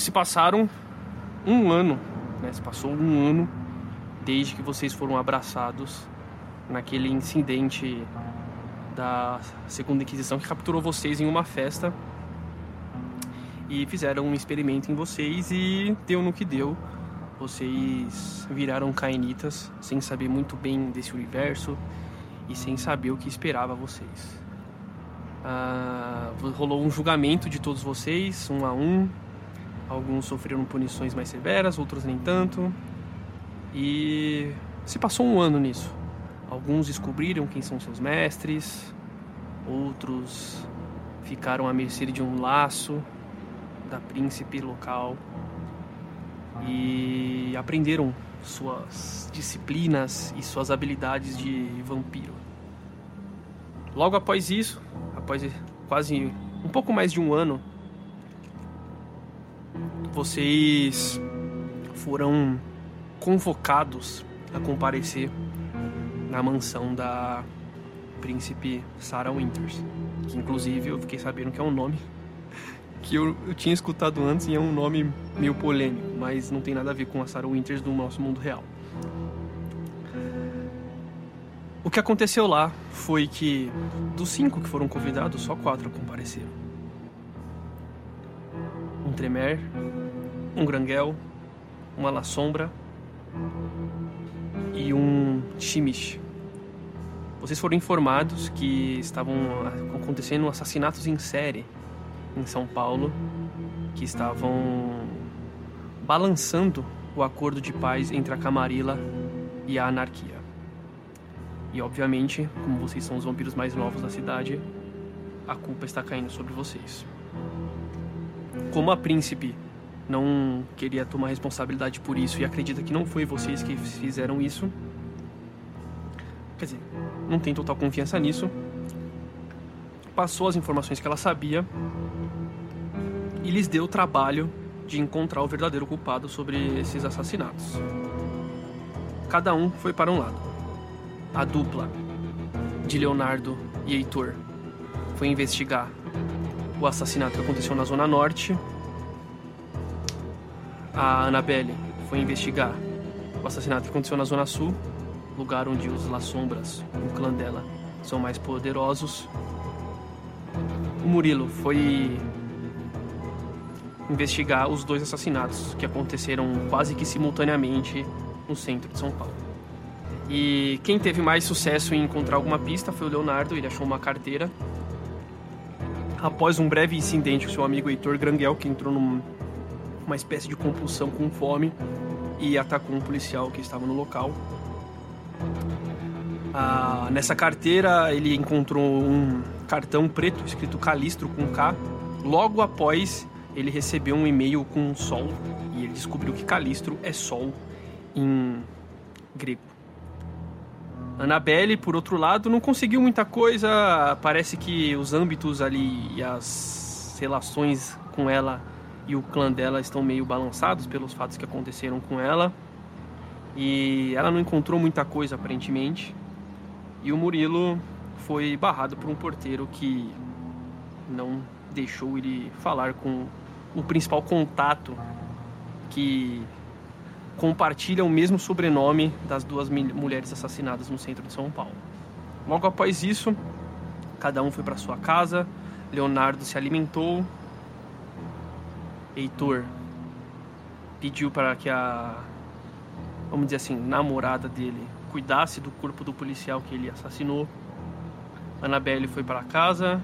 se passaram um ano, né? Se passou um ano desde que vocês foram abraçados naquele incidente da Segunda Inquisição que capturou vocês em uma festa e fizeram um experimento em vocês e deu no que deu. Vocês viraram cainitas sem saber muito bem desse universo e sem saber o que esperava vocês. Ah, rolou um julgamento de todos vocês, um a um. Alguns sofreram punições mais severas, outros nem tanto. E se passou um ano nisso. Alguns descobriram quem são seus mestres, outros ficaram à mercê de um laço da príncipe local e aprenderam suas disciplinas e suas habilidades de vampiro. Logo após isso, após quase um pouco mais de um ano, vocês foram convocados a comparecer na mansão da príncipe Sarah Winters, que inclusive eu fiquei sabendo que é um nome que eu, eu, tinha escutado antes e é um nome meio polêmico, mas não tem nada a ver com a Sarah Winters do nosso mundo real. O que aconteceu lá foi que dos cinco que foram convidados, só quatro compareceram. Um Tremer, um Granguel, uma La Sombra e um Chimish. Vocês foram informados que estavam acontecendo assassinatos em série em São Paulo que estavam balançando o acordo de paz entre a Camarilla e a anarquia. E obviamente, como vocês são os vampiros mais novos da cidade, a culpa está caindo sobre vocês. Como a príncipe não queria tomar responsabilidade por isso e acredita que não foi vocês que fizeram isso, quer dizer, não tem total confiança nisso, passou as informações que ela sabia e lhes deu o trabalho de encontrar o verdadeiro culpado sobre esses assassinatos. Cada um foi para um lado. A dupla de Leonardo e Heitor foi investigar o assassinato que aconteceu na Zona Norte. A Annabelle foi investigar o assassinato que aconteceu na Zona Sul, lugar onde os La Sombras, o clã dela, são mais poderosos. O Murilo foi investigar os dois assassinatos que aconteceram quase que simultaneamente no centro de São Paulo. E quem teve mais sucesso em encontrar alguma pista foi o Leonardo, ele achou uma carteira. Após um breve incidente com seu amigo Heitor Granguel, que entrou numa espécie de compulsão com fome e atacou um policial que estava no local. Ah, nessa carteira ele encontrou um cartão preto escrito Calistro com K. Logo após ele recebeu um e-mail com um sol e ele descobriu que Calistro é sol em grego. Annabelle, por outro lado, não conseguiu muita coisa. Parece que os âmbitos ali e as relações com ela e o clã dela estão meio balançados pelos fatos que aconteceram com ela. E ela não encontrou muita coisa aparentemente. E o Murilo foi barrado por um porteiro que não deixou ele falar com o principal contato que compartilha o mesmo sobrenome das duas mulheres assassinadas no centro de São Paulo. Logo após isso, cada um foi para sua casa, Leonardo se alimentou, Heitor pediu para que a, vamos dizer assim, namorada dele cuidasse do corpo do policial que ele assassinou. Annabelle foi para casa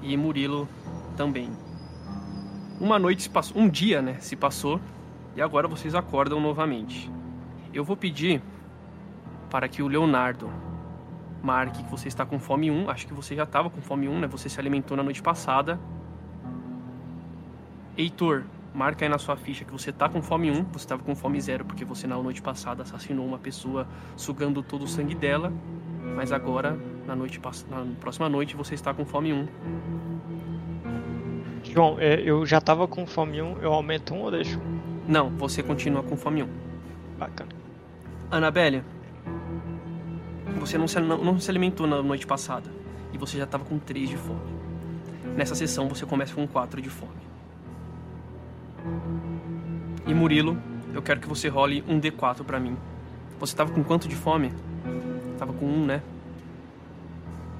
e Murilo também. Uma noite se passou, um dia, né, se passou e agora vocês acordam novamente. Eu vou pedir para que o Leonardo marque que você está com fome 1. Acho que você já estava com fome 1, né? Você se alimentou na noite passada. Heitor, marca aí na sua ficha que você está com fome 1. Você estava com fome 0 porque você na noite passada assassinou uma pessoa sugando todo o sangue dela. Mas agora, na, noite, na próxima noite, você está com fome 1. João, é, eu já tava com fome 1, eu aumento um ou deixo? Não, você continua com fome 1. Bacana. Anabelle, você não se, não, não se alimentou na noite passada e você já tava com 3 de fome. Nessa sessão você começa com 4 de fome. E Murilo, eu quero que você role um D4 pra mim. Você tava com quanto de fome? Tava com um, né?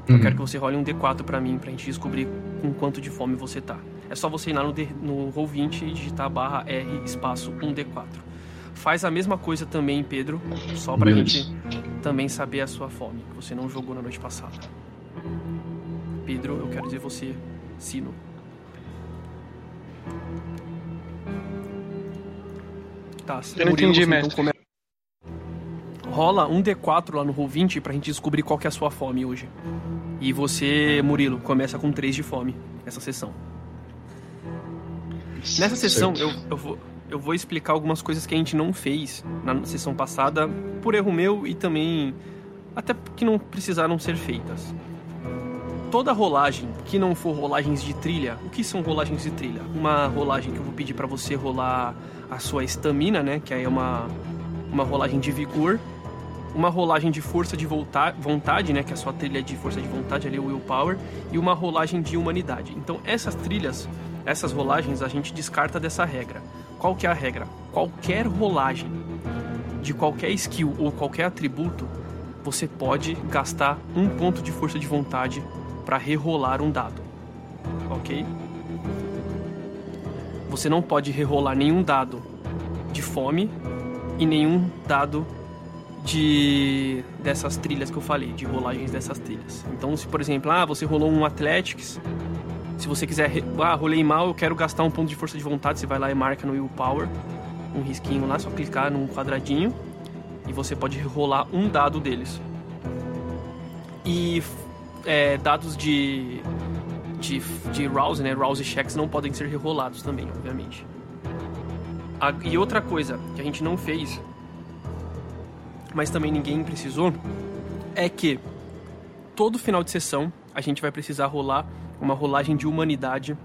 Eu quero que você role um D4 pra mim, pra gente descobrir com quanto de fome você tá. É só você ir lá no, no Roll20 e digitar barra R espaço 1D4. Faz a mesma coisa também, Pedro, só pra Beleza. gente também saber a sua fome, que você não jogou na noite passada. Pedro, eu quero dizer você, Sino. Tá, Eu não entendi, mestre. come- Rola um D4 lá no Roll20 pra gente descobrir qual que é a sua fome hoje. E você, Murilo, começa com 3 de fome essa sessão. Nessa sessão, eu, eu, vou, eu vou explicar algumas coisas que a gente não fez na sessão passada, por erro meu e também até que não precisaram ser feitas. Toda rolagem que não for rolagens de trilha, o que são rolagens de trilha? Uma rolagem que eu vou pedir pra você rolar a sua estamina, né? Que aí é uma, uma rolagem de vigor. Uma rolagem de força de vontade, né? Que é a sua trilha de força de vontade, ali o willpower. E uma rolagem de humanidade. Então, essas trilhas, essas rolagens, a gente descarta dessa regra. Qual que é a regra? Qualquer rolagem de qualquer skill ou qualquer atributo, você pode gastar um ponto de força de vontade para rerolar um dado. Ok? Você não pode rerolar nenhum dado de fome e nenhum dado de dessas trilhas que eu falei, de rolagens dessas trilhas. Então, se por exemplo, ah, você rolou um Athletics, se você quiser, ah, rolei mal, eu quero gastar um ponto de força de vontade, você vai lá e marca no Willpower, um risquinho lá, só clicar num quadradinho e você pode rolar um dado deles. E é, dados de, de de rouse, né, rouse checks não podem ser rerolados também, obviamente. A- e outra coisa que a gente não fez, mas também ninguém precisou, é que todo final de sessão a gente vai precisar rolar uma rolagem de humanidade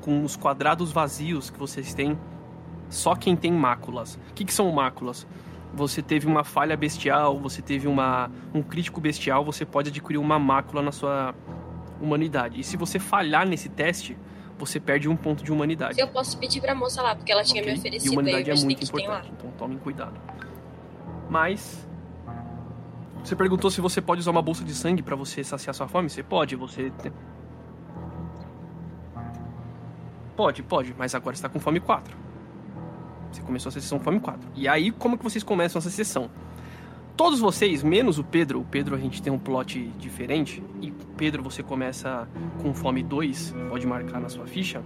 com os quadrados vazios que vocês têm. Só quem tem máculas. O que, que são máculas? Você teve uma falha bestial, você teve uma, um crítico bestial, você pode adquirir uma mácula na sua humanidade. E se você falhar nesse teste, você perde um ponto de humanidade. Eu posso pedir pra moça lá, porque ela tinha Ok? me E oferecido aí humanidade é muito importante, então tomem cuidado. Mas. Você perguntou se você pode usar uma bolsa de sangue pra você saciar sua fome? Você pode, você. Pode, pode, mas agora você tá com fome 4. Você começou a sessão fome 4. E aí, como que vocês começam essa sessão? Todos vocês, menos o Pedro, o Pedro a gente tem um plot diferente, e Pedro você começa com fome 2, pode marcar na sua ficha.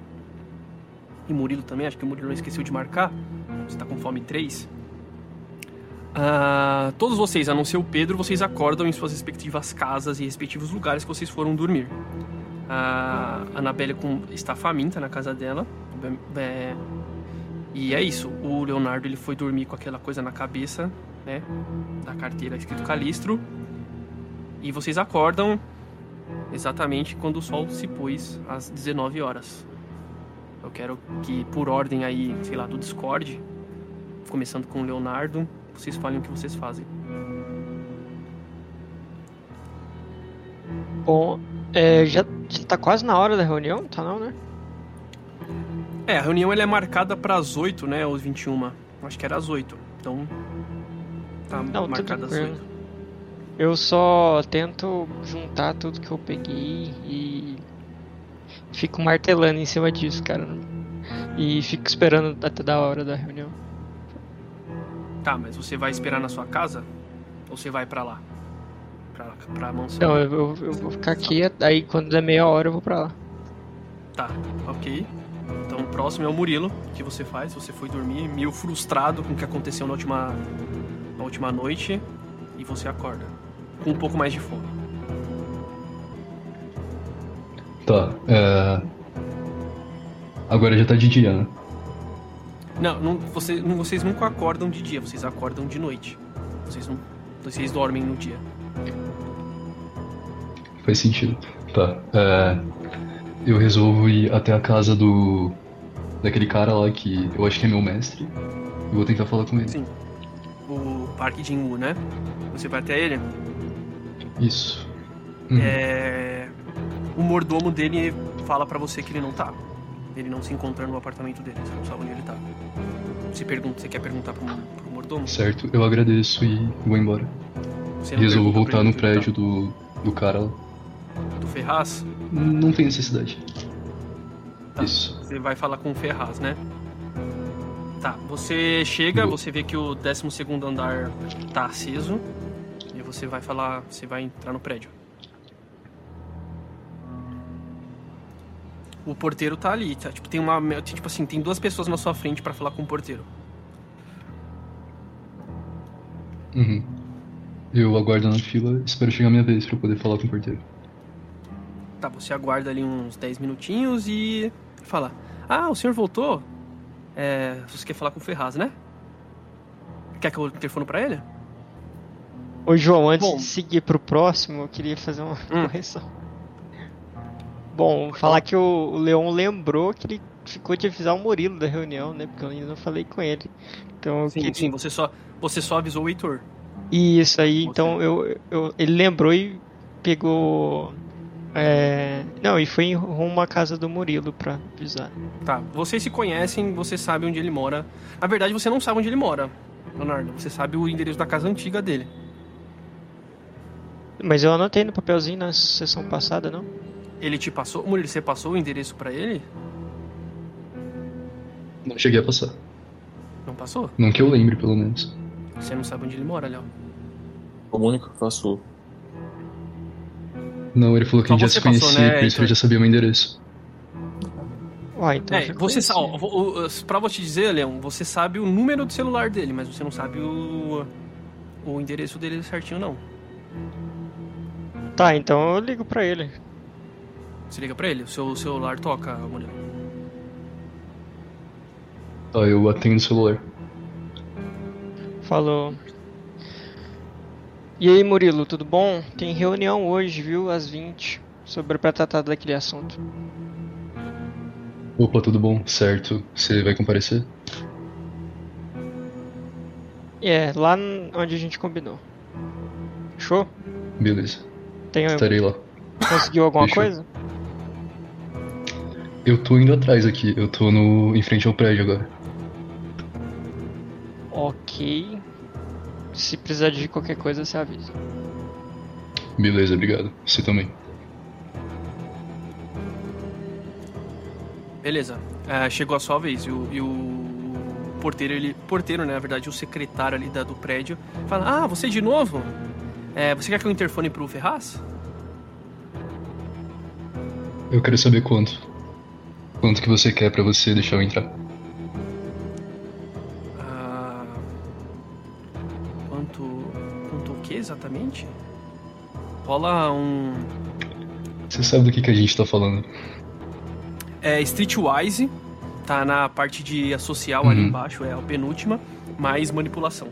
E Murilo também, acho que o Murilo esqueceu de marcar. Você tá com fome 3. Ah, todos vocês, a não ser o Pedro, vocês acordam em suas respectivas casas e respectivos lugares que vocês foram dormir. A Anabelle com, está faminta na casa dela. É, e é isso. O Leonardo ele foi dormir com aquela coisa na cabeça, né? Da carteira escrito Calistro. E vocês acordam exatamente quando o sol se pôs às 19 horas. Eu quero que, por ordem aí, sei lá, do Discord, começando com o Leonardo, vocês falem o que vocês fazem. Bom, é, já, já tá quase na hora da reunião, tá não, né? É, a reunião ela é marcada para as 8, né? Ou 21. Acho que era às 8. Então. Tá Não, marcada às tranquilo. 8. Eu só tento juntar tudo que eu peguei e fico martelando em cima disso, cara. E fico esperando até da hora da reunião. Tá, mas você vai esperar na sua casa? Ou você vai pra lá? Pra, pra mansão? Não, eu, eu- eu vou ficar aqui, aí quando der meia hora eu vou pra lá. Tá, ok. Então o próximo é o Murilo. O que você faz? Você foi dormir meio frustrado com o que aconteceu na última, na última noite. E você acorda. Com um pouco mais de fome. Tá, é... Agora já tá de dia, né? Não, não, você, não- vocês nunca acordam de dia, vocês acordam de noite. Vocês não. Vocês dormem no dia. Faz sentido. Tá, é... Eu resolvo ir até a casa do... Daquele cara lá que eu acho que é meu mestre. E vou tentar falar com ele. Sim. O Parque Jinwoo, né? Você vai até ele. Isso. Uhum. É... O mordomo dele fala pra você que ele não tá. Ele não se encontra no apartamento dele, você não sabe onde ele tá. Você, pergunta, você quer perguntar pro, pro mordomo? Certo, eu agradeço e vou embora. Você E pergunta pra voltar no prédio do, do cara lá. Do Ferraz? Não tem necessidade. Tá. Isso. Você vai falar com o Ferraz, né? Tá, você chega, Vou. você vê que o 12 andar tá aceso. E você vai falar, você vai entrar no prédio. O porteiro tá ali, tá? Tipo, tem uma. Tipo assim, tem duas pessoas na sua frente pra falar com o porteiro. Eu aguardo na fila, espero chegar a minha vez pra poder falar com o porteiro. Tá, você aguarda ali uns 10 minutinhos e fala: Ah, o senhor voltou? É, você quer falar com o Ferraz, né? Quer que eu telefone pra ele? Ô João, antes Bom. de seguir pro próximo, eu queria fazer uma Hum. correção. Bom, falar que o, Leon lembrou que ele ficou de avisar o Murilo da reunião, né? Porque eu ainda não falei com ele. Então Sim, queria... sim, você só, você só avisou o Heitor. Isso aí, então eu, eu, ele lembrou e pegou. é, Não, e foi em rumo à casa do Murilo pra avisar. Tá, vocês se conhecem, você sabe onde ele mora. Na verdade, você não sabe onde ele mora, Leonardo. Você sabe o endereço da casa antiga dele. Mas eu anotei no papelzinho na sessão passada, não? Ele te passou. Murilo, você passou o endereço pra ele? Não cheguei a passar. Não passou? Não que eu lembre, pelo menos. Você não sabe onde ele mora, Léo. Comunica que faço. Não, ele falou que a gente já se conhecia, passou, né, por isso ele já sabia meu endereço. Ah, então. É, você sabe. o- o- pra você dizer, Leão, você sabe o número do celular dele, mas você não sabe o. O endereço dele certinho, não. Tá, então eu ligo pra ele. Você liga pra ele, o seu celular toca, Murilo. Tá, eu atendo o celular. Falou. E aí, Murilo, tudo bom? Tem reunião hoje, viu? Às 20. Sobre pra tratar daquele assunto. Opa, tudo bom? Certo. Você vai comparecer? É, lá onde a gente combinou. Fechou? Beleza. Tem, Estarei lá. conseguiu alguma Fechou. coisa? Eu tô indo atrás aqui. Eu tô no em frente ao prédio agora. Ok. Se precisar de qualquer coisa, você avisa. Beleza, obrigado. Você também. Beleza. É, chegou a sua vez e o, e o porteiro, ele. Porteiro, né, na verdade, o secretário ali da, do prédio, fala: Ah, você de novo? É, você quer que eu interfone pro Ferraz? Eu quero saber quanto. Quanto que você quer pra você deixar eu entrar? Exatamente? Rola um. Você sabe do que, que a gente tá falando? É Streetwise, tá na parte de social ali Uhum. embaixo, é a penúltima, mais manipulação.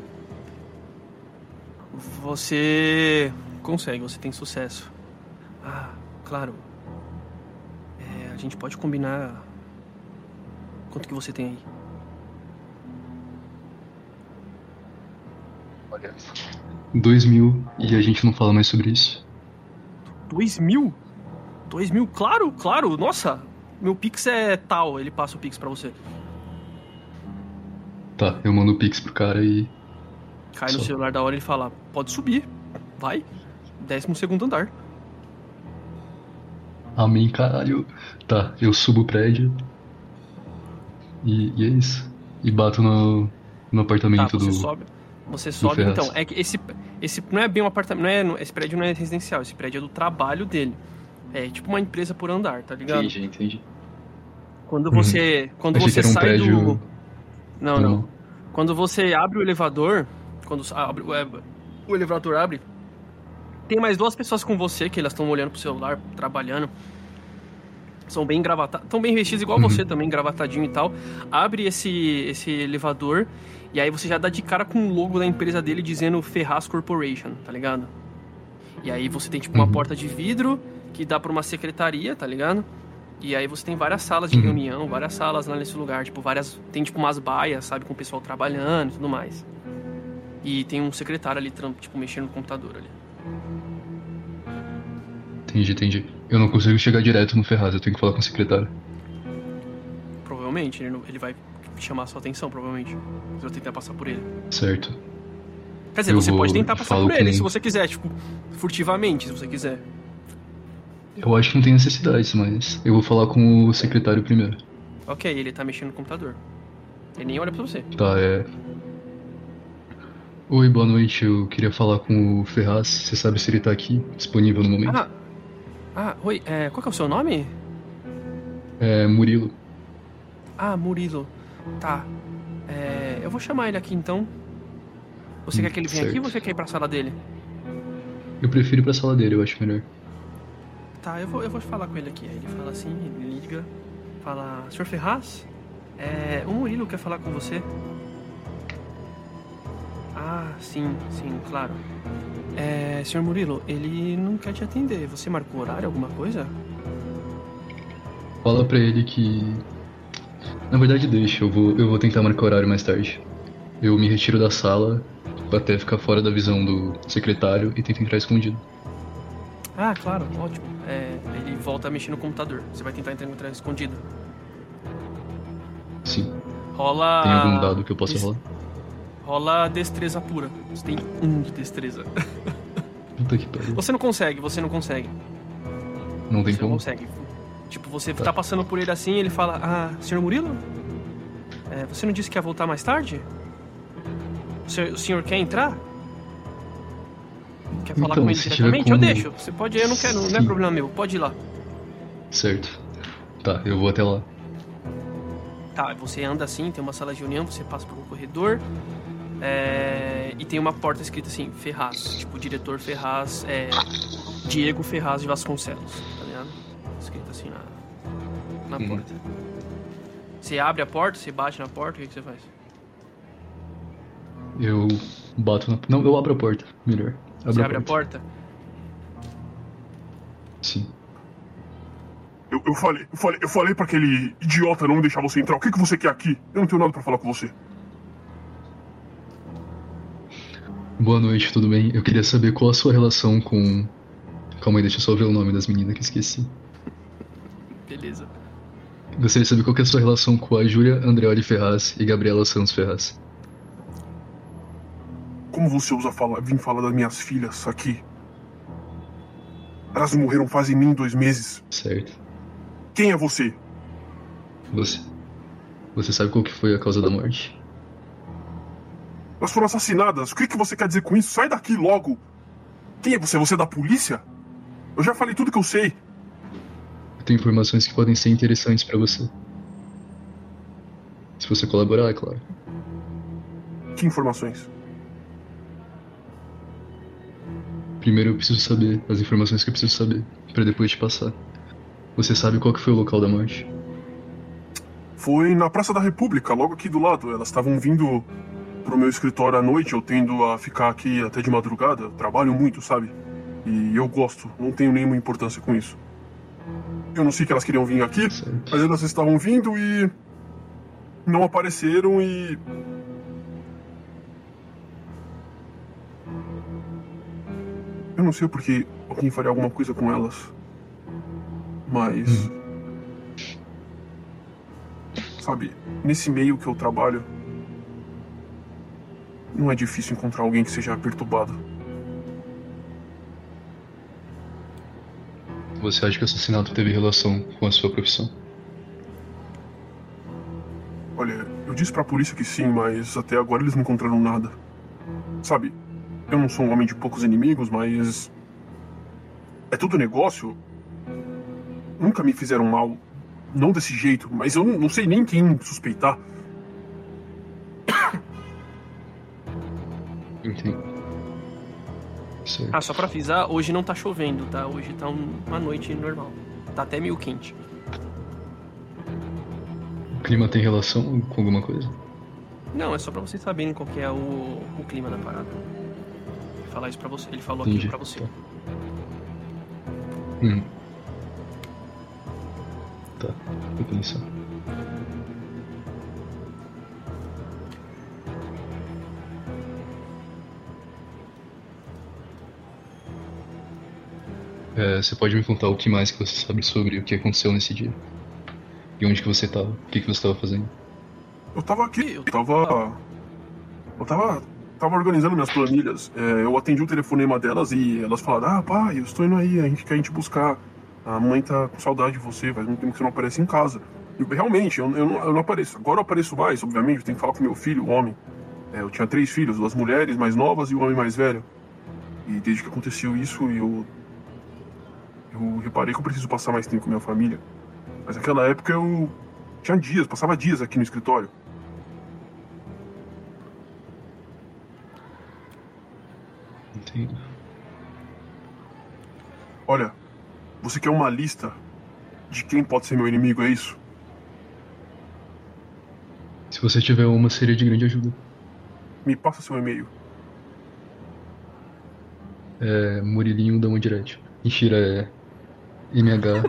Você consegue, você tem sucesso. Ah, claro. É, a gente pode combinar. Quanto que você tem aí? Olha. Dois mil e a gente não fala mais sobre isso. Dois mil? Dois mil? Claro, claro, nossa! Meu Pix é tal, ele passa o Pix pra você. Tá, eu mando o Pix pro cara e. Cai no Só. celular da hora e ele fala: Pode subir, vai. Décimo segundo andar. Amém, caralho. Tá, eu subo o prédio. E, e é isso. E bato no, no Tá, apartamento você do. sobe. Você sobe, então. É que esse, esse não é bem um apartamento. Não é, esse prédio não é residencial, esse prédio é do trabalho dele. É tipo uma empresa por andar, tá ligado? Entendi, entendi. Quando Uhum. você. Quando Achei você que era um sai prédio. do. Não, não. Quando você abre o elevador, quando abre, o- é, o elevador abre, tem mais duas pessoas com você que elas estão olhando pro celular, trabalhando. São bem gravatadas, estão bem vestidas igual Uhum. você também, gravatadinho e tal. Abre esse, esse elevador e aí você já dá de cara com o logo da empresa dele dizendo Ferraz Corporation, tá ligado? E aí você tem tipo uma Uhum. porta de vidro que dá pra uma secretaria, tá ligado? E aí você tem várias salas de Uhum. reunião, várias salas lá nesse lugar, tipo, várias. Tem tipo umas baias, sabe, com o pessoal trabalhando e tudo mais. E tem um secretário ali, tipo, mexendo no computador ali. Entendi, entendi. Eu não consigo chegar direto no Ferraz, eu tenho que falar com o secretário. provavelmente. Ele, não- ele vai chamar a sua atenção, provavelmente. Você vai tentar passar por ele. Certo. Quer dizer, Eu você vou- pode tentar passar por ele, com- se você quiser, tipo, furtivamente, se você quiser. Eu acho que não tem necessidade, mas eu vou falar com o secretário primeiro. Ok, ele tá mexendo no computador. Ele nem olha pra você. Tá, é. Oi, boa noite. Eu queria falar com o Ferraz. Você sabe se ele tá aqui, disponível no momento? Ah, ah oi, é, qual que é o seu nome? É Murilo. Ah, Murilo. Tá. É, eu vou chamar ele aqui então. Você quer que ele venha aqui ou certo. você quer ir pra sala dele? Eu prefiro ir pra sala dele, eu acho melhor. Tá, eu vou, eu vou falar com ele aqui. Aí ele fala assim, ele liga, fala, Sr. Ferraz, é, o Murilo quer falar com você. Ah, sim, sim, claro. É, Sr. Murilo, ele não quer te atender. Você marcou horário, alguma coisa? Fala pra ele que. Na verdade, deixa, eu vou, eu vou tentar marcar horário mais tarde. Eu me retiro da sala até ficar fora da visão do secretário e tento entrar escondido. Ah, claro, ótimo. É, ele volta a mexer no computador. Você vai tentar entrar entrar escondido. Sim. Rola. Tem algum dado que eu possa rolar? Rola destreza pura. Você tem um de destreza. Puta que pariu. Você não consegue, você não consegue. Não tem Você não como? consegue. Tipo, você tá passando por ele assim, ele fala: Ah, senhor Murilo? É, você não disse que ia voltar mais tarde? O senhor, o senhor quer entrar? Quer falar Então, com ele diretamente? Eu deixo. Você pode ir, eu não quero, não é Sim. problema meu. Pode ir lá. Certo. Tá, eu vou até lá. Tá, você anda assim, tem uma sala de reunião, você passa por um corredor. É, e tem uma porta escrita assim, Ferraz. Tipo, diretor Ferraz, é, Diego Ferraz de Vasconcelos, tá ligado? Escrito assim na, na Uhum. porta. Você abre a porta, você bate na porta, o que, que você faz? Eu bato na. Não, eu abro a porta. Melhor. Abro Você abre a porta? Sim. Eu, eu falei, eu falei, eu falei pra aquele idiota não deixar você entrar. O que, que você quer aqui? Eu não tenho nada pra falar com você. Boa noite, tudo bem? Eu queria saber qual a sua relação com. Calma aí, deixa eu só ver o nome das meninas que esqueci. Beleza. Gostaria de saber qual que é a sua relação com a Júlia Andreoli Ferraz e Gabriela Santos Ferraz. Como você usa falar, vir falar das minhas filhas aqui? Elas morreram fazem mim dois meses. Certo. Quem é você? Você. Você sabe qual que foi a causa da morte? Elas foram assassinadas. O que, que você quer dizer com isso? Sai daqui logo. Quem é você? Você é da polícia? Eu já falei tudo que eu sei. Eu tenho informações que podem ser interessantes pra você. Se você colaborar, é claro. Que informações? Primeiro eu preciso saber as informações que eu preciso saber, pra depois te passar. Você sabe qual que foi o local da morte? Foi na Praça da República, logo aqui do lado. Elas estavam vindo pro meu escritório à noite. Eu tendo a ficar aqui até de madrugada. Trabalho muito, sabe? E eu gosto. Não tenho nenhuma importância com isso. Eu não sei que elas queriam vir aqui, mas elas estavam vindo e. Não apareceram e. Eu não sei porque alguém faria alguma coisa com elas. Mas. Sabe, nesse meio que eu trabalho. Não é difícil encontrar alguém que seja perturbado. Você acha que o assassinato teve relação com a sua profissão? Olha, eu disse pra polícia que sim, mas até agora eles não encontraram nada. Sabe, eu não sou um homem de poucos inimigos, mas. É tudo negócio. Nunca me fizeram mal. Não desse jeito, mas eu não, não sei nem quem suspeitar. Entendo. Certo. Ah, só pra avisar, hoje não tá chovendo, tá? Hoje tá um- uma noite normal. Tá até meio quente. O clima tem relação com alguma coisa? Não, é só pra vocês saberem qual que é o, o clima da parada. Vou falar isso pra você. Ele falou Entendi. aqui pra você. Tá. Hum. Tá, vou pensar. É, você pode me contar o que mais que você sabe sobre o que aconteceu nesse dia? E onde que você tava? O que que você tava fazendo? Eu tava aqui, eu tava. Eu tava. Tava organizando minhas planilhas. É, eu atendi o telefonema delas e elas falaram: Ah, pai, eu estou indo aí, a gente quer a gente buscar. A mãe tá com saudade de você, faz muito tempo que você não aparece em casa. E, realmente, eu, eu, não, eu não apareço. Agora eu apareço mais, obviamente, eu tenho que falar com meu filho, o homem. É, eu tinha três filhos, duas mulheres mais novas e o homem mais velho. E desde que aconteceu isso, eu. Eu reparei que eu preciso passar mais tempo com minha família. Mas naquela época eu. Tinha dias, passava dias aqui no escritório. Entendo. Olha, você quer uma lista de quem pode ser meu inimigo, é isso? Se você tiver uma, seria de grande ajuda. Me passa seu e-mail. É Murilinho da Direct. Mentira, é MH.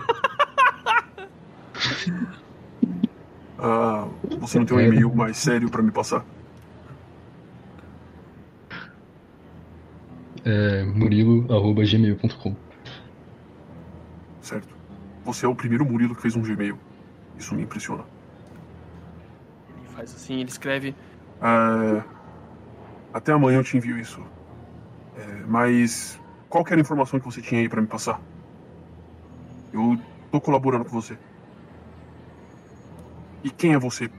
Ah, você não tem um É. e-mail mais sério pra me passar? É murilo.gmail.com. Certo. Você é o primeiro Murilo que fez um Gmail. Isso me impressiona. Ele faz assim, ele escreve. É, Até amanhã eu te envio isso. É, Mas qual que era a informação que você tinha aí pra me passar? Eu tô colaborando com você. E quem é você?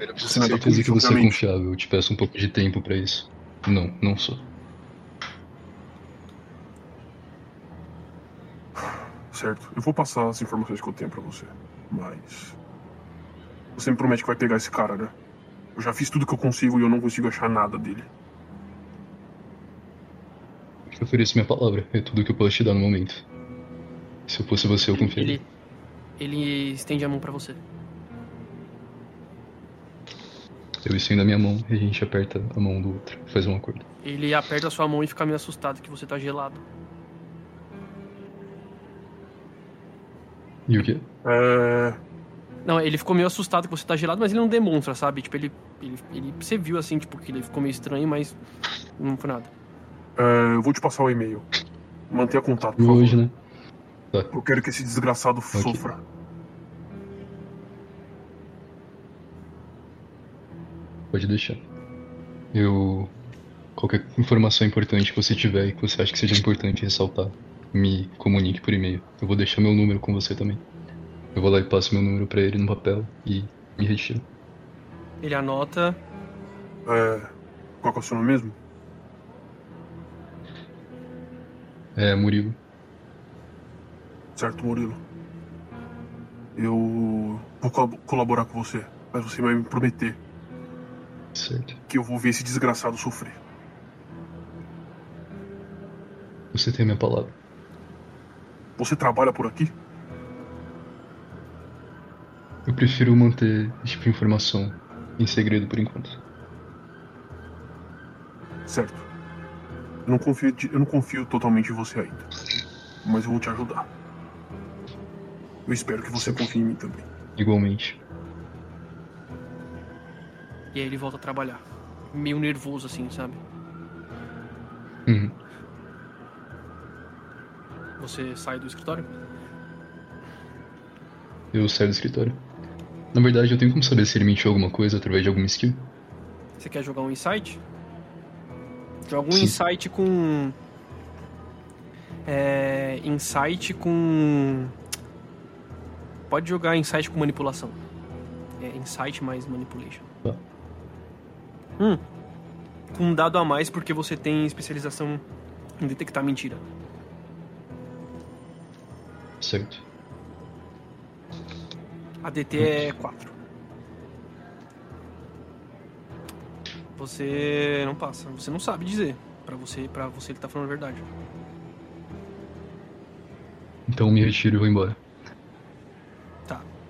Eu preciso Você não ter é da certeza polícia, que você é confiável. Eu te peço um pouco de tempo pra isso. Não, não sou. Certo. Eu vou passar as informações que eu tenho pra você. Mas. Você me promete que vai pegar esse cara, né? Eu já fiz tudo que eu consigo e eu não consigo achar nada dele. Eu ofereço minha palavra. É tudo que eu posso te dar no momento. Se eu fosse você, eu confiaria. Ele, ele estende a mão pra você. Eu estendo a minha mão e a gente aperta a mão do outro. Faz um acordo. Ele aperta a sua mão e fica meio assustado que você tá gelado. E o quê? É. Não, ele ficou meio assustado que você tá gelado, mas ele não demonstra, sabe? Tipo, ele. ele, ele você viu assim, tipo, que ele ficou meio estranho, mas não foi nada. é, eu vou te passar o e-mail. Mantenha contato, por E favor. hoje, né? Eu quero que esse desgraçado sofra. Pode deixar. Eu. Qualquer informação importante que você tiver e que você acha que seja importante ressaltar, me comunique por e-mail. Eu vou deixar meu número com você também. Eu vou lá e passo meu número pra ele no papel e me retiro. Ele anota. É. Qual é o seu nome mesmo? É, Murilo. Certo, Murilo. Eu vou col- colaborar com você, mas você vai me prometer Certo. que eu vou ver esse desgraçado sofrer. Você tem a minha palavra. Você trabalha por aqui? Eu prefiro manter esse tipo de informação em segredo por enquanto. Certo. Eu não confio, eu não confio totalmente em você ainda, mas eu vou te ajudar. Eu espero que você confie em mim também. Igualmente. E aí ele volta a trabalhar. Meio nervoso assim, sabe? Uhum. Você sai do escritório? Eu saio do escritório. Na verdade, eu tenho como saber se ele mentiu alguma coisa através de alguma skill. Você quer jogar um insight? Joga um Sim. insight com. É. Insight com. Pode jogar insight com manipulação. É insight mais manipulation. Tá. Hum. Com um dado a mais porque você tem especialização em detectar mentira. Certo. A DT é 4. Você não passa, você não sabe dizer. Pra você, para você ele tá falando a verdade. Então me retiro e vou embora.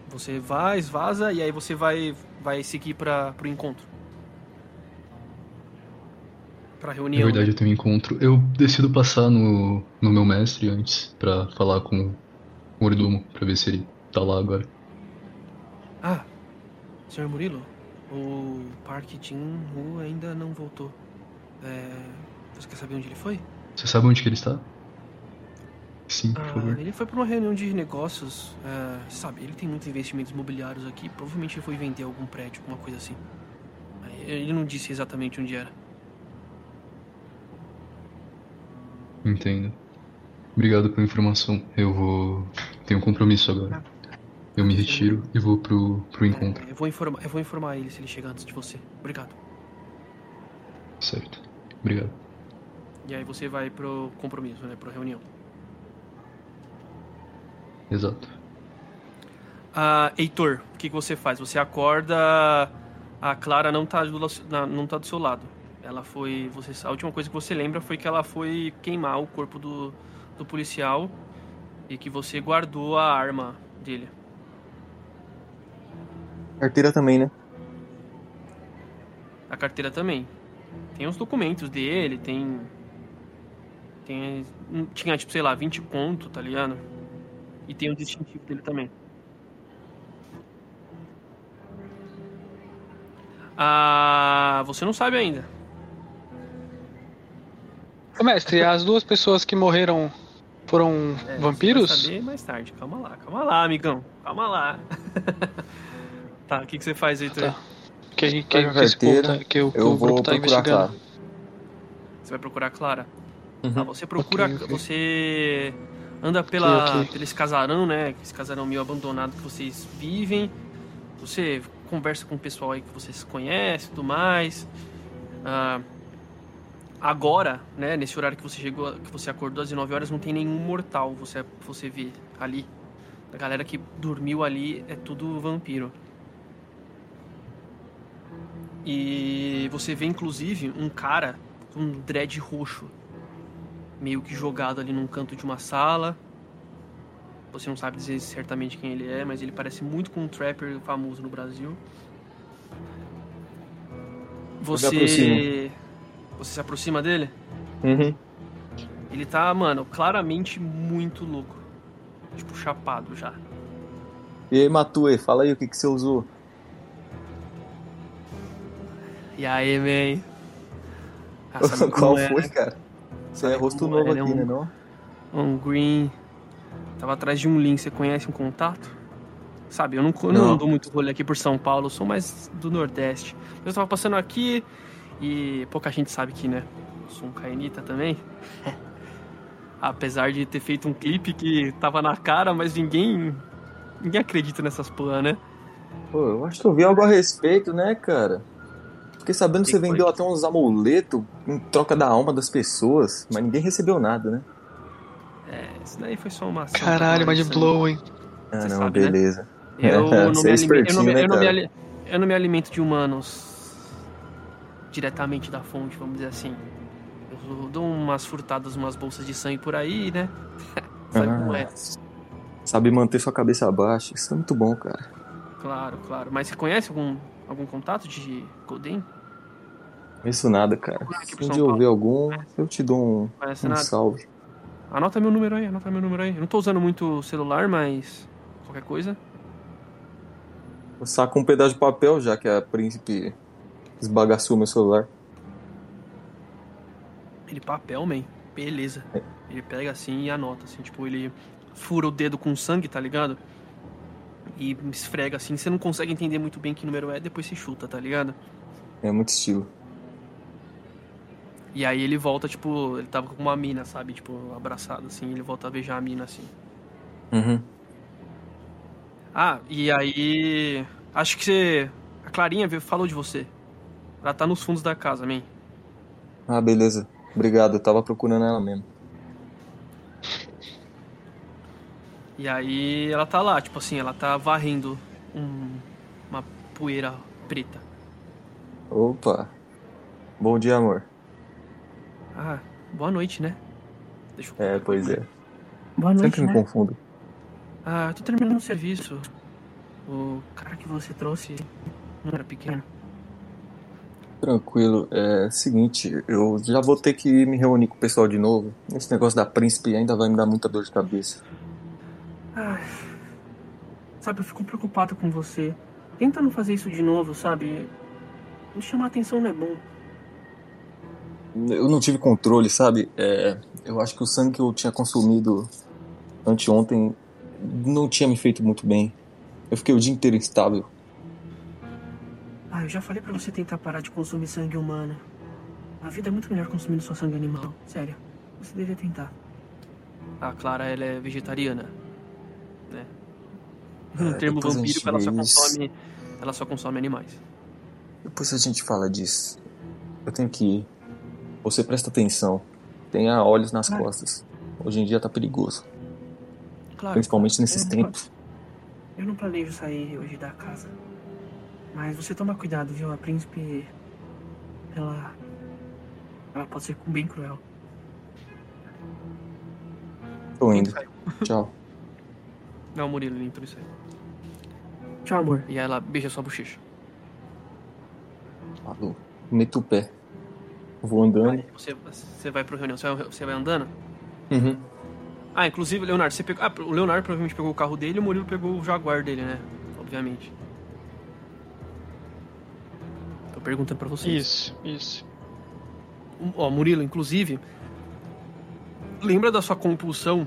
Você vai, vaza e aí você vai vai seguir para pro encontro. Pra Na reunião. verdade, né? eu tenho um encontro. Eu decido passar no, no meu mestre antes pra falar com o mordomo, pra ver se ele tá lá agora. Ah, senhor Murilo, o Park Jin-woo ainda não voltou. É, você quer saber onde ele foi? Você sabe onde que ele está? Sim, por Ah, favor. ele foi para uma reunião de negócios. é, sabe, ele tem muitos investimentos imobiliários aqui. Provavelmente ele foi vender algum prédio, alguma coisa assim. Ele não disse exatamente onde era. Entendo. Obrigado pela informação. Eu vou. Tenho um compromisso agora. Eu me retiro e vou pro, pro encontro. É, eu, vou informar, eu vou informar ele se ele chegar antes de você. Obrigado. Certo. Obrigado. E aí você vai pro compromisso, né? Pro reunião. Exato. Ah, Heitor, o que, que você faz? Você acorda. A Clara não tá, do, não tá do seu lado. Ela foi. Você, a última coisa que você lembra foi que ela foi queimar o corpo do, do policial e que você guardou a arma dele. Carteira também, né? A carteira também. Tem os documentos dele, tem. Tem. Tinha, tipo, sei lá, 20 conto, tá ligado? E tem o distintivo dele também. Ah. Você não sabe ainda. Ô, mestre, as duas pessoas que morreram foram É, Você vai vampiros? saber mais tarde. Calma lá, calma lá, amigão. Calma lá. tá, o que, que você faz, Heitor? Tá. Que a gente que, que carteira, que o, que Eu o grupo vou tá procurar, investigando. claro. Você vai procurar a Clara? Uhum. Tá, você procura. Ok, ok. Você anda pela, Ok, ok. pelo esse casarão, né? Esse casarão meio abandonado que vocês vivem. Você conversa com o pessoal aí que vocês conhecem e tudo mais. Ah, agora, né, nesse horário que você chegou, que você acordou às 19 horas, não tem nenhum mortal. Você, você vê ali. A galera que dormiu ali é tudo vampiro. E você vê inclusive um cara com um dread roxo meio que jogado ali num canto de uma sala. Você não sabe dizer certamente quem ele é, mas ele parece muito com um trapper famoso no Brasil. Você. Você se aproxima dele? Uhum. Ele tá, mano, claramente muito louco. Tipo, chapado já. E aí, Matue, fala aí o que, que você usou. E aí, man? Qual como é, foi, né? cara? Você Sabe é rosto novo é, né? aqui, Um- né, não? Um green. Tava atrás de um link. Você conhece um contato? Sabe, eu não, não, Não. dou muito rolê aqui por São Paulo, eu sou mais do Nordeste. Eu tava passando aqui e pouca gente sabe que, né? Eu sou um cainita também. Apesar de ter feito um clipe que tava na cara, mas ninguém. Ninguém acredita nessas porra, né? Pô, eu acho que eu vi algo a respeito, né, cara? Fiquei sabendo que Que você foi? vendeu até uns amuletos em troca da alma das pessoas, mas ninguém recebeu nada, né? É, isso daí foi só uma ação. Caralho, mind sangue. blow, hein? Ah, Você não, sabe, né? beleza. Eu não, me é eu, não, me- espertinho, né, eu não me cara? ali- eu não me alimento de humanos diretamente da fonte, vamos dizer assim. Eu dou umas furtadas, umas bolsas de sangue por aí, né? Sabe como é? Sabe manter sua cabeça baixa. Isso é muito bom, cara. Claro, claro. Mas você conhece algum, algum contato de Golden? Isso nada, cara. Se um dia eu ver algum, eu te dou um, um nada? salve. Anota meu número aí, anota meu número aí. Eu não tô usando muito celular, mas qualquer coisa. Eu saco um pedaço de papel já que a príncipe esbagaçou meu celular. Ele papel, man. Beleza. É. Ele pega assim e anota, assim, tipo, ele fura o dedo com sangue, tá ligado? E esfrega assim, você não consegue entender muito bem que número é, depois você chuta, tá ligado? É muito estilo. E aí ele volta, tipo, ele tava com uma mina, sabe? Tipo, abraçado, assim, ele volta a beijar a mina, assim. Uhum. Ah, e aí. Acho que você. A Clarinha veio- falou de você. Ela tá nos fundos da casa, man. Ah, beleza. Obrigado, eu tava procurando ela mesmo. E aí ela tá lá, tipo assim, ela tá varrendo um- uma poeira preta. Opa. Bom dia, amor. Ah, boa noite, né? Deixa eu... É, pois é. Boa noite, Sempre me né? confundo. Ah, eu tô terminando o serviço. O cara que você trouxe não era pequeno. Tranquilo. É seguinte, eu já vou ter que me reunir com o pessoal de novo. Esse negócio da príncipe ainda vai me dar muita dor de cabeça. Ai, sabe, eu fico preocupado com você. Tenta não fazer isso de novo, sabe? Me chamar atenção não é bom. Eu não tive controle, sabe? É, eu acho que o sangue que eu tinha consumido anteontem não tinha me feito muito bem. Eu fiquei o dia inteiro instável. Ah, eu já falei pra você tentar parar de consumir sangue humano. A vida é muito melhor consumindo só sangue animal. Sério, você deveria tentar. A Clara, ela é vegetariana. Né? No É, termo vampírico, ela só isso. consome. Ela só consome animais. Depois a gente fala disso. Eu tenho que ir. Você presta atenção. Tenha olhos nas Claro. costas. Hoje em dia tá perigoso. Claro. Principalmente nesses eu não- tempos. Eu não planejo sair hoje da casa. Mas você toma cuidado, viu? A príncipe. Ela. Ela pode ser bem cruel. Tô indo. Tchau. Não, Murilo, ele entrou isso aí. Tchau, amor. E ela beija sua bochecha. Falou. Meto o pé. Vou andando. Aí você, você vai pro reunião, você vai, você vai andando? Uhum. Ah, inclusive, Leonardo, você pegou. Ah, o Leonardo provavelmente pegou o carro dele e o Murilo pegou o Jaguar dele, né? Obviamente. Tô perguntando pra vocês. Isso, isso. Ó, Murilo, inclusive. Lembra da sua compulsão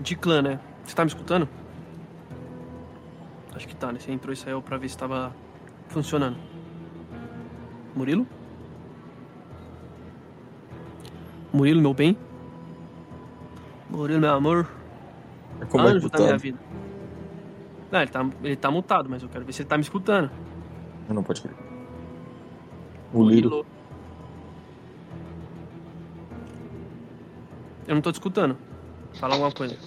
de clã, né? Você tá me escutando? Acho que tá, né? Você entrou e saiu pra ver se tava funcionando. Murilo? Murilo, meu bem? Murilo, meu amor? Como é que Anjo da tá? minha vida. Não, ele tá, ele tá mutado, mas eu quero ver se ele tá me escutando. Não pode crer. O Liro. Murilo. Eu não tô te escutando. Fala alguma coisa.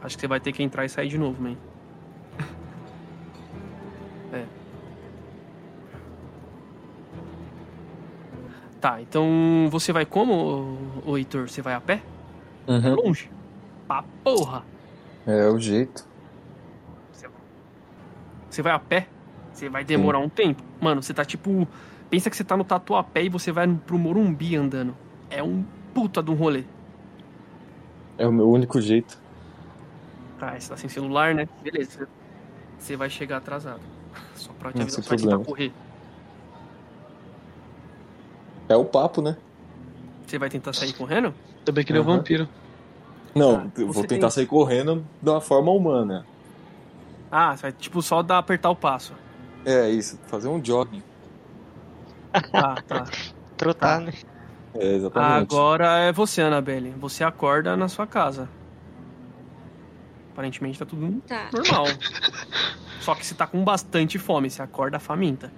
Acho que você vai ter que entrar e sair de novo, man. Tá, então você vai como, ô, ô Heitor? Você vai a pé? Uhum. Longe? Pra porra! É o jeito. Você vai a pé, você vai demorar um tempo. Mano, você tá tipo. Pensa que você tá no Tatuapé e você vai pro Morumbi andando. É um puta de um rolê. É o meu único jeito. Tá, você tá sem celular, né? Beleza. Você vai chegar atrasado. Só pra te avisar, você vai tentar correr. É o papo, né? Você vai tentar sair correndo? Ainda bem que ele é um Aham. vampiro. Não, Tá, eu vou tentar tem- sair correndo da forma humana. Ah, você vai tipo só dar apertar o passo. É isso, fazer um jogging. Tá, tá. Trotar, né? É, exatamente. Agora é você, Annabelle. Você acorda na sua casa. Aparentemente tá tudo Tá. normal. Só que você tá com bastante fome, você acorda faminta.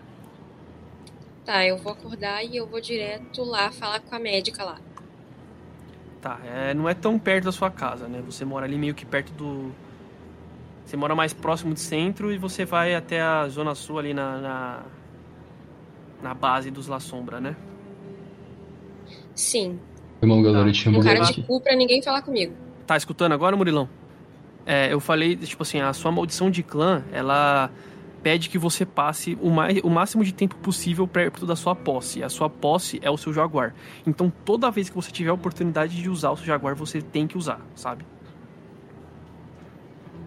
Tá, eu vou acordar e eu vou direto lá falar com a médica lá. Tá, é, não é tão perto da sua casa, né? Você mora ali meio que perto do. Você mora mais próximo do centro e você vai até a zona sul ali na. na, na base dos La Sombra, né? Sim. Irmão, galera, Tá. tinha Um cara de cu pra ninguém falar comigo. Tá escutando agora, Murilão? É, eu falei, tipo assim, a sua maldição de clã, ela pede que você passe o, mais, o máximo de tempo possível perto da sua posse. A sua posse é o seu jaguar. Então, toda vez que você tiver a oportunidade de usar o seu jaguar, você tem que usar, sabe?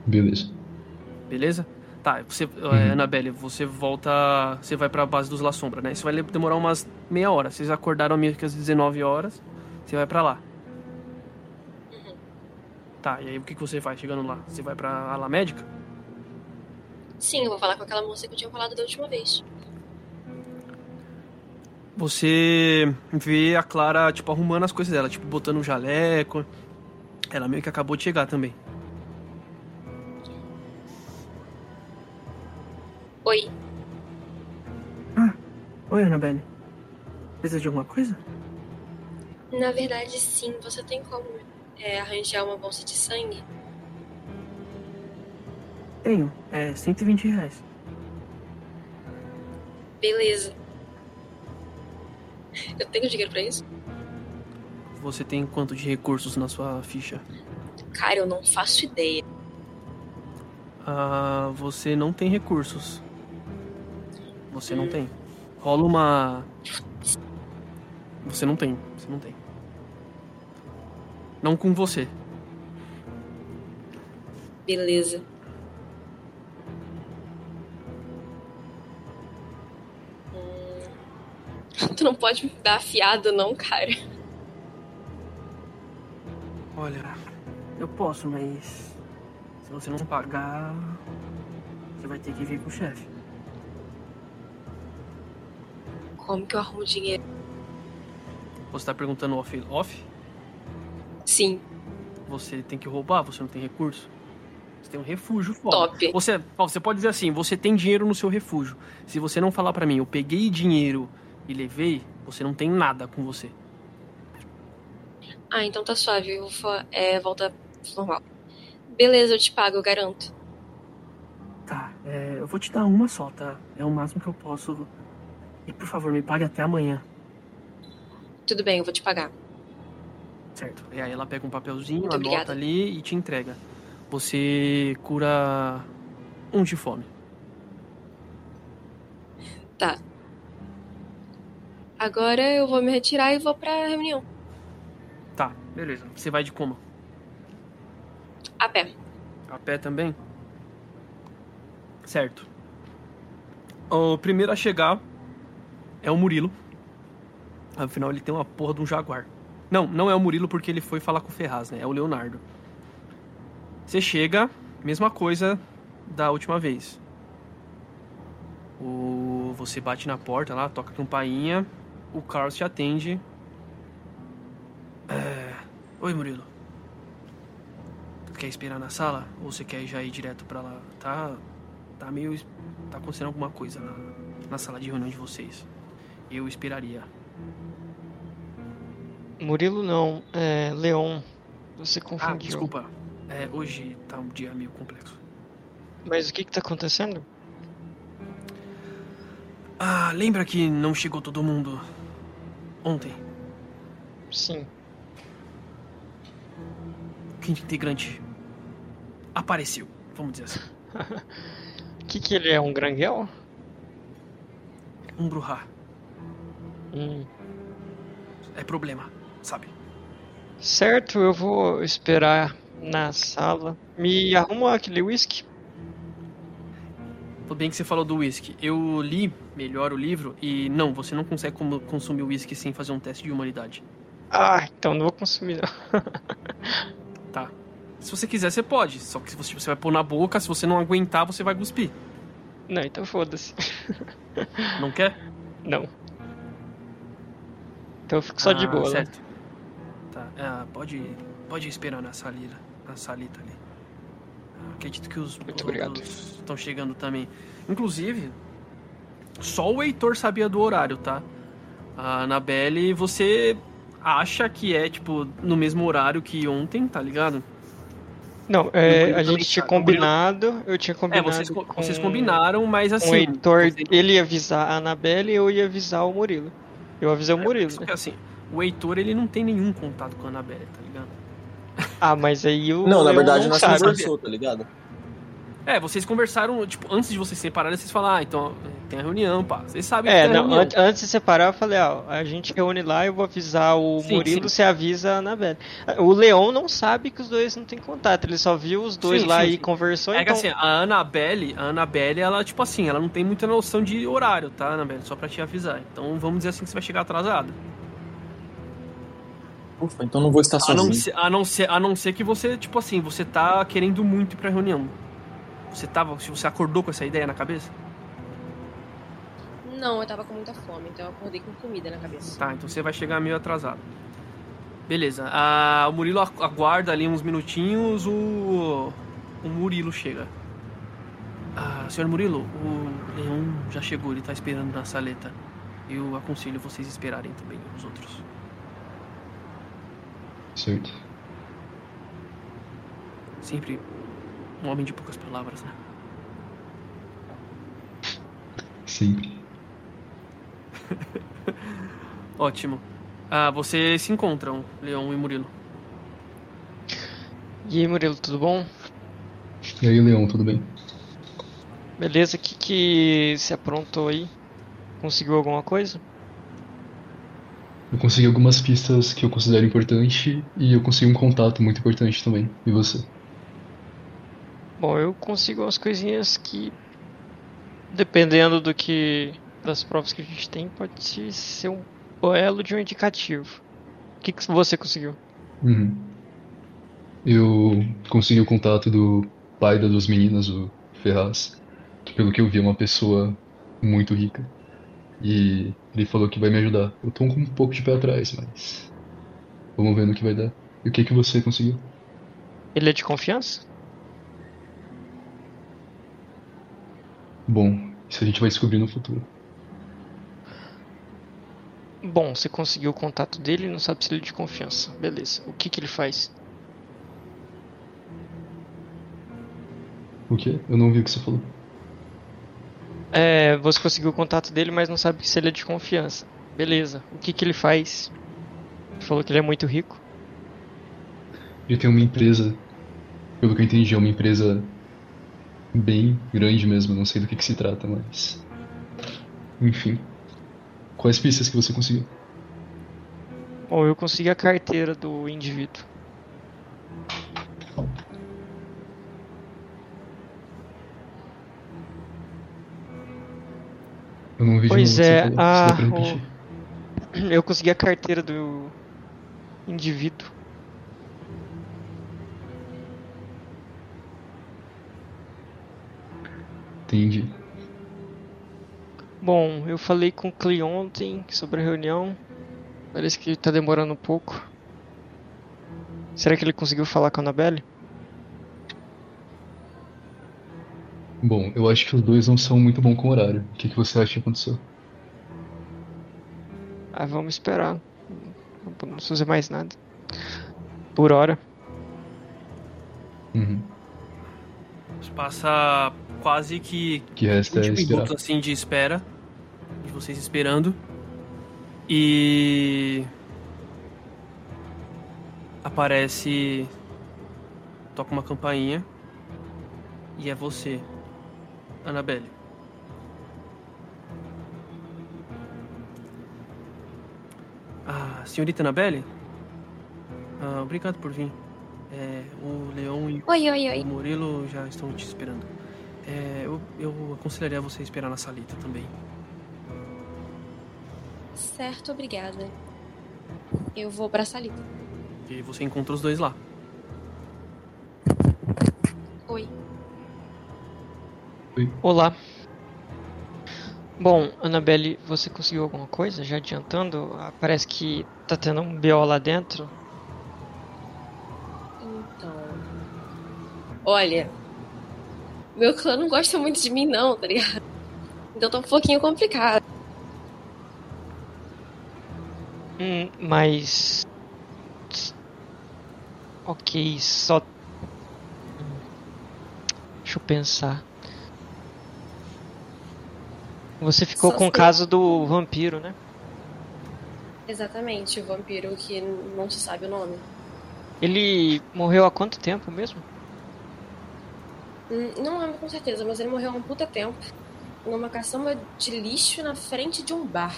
Beleza. Beleza? Tá, você, Uhum. é, Annabelle, você volta. Você vai pra base dos La Sombra, né? Isso vai demorar umas meia hora. Vocês acordaram meio que às 19 horas. Você vai pra lá. Tá, e aí o que, que você faz chegando lá? Você vai pra ala médica? Sim, eu vou falar com aquela moça que eu tinha falado da última vez. Você vê a Clara, tipo, arrumando as coisas dela, tipo, botando um jaleco. Ela meio que acabou de chegar também. Oi, Oi, Annabelle. Precisa de alguma coisa? na verdade sim, você tem como é, arranjar uma bolsa de sangue? Tenho. É 120 reais. Beleza. Eu tenho dinheiro pra isso? Você tem quanto de recursos na sua ficha? Cara, eu não faço ideia. Ah, você não tem recursos. Você não tem. Rola uma. Você não tem. Você não tem. Não com você. Beleza. Tu não pode me dar fiado, não, cara. Olha, eu posso, mas se você não pagar, você vai ter que vir com o chefe. Como que eu arrumo dinheiro? Você tá perguntando off, off? Sim, Você tem que roubar, você não tem recurso. Você tem um refúgio fora. top. Você, você pode dizer assim, você tem dinheiro no seu refúgio. Se você não falar pra mim, eu peguei dinheiro e levei, você não tem nada com você. Ah, então tá suave. Eu vou fa- é, volta normal. Beleza, eu te pago, eu garanto. Tá, é, eu vou te dar uma só, tá? É o máximo que eu posso. E por favor, me pague até amanhã, Tudo bem, eu vou te pagar. certo? E aí ela pega um papelzinho, Muito anota obrigada. ali e te entrega. Você cura um de fome. Tá. Agora eu vou me retirar e vou pra reunião. Tá, beleza. Você vai de como? A pé. A pé também? Certo. O primeiro a chegar é o Murilo. Afinal, ele tem uma porra de um jaguar. Não, não é o Murilo porque ele foi falar com o Ferraz, né? É o Leonardo. Você chega, mesma coisa da última vez. O... Você bate na porta lá, toca a campainha. O Carlos te atende. É... Oi, Murilo. Quer esperar na sala? Ou você quer já ir direto pra lá? Tá. Tá meio. Tá acontecendo alguma coisa na, na sala de reunião de vocês. Eu esperaria. Murilo não, é Leon. Você Ah, confundiu. desculpa. É, hoje tá um dia meio complexo. Mas o que que tá acontecendo? Ah, lembra que não chegou todo mundo ontem? Sim. Que integrante apareceu, vamos dizer assim. O que que ele é? Um granguel? Um Bruhá. Hum. É problema, sabe? Certo, eu vou esperar na sala. Me arruma aquele whisky? Tudo bem que você falou do whisky. Eu li melhor o livro e não, você não consegue como- consumir o whisky sem fazer um teste de humanidade. Ah, então não vou consumir não. Tá. Se você quiser, você pode. Só que se você, você vai pôr na boca, se você não aguentar, você vai cuspir. Não, então foda-se. Não quer? Não. Então eu fico só de Ah, boa, né? certo. Tá. Ah, pode, pode esperar na salita, na salita ali. Acredito que os Muito obrigado. estão chegando também. Inclusive, só o Heitor sabia do horário, tá? A Anabelle, você acha que é, tipo, no mesmo horário que ontem, tá ligado? Não, é, Murilo a gente tinha Murilo- combinado, eu tinha É, combinado vocês, co- com, vocês combinaram, mas assim... o Heitor, você- ele ia avisar a Anabelle e eu ia avisar o Murilo. Eu avisei o Murilo, Só né? que assim, o Heitor, ele não tem nenhum contato com a Anabelle, tá ligado? Ah, mas aí o Não, na verdade não nós conversou, tá ligado? É, vocês conversaram, tipo, antes de vocês se separarem, vocês falaram, ah, então tem a reunião, pá. Vocês sabem É, que tem a não, reunião. an- antes de separar, eu falei, ó, a gente reúne lá, eu vou avisar o Sim, Murilo, sim. você avisa a Anabelle. O Leon não sabe que os dois não têm contato, ele só viu os dois Sim, lá sim, e sim. conversou, É que então... assim, a Annabelle, a Annabelle, ela, tipo assim, ela não tem muita noção de horário, tá, Annabelle? Só pra te avisar. Então vamos dizer assim que você vai chegar atrasado. Ufa, então não vou estar A não, sozinho. ser, a, não ser, a não ser que você, tipo assim, você tá querendo muito ir pra reunião. Você tava. Se você acordou com essa ideia na cabeça? Não, eu tava com muita fome, então eu acordei com comida na cabeça. Tá, então você vai chegar meio atrasado. Beleza. Ah, o Murilo agu- aguarda ali uns minutinhos, o. O Murilo chega. Ah, senhor Murilo, o Leão já chegou, ele tá esperando na saleta. Eu aconselho vocês esperarem também os outros. Certo. Sempre um homem de poucas palavras, né? Sempre. Ótimo. Ah, vocês se encontram, Leão e Murilo. E aí, Murilo, tudo bom? E aí, Leão, tudo bem? Beleza, o que que se aprontou aí? Conseguiu alguma coisa? Eu consegui algumas pistas que eu considero importante e eu consegui um contato muito importante também. E você? Bom, eu consigo umas coisinhas que, dependendo do que das provas que a gente tem, pode ser um belo de um indicativo. O que que você conseguiu? Uhum. Eu consegui o contato do pai das duas meninas, o Ferraz, que pelo que eu vi é uma pessoa muito rica. E ele falou que vai me ajudar. Eu tô com um pouco de pé atrás, mas. Vamos ver no que vai dar. E o que que você conseguiu? Ele é de confiança? Bom, isso a gente vai descobrir no futuro. Bom, você conseguiu o contato dele e não sabe se ele é de confiança. Beleza. O que que ele faz? O quê? Eu não vi o que você falou. É, você conseguiu o contato dele, mas não sabe se ele é de confiança. Beleza. O que que ele faz? Ele falou que ele é muito rico. Ele tem uma empresa, pelo que eu entendi, é uma empresa bem grande mesmo. Não sei do que que se trata, mas. Enfim. Quais pistas que você conseguiu? Bom, eu consegui a carteira do indivíduo. Eu não vi Pois é, a- repetir? Eu consegui a carteira do indivíduo. Entendi. Bom, eu falei com o Clay ontem sobre a reunião. Parece que tá demorando um pouco. Será que ele conseguiu falar com a Annabelle? Bom, eu acho que os dois não são muito bons com horário. O que que você acha que aconteceu? Ah, vamos esperar. Não podemos fazer mais nada. Por hora. Uhum. Passa quase que que resta é 20 esperar. minutos assim de espera. De vocês esperando. E. Aparece. Toca uma campainha. E é você, Annabelle. Ah, senhorita Annabelle? Ah, obrigado por vir. É, o Leão e Oi, oi, oi. o Murilo já estão te esperando. É, eu, eu aconselharia você esperar na salita também. Certo, obrigada. Eu vou pra salita. E você encontra os dois lá. Oi. Olá. Bom, Annabelle, você conseguiu alguma coisa? Já adiantando, ah, parece que tá tendo um BO lá dentro. Então. Olha. Meu clã não gosta muito de mim, não, tá ligado? Então tá um pouquinho complicado. Hum, mas. Ok, só. Deixa eu pensar. Você ficou Só com o caso do vampiro, né? Exatamente, o vampiro que não se sabe o nome. Ele morreu há quanto tempo mesmo? Hum, Não lembro com certeza, mas ele morreu há um puta tempo. Numa caçamba de lixo na frente de um bar.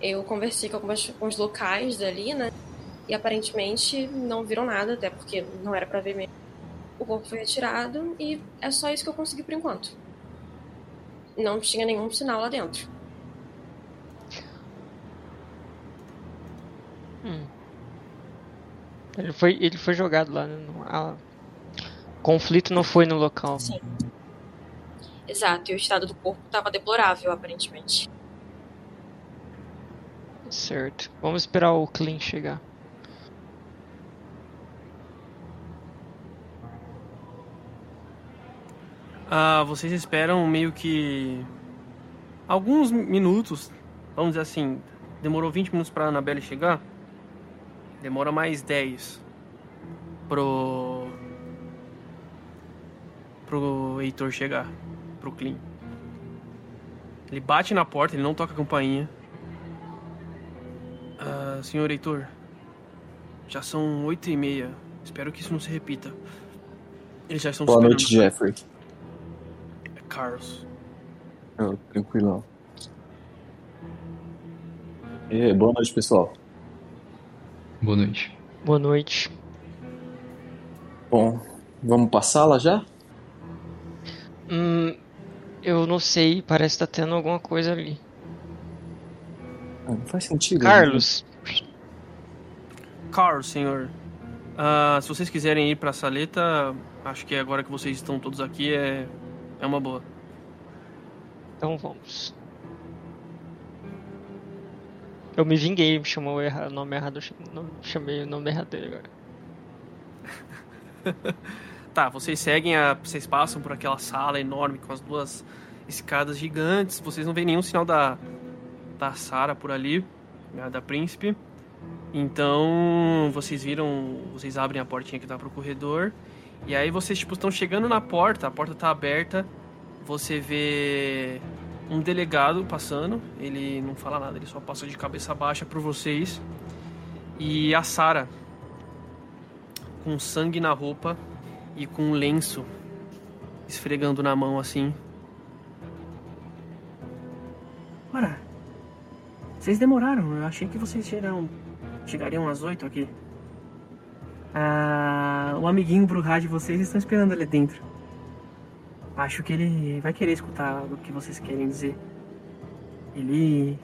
Eu conversei com, os locais dali, né? E aparentemente não viram nada, até porque não era pra ver mesmo. O corpo foi retirado e é só isso que eu consegui por enquanto. Não tinha nenhum sinal lá dentro. Hum. Ele foi, ele foi jogado lá. Né? no- a- Conflito não foi no local. Sim. Exato, e o estado do corpo estava deplorável, aparentemente. Certo. Vamos esperar o Clean chegar. Ah, vocês esperam meio que. Alguns minutos, vamos dizer assim. Demorou 20 minutos pra Annabelle chegar. Demora mais 10 pro. pro Heitor chegar. Pro Clean. Ele bate na porta, ele não toca a campainha. Ah, senhor Heitor. Já são 8 e meia. Espero que isso não se repita. Eles já estão Boa esperando. noite, Jeffrey. É Carlos. Eu, tranquilão. E boa noite, pessoal. Boa noite. Boa noite. Bom, vamos pra sala já? Hum, eu não sei, parece que tá tendo alguma coisa ali. Ah, não faz sentido. né? Carlos, Carl, senhor. Ah, se vocês quiserem ir pra saleta, acho que agora que vocês estão todos aqui é, é uma boa. Então vamos. Eu me vinguei, me chamou o nome errado, chamei o nome errado dele agora. Tá, vocês seguem, a, vocês passam por aquela sala enorme com as duas escadas gigantes. Vocês não veem nenhum sinal da, da Sara por ali, né, da príncipe. Então, vocês viram, vocês abrem a portinha que dá pro corredor. E aí vocês, tipo, estão chegando na porta, a porta tá aberta. Você vê um delegado passando, ele não fala nada, ele só passa de cabeça baixa por vocês. E a Sara, com sangue na roupa e com um lenço esfregando na mão assim. Ora, vocês demoraram. Eu achei que vocês chegaram, chegariam às oito aqui. Ah, o amiguinho Bruhá de vocês estão esperando ali dentro. Acho que ele vai querer escutar o que vocês querem dizer. Ele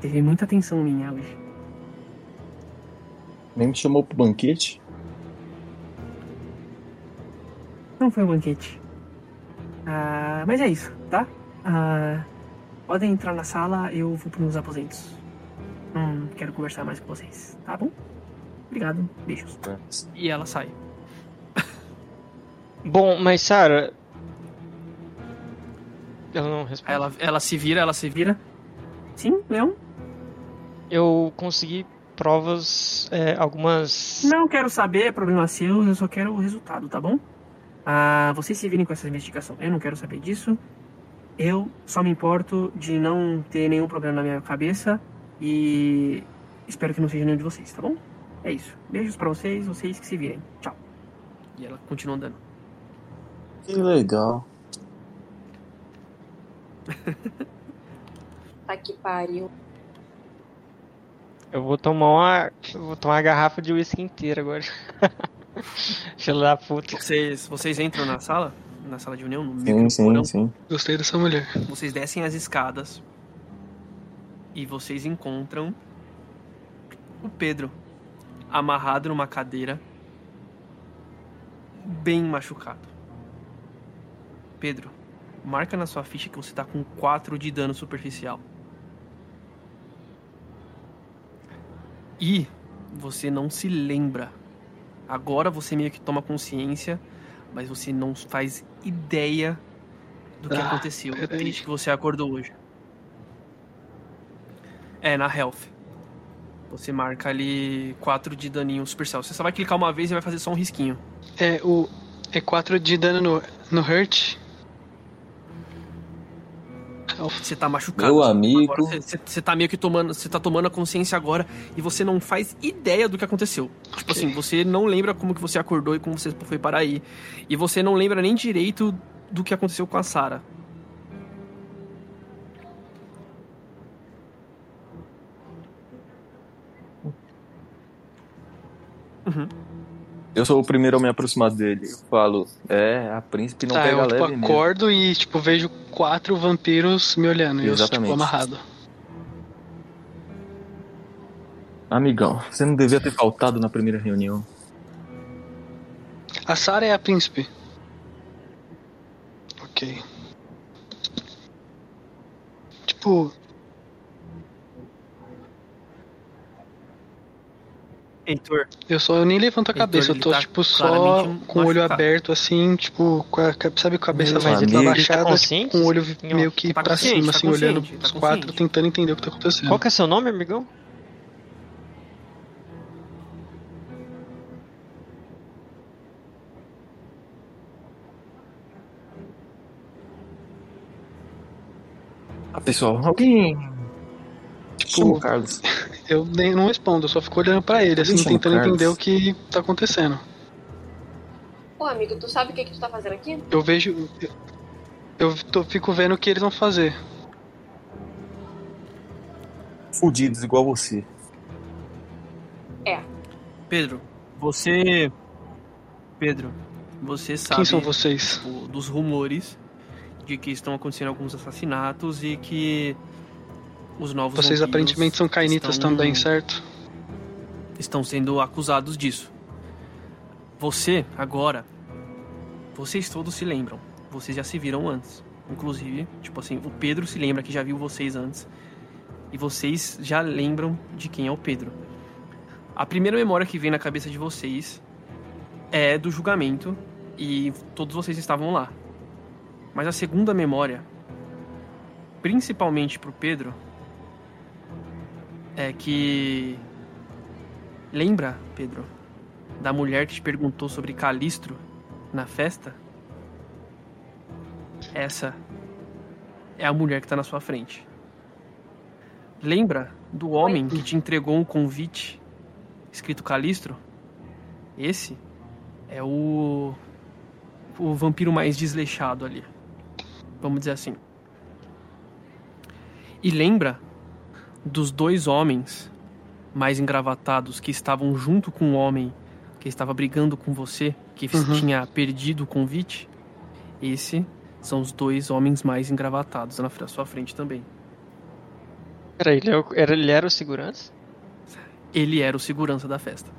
teve muita atenção minha hoje. Nem me chamou pro banquete. Não foi um banquete. Ah, mas é isso, tá? Ah, podem entrar na sala, eu vou para meus aposentos. Não quero conversar mais com vocês, tá bom? Obrigado, beijos. E ela sai. Bom, mas Sarah. Ela não responde. Ela, ela se vira, ela se vira. Sim, Leão? Eu consegui provas, é, algumas. Não quero saber, é problema seu, eu só quero o resultado, tá bom? Ah, vocês se virem com essa investigação. Eu não quero saber disso. Eu só me importo de não ter nenhum problema na minha cabeça e espero que não seja nenhum de vocês, tá bom? É isso. Beijos pra vocês, vocês que se virem. Tchau. E ela continua andando. Que legal. Tá que pariu. Eu vou tomar uma. Eu vou tomar uma garrafa de uísque inteira agora. Filho da puta. Vocês, vocês entram na sala? Na sala de união? No Sim, sim, sim. Gostei dessa mulher. Vocês descem as escadas e vocês encontram o Pedro amarrado numa cadeira, bem machucado. Pedro, marca na sua ficha que você tá com 4 de dano superficial. E você não se lembra. Agora você meio que toma consciência, mas você não faz ideia do que Ah, aconteceu peraí. desde que você acordou hoje. É, na Health. Você marca ali 4 de daninho superficial. Você só vai clicar uma vez e vai fazer só um risquinho. É o. É 4 de dano no, no Hurt. Você tá machucado. Meu Agora amigo. Você, você- você tá meio que tomando. Você tá tomando a consciência agora e você não faz ideia do que aconteceu. Tipo assim, você não lembra como que você acordou e como você foi parar aí. E você não lembra nem direito do que aconteceu com a Sarah. Uhum. Eu sou o primeiro a me aproximar dele. Eu falo, é, a príncipe não tá, pega eu tipo, leve mesmo. acordo e tipo, vejo quatro vampiros me olhando. E eu, tipo, Exatamente. amarrado. Amigão, você não devia ter faltado na primeira reunião. A Sarah é a príncipe. Ok. Tipo, Heitor, eu só eu nem levanto a Heitor, cabeça, eu tô tá tipo só com o olho aberto assim, tipo, com a, sabe com a cabeça Meu mais. Ele tá abaixada, consciente? com o olho meio que Tá pra cima, tá assim, olhando tá os quatro, tentando entender o que tá acontecendo. Qual que é seu nome, amigão? Ah, pessoal, alguém. Tipo, o Carlos. Eu nem não respondo, eu só fico olhando pra ele, assim, o tentando Carlos. entender o que tá acontecendo. Ô, amigo, tu sabe o que, que tu tá fazendo aqui? Eu vejo. Eu, eu tô- fico vendo o que eles vão fazer. Fudidos igual você. Pedro, você. Pedro, você sabe Quem são vocês? tipo, dos rumores de que estão acontecendo alguns assassinatos e que os novos Vocês aparentemente são cainitas estão- também, certo? estão sendo acusados disso. Você, agora, vocês todos se lembram. Vocês já se viram antes. Inclusive, tipo assim, o Pedro se lembra que já viu vocês antes. E vocês já lembram de quem é o Pedro. A primeira memória que vem na cabeça de vocês é do julgamento e todos vocês estavam lá. Mas a segunda memória, principalmente pro Pedro, é que lembra, Pedro, da mulher que te perguntou sobre Calistro na festa? Essa é a mulher que está na sua frente. Lembra do homem que te entregou um convite escrito Calistro? Esse é o o vampiro mais desleixado ali. Vamos dizer assim. E lembra dos dois homens mais engravatados que estavam junto com o homem que estava brigando com você, que Uhum. tinha perdido o convite? Esse são os dois homens mais engravatados na sua frente também. Peraí, ele, é era, ele era o segurança? Ele era o segurança da festa.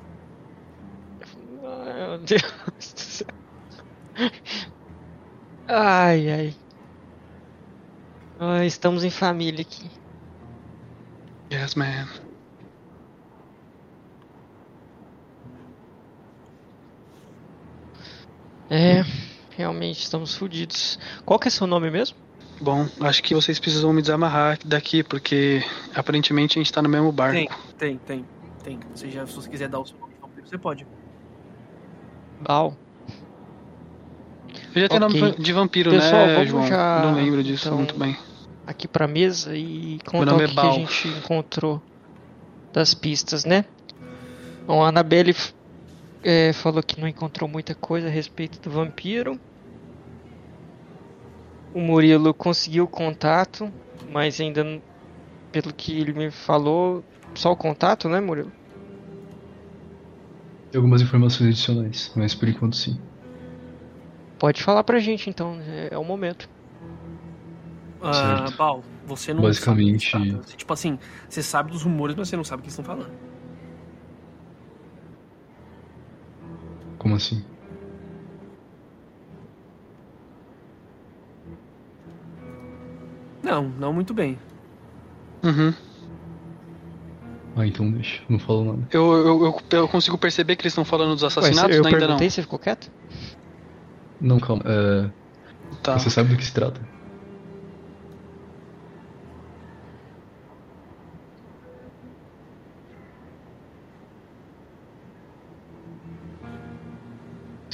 Meu Deus do céu. Ai, ai. Ai, estamos em família aqui. Yes, man. É, realmente estamos fodidos. Qual que é seu nome mesmo? Bom, acho que vocês precisam me desamarrar daqui, porque aparentemente a gente tá no mesmo barco. Tem, tem, tem, tem. Se, já, se você quiser dar o seu nome de vampiro, você pode. Bal. Eu já tenho Ok. nome de vampiro, Pessoal, né, João? já, Não lembro disso então, muito bem. Aqui pra mesa e contar o é que, que a gente encontrou das pistas, né? Bom, a Annabelle f- é, falou que não encontrou muita coisa a respeito do vampiro. O Murilo conseguiu contato, mas ainda, pelo que ele me falou, só o contato, né, Murilo? Tem algumas informações adicionais, mas por enquanto sim. Pode falar pra gente então, é, é o momento. Ah, Certo. Bal, você não Basicamente- sabe. trata. Tipo assim, você sabe dos rumores, mas você não sabe o que estão falando. Como assim? Não, não muito bem. Uhum. Ah, então deixa, não falo nada. Eu, eu, eu, eu consigo perceber que eles estão falando dos Ué, assassinatos? eu Ainda perguntei, não. você ficou quieto? Não, calma. É, Tá. Você sabe do que se trata?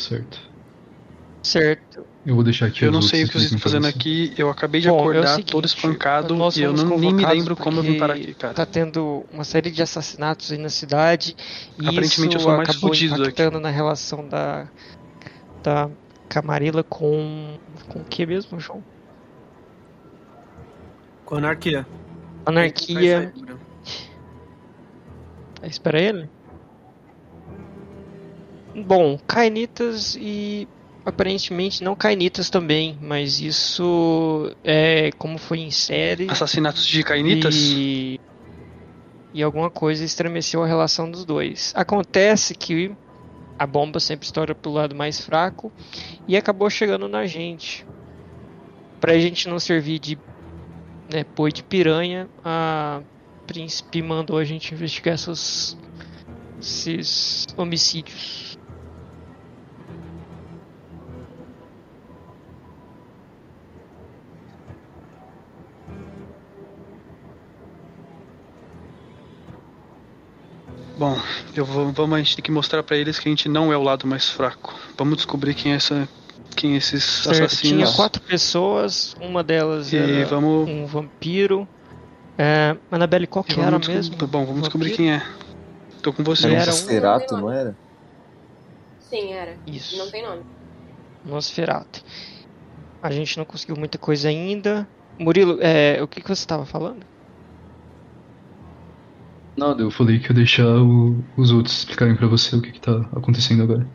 Certo. Certo. Eu vou deixar aqui Eu não sei o que vocês estão fazendo aqui. Eu acabei de Bom, é o acordar seguinte, todo espancado e eu não, nem me lembro como eu vim parar aqui, cara. Tá tendo uma série de assassinatos aí na cidade. E Aparentemente eu isso sou o mais acabou impactando na relação da da Camarilla com com o que mesmo, João? Com a anarquia. Anarquia. Gabriel. Espera ele. Bom, Cainitas e aparentemente não Cainitas também, mas isso é como foi em série. Assassinatos de cainitas? E, e alguma coisa estremeceu a relação dos dois. Acontece que a bomba sempre estoura pro lado mais fraco e acabou chegando na gente. Pra gente não servir de né, boi de piranha, a príncipe mandou a gente investigar esses homicídios. Bom, eu vou, vamos, a gente tem que mostrar pra eles que a gente não é o lado mais fraco. Vamos descobrir quem é essa, quem é esses Certo, Tinha assassinos. quatro pessoas, uma delas E era vamos, um vampiro. É, Annabelle, qual que era mesmo? descobrir- Bom, vamos descobrir Vampiro? quem é. Tô com você. Era um era um- Nosferatu, não era? Sim, era. Isso. Não tem nome. Nosferatu. A gente não conseguiu muita coisa ainda. Murilo, é, o que, que você estava falando? Nada, eu falei que ia deixar o- os outros explicarem pra você o que, que tá acontecendo agora.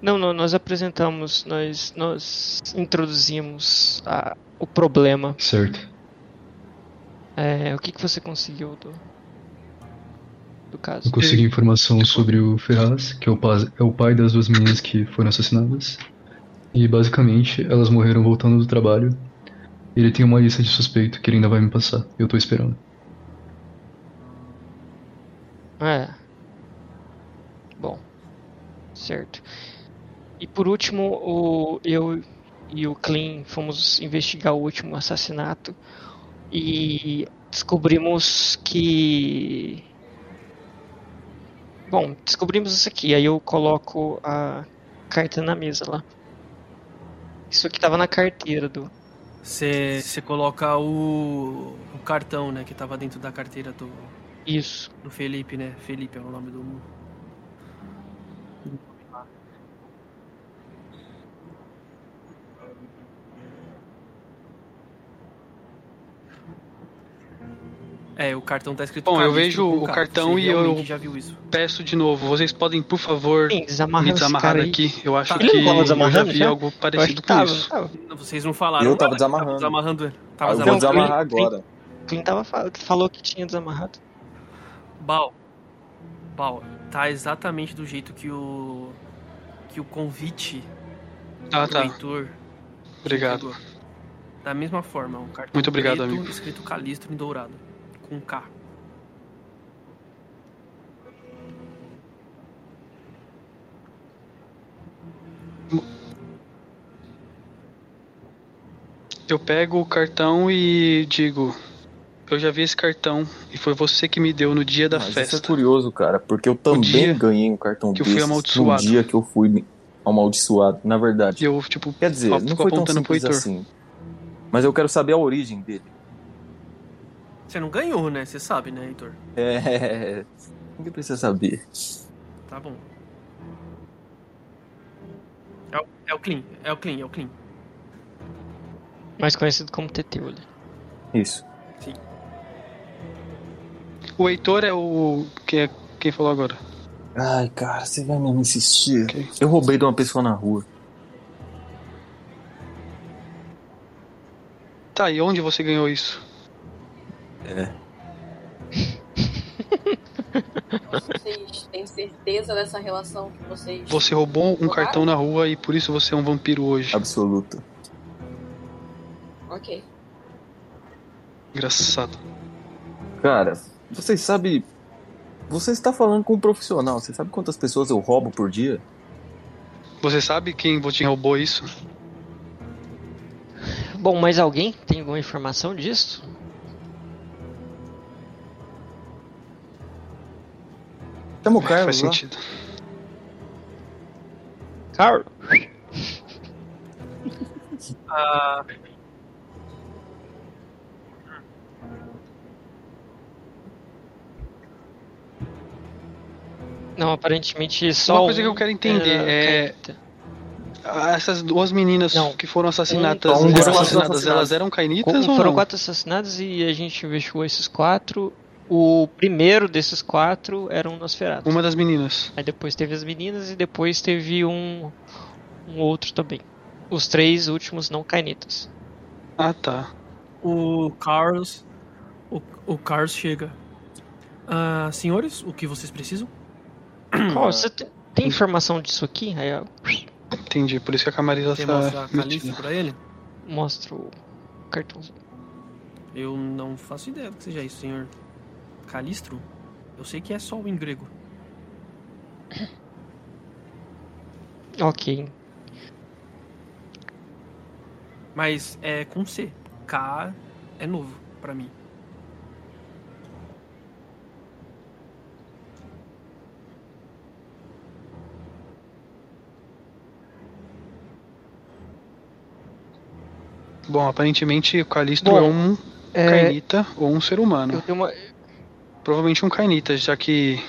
Não, não, nós apresentamos, nós, nós introduzimos a- o problema. Certo. É, o que, que você conseguiu do. do caso. Eu consegui informação sobre o Ferraz, que é o, pai, é o pai das duas meninas que foram assassinadas. E basicamente elas morreram voltando do trabalho. Ele tem uma lista de suspeito que ele ainda vai me passar. Eu tô esperando. É. Bom. Certo. E por último, o, eu e o Clean fomos investigar o último assassinato e descobrimos que. Bom, descobrimos isso aqui. Aí eu coloco a carta na mesa lá. Isso aqui tava na carteira do. Você coloca o, o cartão, né? Que tava dentro da carteira do, Isso. do Felipe, né? Felipe é o nome do. É, o cartão tá escrito Bom, eu vejo o cartão Você e eu- realmente já viu isso. Peço de novo, vocês podem, por favor, Sim, me desamarrar daqui. Eu acho Tá. que tava eu já vi já? algo parecido com tava, isso. tava. Vocês não falaram. Eu tava "Ah, desamarrando." desamarrando ele. Tava Ah, eu vou desamarrando. desamarrar agora. Quem tava fal- falou que tinha desamarrado? Bal. Bal, tá exatamente do jeito que o. que o convite Ah, do tá. Heitor Obrigado. chegou. Da mesma forma, um cartão Muito obrigado, preto, amigo. escrito Calistro em dourado. Com K. Eu pego o cartão e digo: Eu já vi esse cartão e foi você que me deu no dia da Mas festa. isso é curioso, cara, porque eu também ganhei um cartão que eu fui desses no amaldiçoado. dia que eu fui amaldiçoado, na verdade. E eu, tipo, Quer dizer, não fico foi tão simples assim. Mas eu quero saber a origem dele. Você não ganhou, né? Você sabe, né, Heitor? É. Ninguém precisa saber. Tá bom. É o, é o Clean, é o Clean, é o Clean. Mais conhecido como Teteu. ali. Isso. O Heitor é o. Que é quem falou agora? Ai, cara, você vai mesmo insistir. Ok. Eu roubei de uma pessoa na rua. Tá, e onde você ganhou isso? É. Vocês têm certeza dessa relação que vocês. Você roubou um Roubaram? cartão na rua e por isso você é um vampiro hoje. Absoluta. Ok. Engraçado. Cara, vocês sabem. Você está falando com um profissional. Você sabe quantas pessoas eu roubo por dia? Você sabe quem você roubou isso? Bom, mais alguém tem alguma informação disso? Chama o Carlos Faz lá. sentido. Carl? Ah, Não, aparentemente só. Uma coisa um que eu quero entender é-. Ah, Essas duas meninas Não. que foram assassinadas, Um- um foram assassinadas, elas eram cainitas Com- ou foram não? quatro assassinados e a gente investigou esses quatro. O primeiro desses quatro era um Nosferatu. Uma das meninas. Aí depois teve as meninas e depois teve um, um outro também. Os três últimos não cainitas. Ah, tá. o Carlos. O, o Carlos chega. Ah, senhores, o que vocês precisam? Ó, você tem, tem informação disso aqui? Aí eu Entendi. Por isso que a Camarilla Você tá mostra a pra ele? mostro o cartãozinho. Eu não faço ideia do que seja isso, senhor. Calistro? Eu sei que é sol em grego. Ok. Mas é com C. K é novo pra mim. Bom, aparentemente o Calistro Bom, é um É, cainita ou um ser humano. eu tenho uma. Provavelmente um cainita, já que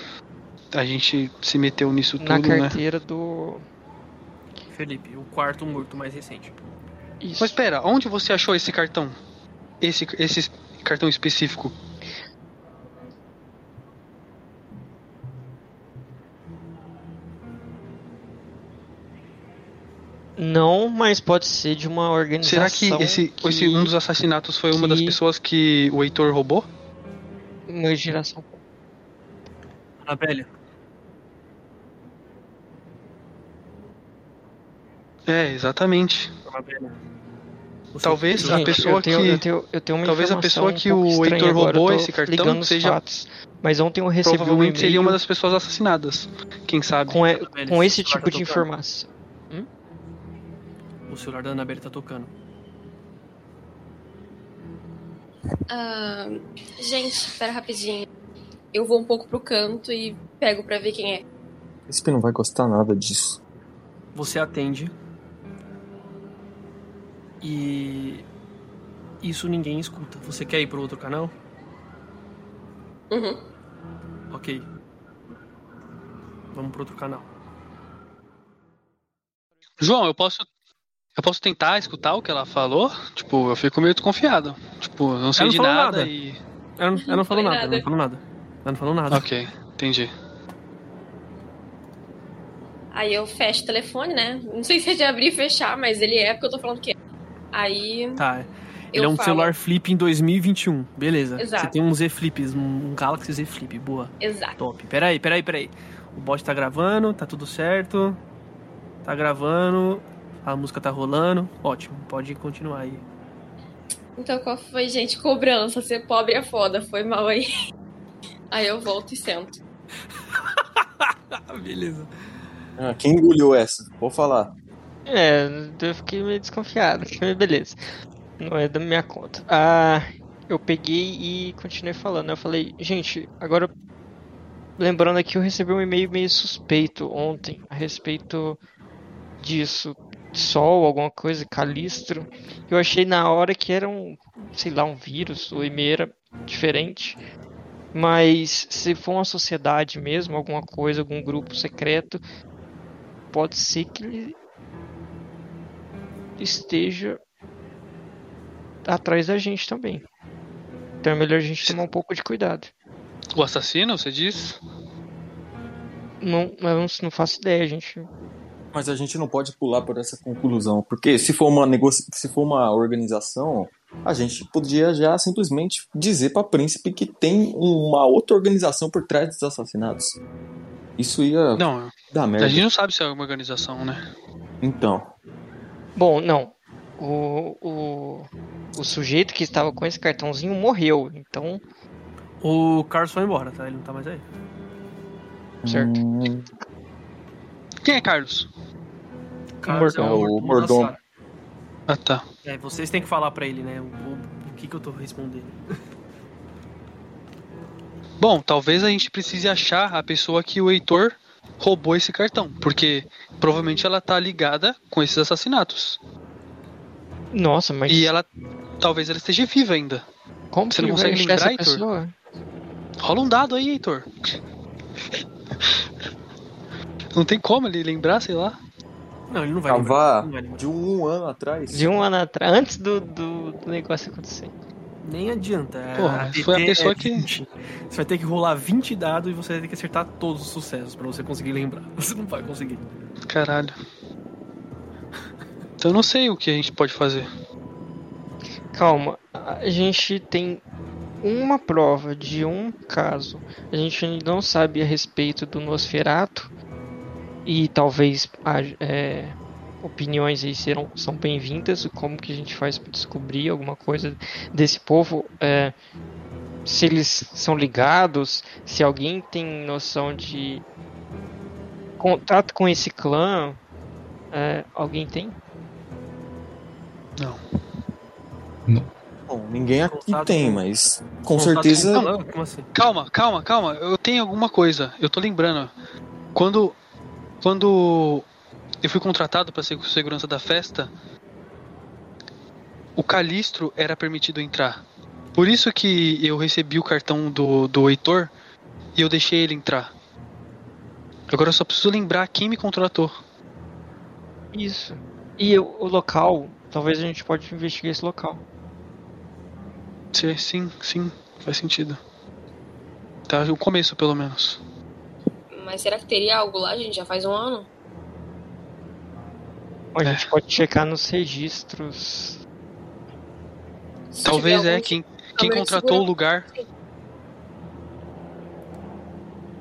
a gente se meteu nisso tudo, Na né? carteira do. Felipe, o quarto morto mais recente. Isso. Mas espera, onde você achou esse cartão? Esse, esse cartão específico? Não, mas pode ser de uma organização. Será que esse, que esse um dos assassinatos foi uma das pessoas que o Heitor roubou? Uma geração. Anabelle, É, exatamente. Anabelle. Você- Talvez a Gente, pessoa eu tenho, que- eu tenho, eu tenho uma talvez a informação pessoa um que o Heitor roubou esse cartão ligando os seja- fatos. Mas ontem eu recebi um Provavelmente seria uma e-mail das pessoas assassinadas. Quem sabe? com, Anabelle, com esse celular tipo tá de informação. O celular da Anabelle tá tocando. Ah, gente, espera rapidinho. Eu vou um pouco pro canto e pego pra ver quem é. Príncipe não vai gostar nada disso. Você atende. E. Isso ninguém escuta. Você quer ir pro outro canal? Uhum. Ok. Vamos pro outro canal. João, eu posso. Eu posso tentar escutar o que ela falou? Tipo, eu fico meio desconfiado. Tipo, eu não sei não de nada, nada. e. Ela não, ela não falou Foi nada, ela não nada. falou nada. Ela não falou nada. Ok, entendi. Aí eu fecho o telefone, né? Não sei se é de abrir e fechar, mas ele é porque eu tô falando que é. Aí Tá. Ele eu é um falo. celular flip em 2021. Beleza. Exato. Você tem um Z Flips, um Galaxy Z Flip. Boa. Exato. Top. Peraí, peraí, peraí. O bot tá gravando, tá tudo certo. Tá gravando. A música tá rolando. Ótimo, pode continuar aí. Então qual foi, gente? Cobrança. Ser pobre é foda. Foi mal aí. Aí eu volto e sento. Beleza. Ah, quem engoliu essa? Vou falar. É, eu fiquei meio desconfiado. Mas beleza. Não é da minha conta. Ah, eu peguei e continuei falando. Eu falei, gente, agora lembrando aqui, eu recebi um e-mail meio suspeito ontem a respeito disso. Sol, alguma coisa, calistro. Eu achei na hora que era um, sei lá, um vírus. O e-mail era diferente. Mas se for uma sociedade mesmo, alguma coisa, algum grupo secreto, pode ser que ele esteja atrás da gente também. Então é melhor a gente tomar um pouco de cuidado. O assassino, você diz? Não, eu não, não faço ideia, gente. Mas a gente não pode pular por essa conclusão, porque se for uma negocia... se for uma organização, a gente podia já simplesmente dizer para príncipe que tem uma outra organização por trás dos assassinatos. Isso ia Não, dar a merda. gente não sabe se é uma organização, né? Então, Bom, não. O, o, o sujeito que estava com esse cartãozinho morreu. Então, O Carlos foi embora, tá? Ele não tá mais aí. certo. hum, Quem é Carlos? Carlos é o, É o mordomo. Ah, tá. É, vocês têm que falar pra ele, né? O, o- o que que eu tô respondendo. Bom, talvez a gente precise achar a pessoa que o Heitor roubou esse cartão, porque provavelmente ela tá ligada com esses assassinatos. Nossa, mas E ela talvez ela esteja viva ainda. como você que não consegue lembrar, Heitor? pessoa? Rola um dado aí, Heitor. Não tem como ele lembrar, sei lá. Não, ele não vai lembrar. cavar Não vai lembrar. de um ano atrás. De um ano atrás, antes do, do, do negócio acontecer. Nem adianta. é, Porra, foi a pessoa é que- 20. Você vai ter que rolar 20 dados e você vai ter que acertar todos os sucessos pra você conseguir lembrar. Você não vai conseguir. Caralho. Então eu não sei o que a gente pode fazer. Calma, a gente tem uma prova de um caso. A gente ainda não sabe a respeito do Nosferato. E talvez haja- é, opiniões aí serão, são bem-vindas. Como que a gente faz para descobrir alguma coisa desse povo? é, se eles são ligados, se alguém tem noção de contato com esse clã. é, alguém tem? Bom, ninguém aqui Contato tem, com- mas com Contato certeza. com assim? Calma, calma, calma. Eu tenho alguma coisa. Eu tô lembrando. Quando. Quando eu fui contratado para ser segurança da festa, o Calistro era permitido entrar. Por isso que eu recebi o cartão do, do Heitor e eu deixei ele entrar. Agora eu só preciso lembrar quem me contratou. Isso. E o, o local, talvez a gente pode investigar esse local. Sim, sim, sim, faz sentido. Tá, o começo pelo menos. Mas será que teria algo lá, gente? Já faz um ano? A É. gente pode checar nos registros. Se Talvez é quem, tipo quem contratou o lugar.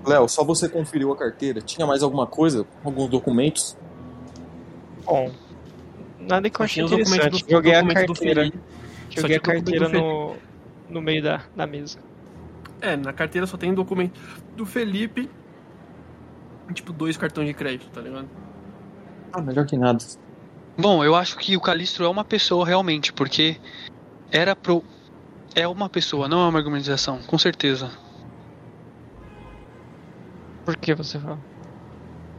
Léo, só você conferiu a carteira. Tinha mais alguma coisa? Alguns documentos? Bom, nada que eu achei interessante. do, Joguei a carteira, joguei a carteira no, no meio da, da mesa. É, na carteira só tem documento do Felipe. E, Tipo, dois cartões de crédito, tá ligado? Ah, melhor que nada. Bom, eu acho que o Calistro é uma pessoa realmente, porque era pro. É uma pessoa, não é uma organização, com certeza. Por que você fala?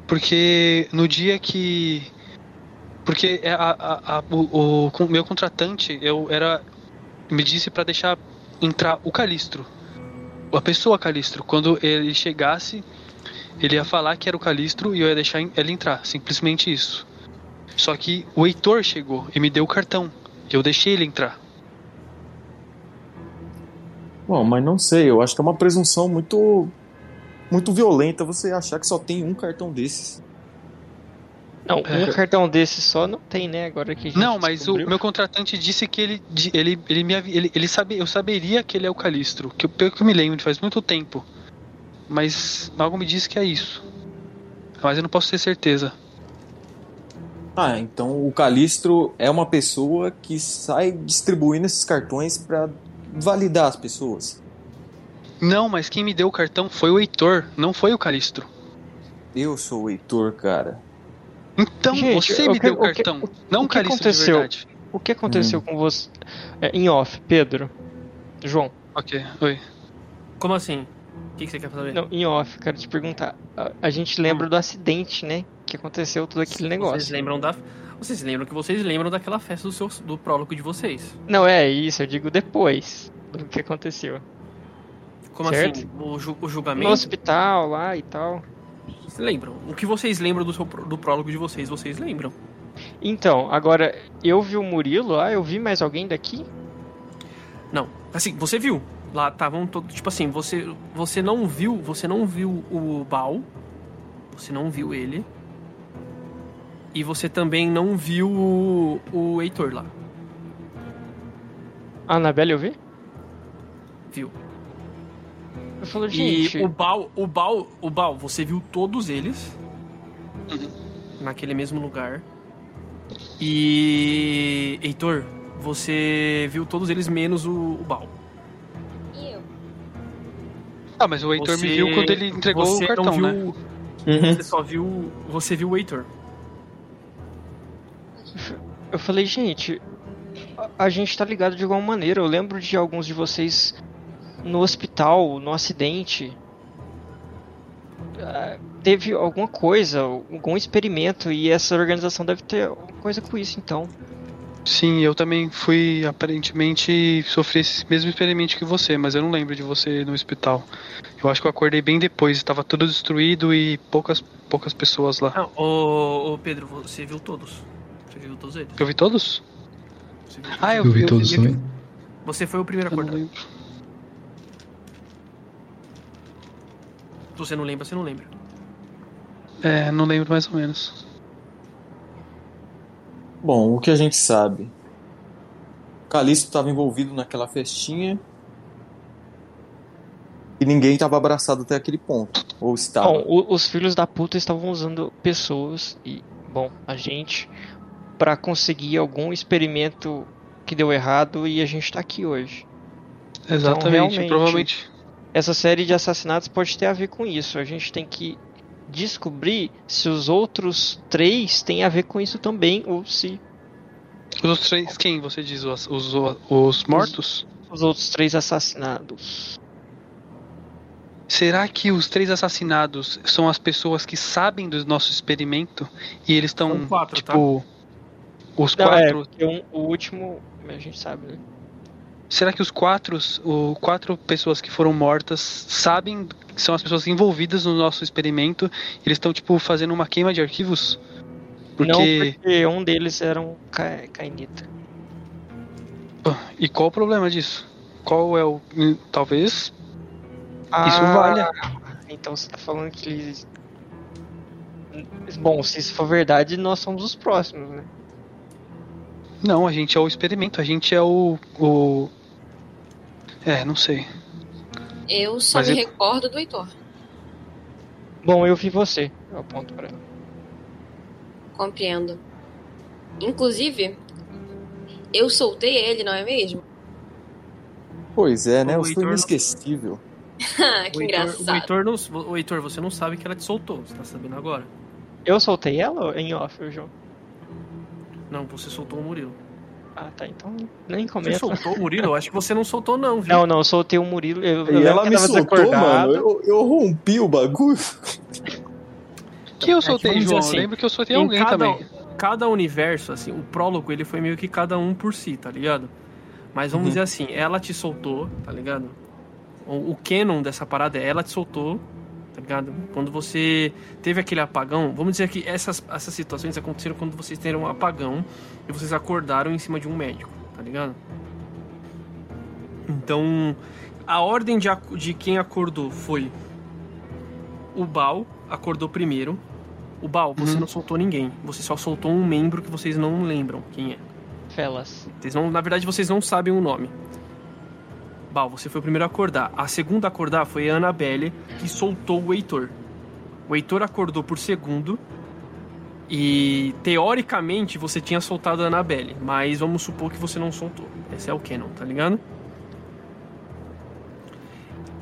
Porque no dia que. Porque é a, a- a- o, o meu contratante eu era me disse pra deixar entrar o Calistro. A pessoa Calistro. Quando ele chegasse, ele ia falar que era o Calistro e eu ia deixar ele entrar. Simplesmente isso. Só que o Heitor chegou e me deu o cartão. Eu deixei ele entrar. Bom, mas não sei, eu acho que é uma presunção muito muito violenta você achar que só tem um cartão desses. Não, É. um cartão desse só não tem, né? Agora que a gente Não, mas o descobriu. meu contratante disse que ele ele ele me ele, ele sabe, eu saberia que ele é o Calistro, que eu- pelo que eu me lembro faz muito tempo. Mas algo me disse que é isso. Mas eu não posso ter certeza. Ah, então o Calistro é uma pessoa que sai distribuindo esses cartões pra validar as pessoas. Não, mas quem me deu o cartão foi o Heitor, não foi o Calistro. Eu sou o Heitor, cara. Então Gente, você me que- deu o o que- cartão, o- não o o que Calistro de aconteceu? verdade. O que aconteceu Hum. com você? É, em off, Pedro. João. Ok, oi. Como assim? O que, que você quer saber? Não, em off, quero te perguntar. A, a gente lembra do acidente, né? Que aconteceu todo aquele Vocês negócio. lembram da. Vocês lembram que vocês lembram daquela festa do, seu, do prólogo de vocês. Não, é isso, eu digo depois do que aconteceu. Como Certo. assim? O, ju- o No julgamento? hospital lá e tal. Vocês lembram? O que vocês lembram do, seu, do prólogo de vocês, vocês lembram. Então, agora, eu vi o Murilo lá, eu vi mais alguém daqui? Não. Assim, você viu. Lá estavam todos. Tipo assim, você, você não viu. Você não viu o Bal. Você não viu ele. E você também não viu o, o Heitor lá. A Anabelle eu vi? Viu? Eu falo, gente. E o Bal, o Bal, o Bal, você viu todos eles Uhum. naquele mesmo lugar. E Heitor, você viu todos eles menos o, o Bal. E? Ah, mas o Heitor Você- me viu quando ele entregou você o cartão, não viu, né? Você só viu, você viu o Heitor. Eu falei, gente, a, a gente tá ligado de igual maneira. Eu lembro de alguns de vocês no hospital, no acidente. Ah, teve alguma coisa, algum experimento, e essa organização deve ter alguma coisa com isso, então. Sim, eu também fui, aparentemente, sofri esse mesmo experimento que você, mas eu não lembro de você no hospital. Eu acho que eu acordei bem depois, estava tudo destruído e poucas, poucas pessoas lá. Ah, ô, ô, Pedro, você viu todos. Você viu todos eles. Eu vi todos? Você, viu Ah, eu, Eu vi eu todos vi- também. você foi o primeiro a Eu não acordar. lembro. Se você não lembra, você não lembra. É, não lembro mais ou menos. Bom, o que a gente sabe? Calixto estava envolvido naquela festinha e ninguém estava abraçado até aquele ponto. Ou estava. Bom, o- os filhos da puta estavam usando pessoas e, bom, a gente pra conseguir algum experimento que deu errado e a gente tá aqui hoje. Exatamente, Então, provavelmente. Essa série de assassinatos pode ter a ver com isso. A gente tem que descobrir se os outros três têm a ver com isso também ou se Os outros três, quem você diz? Os, os, os mortos? os outros três assassinados. Será que os três assassinados são as pessoas que sabem do nosso experimento e eles estão, São quatro, tipo, os Não, é, quatro? porque um- o último, a gente sabe, né? Será que os quatro, o quatro pessoas que foram mortas sabem que são as pessoas envolvidas no nosso experimento? Eles estão tipo fazendo uma queima de arquivos? Porque Não porque um deles era um ca... cainita. e qual o problema disso? Qual é o talvez Ah, isso valha? Então você tá falando que eles. Bom, se isso for verdade, nós somos os próximos, né? Não, a gente é o experimento, a gente é o o é, não sei. Eu só Mas me eu- recordo do Heitor. Bom, eu vi você. Eu aponto pra ela. Compreendo. Inclusive, eu soltei ele, não é mesmo? Pois é, né? O Eu sou Heitor não- inesquecível. Que o, Heitor, o, engraçado. Heitor não, o Heitor, você não sabe que ela te soltou, você tá sabendo agora. Eu soltei ela ou em off, o João? Não, você soltou o Murilo. Ah, tá. Então nem Você comenta. soltou o Murilo? Eu acho que você não soltou, não, viu? Não, não, eu soltei o Murilo. Eu, eu E lembro ela que me soltou, mano. Eu, eu rompi o bagulho. Que eu É que soltei, dizer João? assim, eu lembro que eu soltei em alguém cada, também. Cada universo, assim, o prólogo ele foi meio que cada um por si, tá ligado? Mas vamos Uhum. dizer assim, ela te soltou, tá ligado? O, o canon dessa parada é ela te soltou, tá ligado? Quando você teve aquele apagão, vamos dizer que essas, essas situações aconteceram quando vocês tiveram um apagão e vocês acordaram em cima de um médico, tá ligado? Então, a ordem de, de quem acordou foi o Bal acordou primeiro. O Bal, você Uhum. não soltou ninguém. Você só soltou um membro que vocês não lembram quem é. Felas. Vocês não, na verdade, vocês não sabem o nome. Bal, você foi o primeiro a acordar. A segunda a acordar foi a Annabelle, que soltou o Heitor. O Heitor acordou por segundo. E teoricamente você tinha soltado a Annabelle, mas vamos supor que você não soltou. Esse é o canon, tá ligado?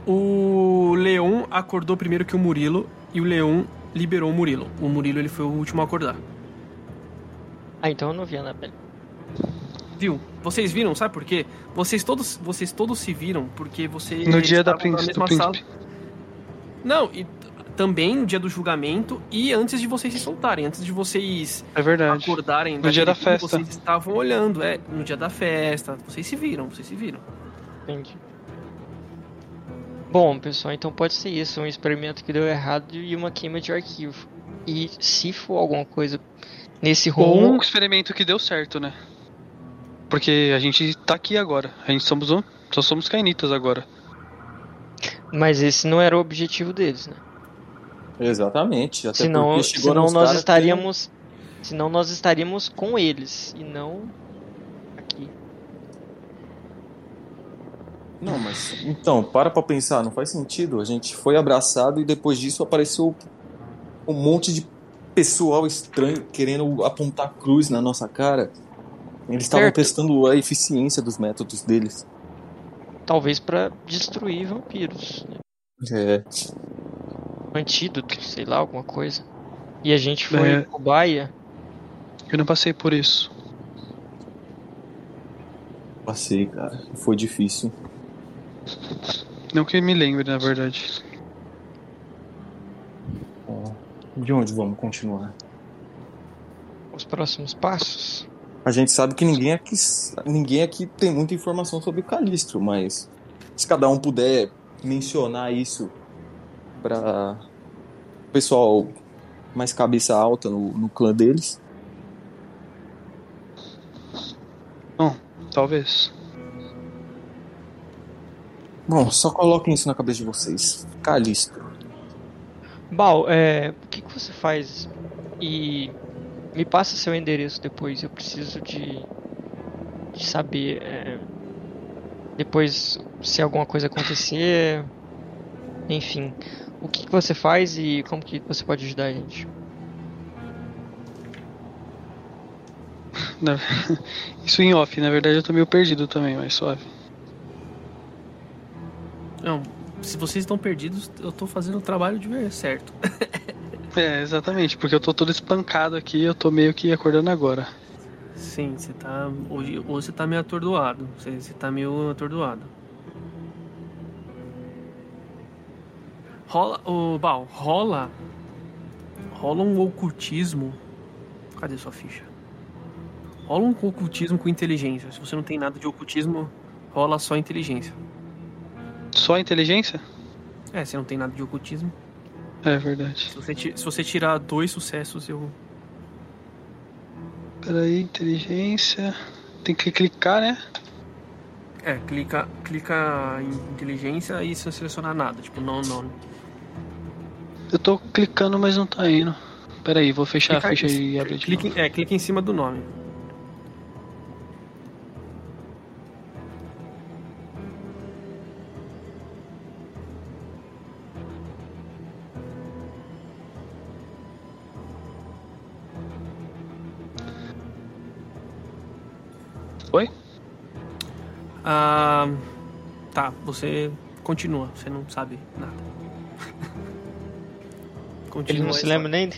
O Leon acordou primeiro que o Murilo e o Leon liberou o Murilo. O Murilo ele foi o último a acordar. Ah, então eu não vi a Anabelle. Viu? Vocês viram, sabe por quê? Vocês todos, vocês todos se viram porque vocês No dia da príncipe, do mesma sala. príncipe. Não, e também no dia do julgamento e antes de vocês se soltarem, antes de vocês É verdade. acordarem No dia da festa. vocês estavam olhando, é, no dia da festa, vocês se viram, vocês se viram. Entendi. Bom, pessoal, então pode ser isso, um experimento que deu errado e uma queima de arquivo. E se for alguma coisa nesse Ou um rumo, experimento que deu certo, né? Porque a gente tá aqui agora. A gente somos um, só somos cainitas agora. mas esse não era o objetivo deles, né? Exatamente. Até Senão, senão nós caras que- estaríamos, senão nós estaríamos com eles e não aqui. Não, mas. Então, para pra pensar, não faz sentido. A gente foi abraçado e depois disso apareceu um monte de pessoal estranho querendo apontar cruz na nossa cara. Eles estavam testando a eficiência dos métodos deles. Talvez pra destruir vampiros, né? É. antídoto, sei lá, alguma coisa. E a gente foi É. cobaia. Eu não passei por isso. Passei, cara. Foi difícil. Não que me lembre, na verdade. De onde vamos continuar? Os próximos passos. A gente sabe que ninguém aqui, ninguém aqui tem muita informação sobre o Calistro, mas se cada um puder mencionar isso para o pessoal mais cabeça alta no, no clã deles. Talvez. Bom, só coloquem isso na cabeça de vocês. Calistro. Bal, é, o que, que você faz? E me passa seu endereço depois. Eu preciso de, de saber. é, depois, se alguma coisa acontecer. Enfim, o que, que você faz e como que você pode ajudar a gente? Isso em off, na verdade eu tô meio perdido também, mas suave. Não, se vocês estão perdidos, eu tô fazendo o trabalho de ver certo. É, exatamente, porque eu tô todo espancado aqui eu tô meio que acordando agora. Sim, você tá. Hoje, hoje você tá meio atordoado. Você, você tá meio atordoado. Rola. O Bal, rola. Rola um ocultismo. Cadê sua ficha? Rola um ocultismo com inteligência. Se você não tem nada de ocultismo, rola só inteligência. Só inteligência? É, você não tem nada de ocultismo. É verdade. Se você, se você tirar dois sucessos, eu. Peraí, inteligência. Tem que clicar, né? É, clica, clica em inteligência e se selecionar nada. Tipo, não, não. Eu tô clicando, mas não tá indo. Peraí, vou fechar Clica- a ficha e abrir de Clique, novo. é, clica em cima do nome. Oi? Ah, tá, você continua, você não sabe nada. Ele não Continua se lembra nem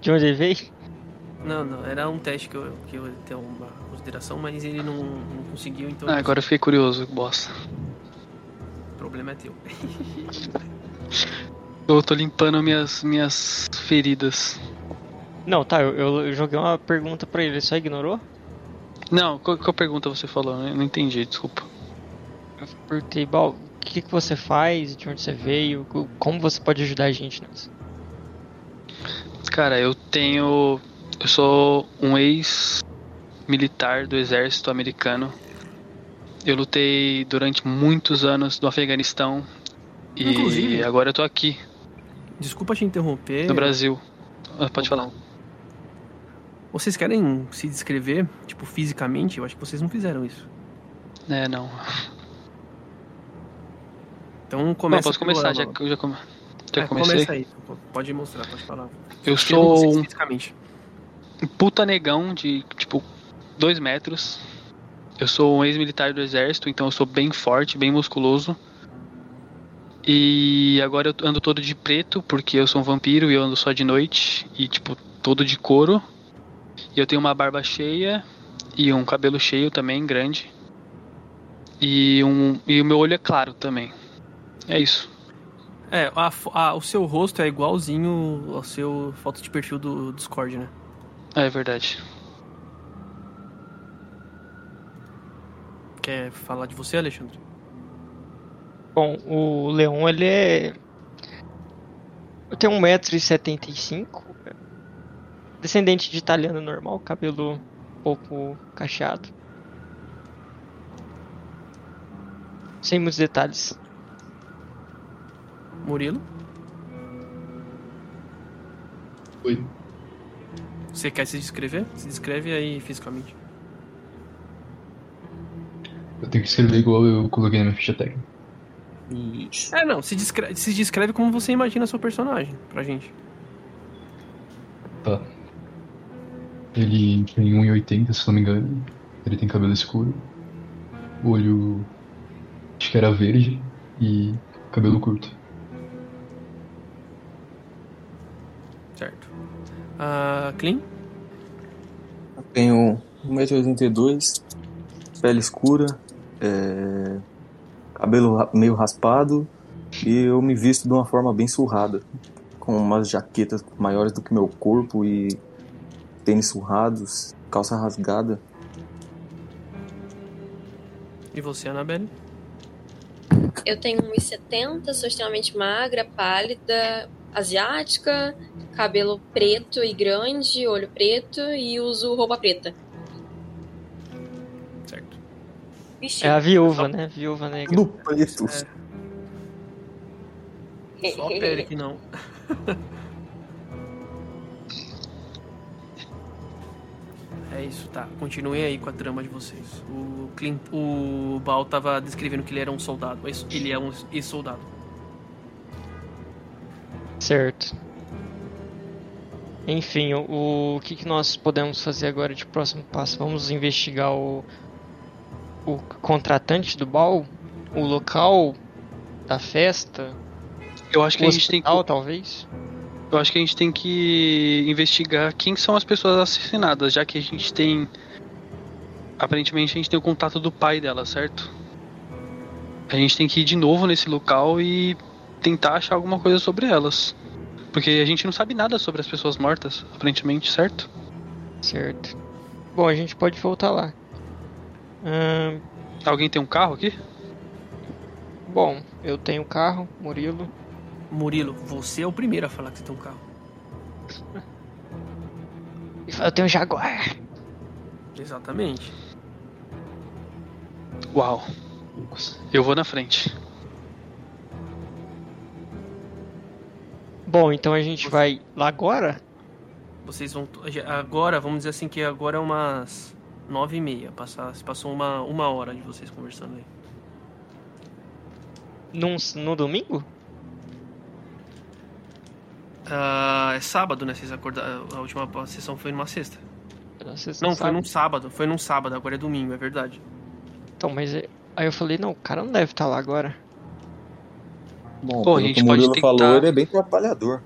de onde ele veio? Não, não, era um teste que eu, que eu ia ter uma consideração, mas ele não, não conseguiu, então Ah, agora eu fiquei curioso, bosta. o problema é teu. Eu tô limpando minhas, minhas feridas. Não, tá, eu, eu- eu joguei uma pergunta pra ele, ele só ignorou? Não, qual, qual pergunta você falou? Eu não entendi, desculpa. Eu perguntei, Bal, o que, que você faz, de onde você veio, co- como você pode ajudar a gente nisso? Cara, eu tenho. Eu sou um ex-militar do exército americano. Eu lutei durante muitos anos no Afeganistão. E Inclusive- agora eu tô aqui, Desculpa te interromper. no Brasil. Ah, Pode falar. Vocês querem se descrever, tipo, fisicamente? Eu acho que vocês não fizeram isso. É, não. Então Não, começa posso pelo começar, já, já, come... já É, comecei. começa aí. Pode mostrar, pode falar. Eu sou um Fisicamente. puta negão de, tipo, dois metros. Eu sou um ex-militar do exército, então eu sou bem forte, bem musculoso. E agora eu ando todo de preto, porque eu sou um vampiro e eu ando só de noite. E, tipo, todo de couro. E eu tenho uma barba cheia e um cabelo cheio também, grande. E, um, e o meu olho é claro também. É isso. É, a a- o seu rosto é igualzinho ao seu foto de perfil do Discord, né? É verdade. Quer falar de você, Alexandre? Bom, o Leon, ele é... Eu tenho 1,75m, descendente de italiano normal, cabelo um pouco cacheado. Sem muitos detalhes. Murilo? Oi. Você quer se descrever? Se descreve aí fisicamente. Eu tenho que escrever igual eu coloquei na minha ficha técnica. Ixi. É, não, se descreve, se descreve como você imagina seu personagem pra gente. Tá. Ele tem 1,80, se não me engano. Ele tem cabelo escuro. Olho. Acho que era verde. E cabelo curto. Certo. Ah, Clean? Eu tenho 1,82m, pele escura, é, cabelo meio raspado e eu me visto de uma forma bem surrada, com umas jaquetas maiores do que meu corpo e tênis surrados, calça rasgada. E você, Annabelle? Eu tenho 1,70, sou extremamente magra, pálida, asiática, cabelo preto e grande, olho preto e uso roupa preta. Certo. Vestido. É a viúva, né? Viúva negra. Tudo preto. Só a pele que não. É isso, tá. Continuem aí com a trama de vocês. O, Clint, o Bal tava descrevendo que ele era um soldado. Ele é um ex-soldado. Certo. Enfim, o, o que, que nós podemos fazer agora de próximo passo? Vamos investigar o, o contratante do bal, o local da festa, Eu acho que o a gente tem que hospital, talvez. Eu acho que a gente tem que investigar quem são as pessoas assassinadas, já que a gente tem. Aparentemente a gente tem o contato do pai dela, certo? A gente tem que ir de novo nesse local e tentar achar alguma coisa sobre elas. Porque a gente não sabe nada sobre as pessoas mortas, aparentemente, certo? Certo. Bom, a gente pode voltar lá. Ahn, Alguém tem um carro aqui? bom, eu tenho carro, Murilo. Murilo, você é o primeiro a falar que você tem um carro. Eu tenho um Jaguar. Exatamente. Uau. Eu vou na frente. Bom, então a gente vai lá agora? Vocês vão. Agora, vamos dizer assim que agora é umas nove e meia. Passar, se passou uma, uma hora de vocês conversando aí. Num, no domingo? Ah, é sábado, né? Vocês acordaram. A última sessão foi numa sexta. Vocês Não, foi sabem. num sábado. Foi num sábado, agora é domingo, é verdade. Então, mas é- aí eu falei, não, o cara não deve estar lá agora. Bom, Pô, a gente que o pode Murilo tentar- falou, ele é bem trabalhador.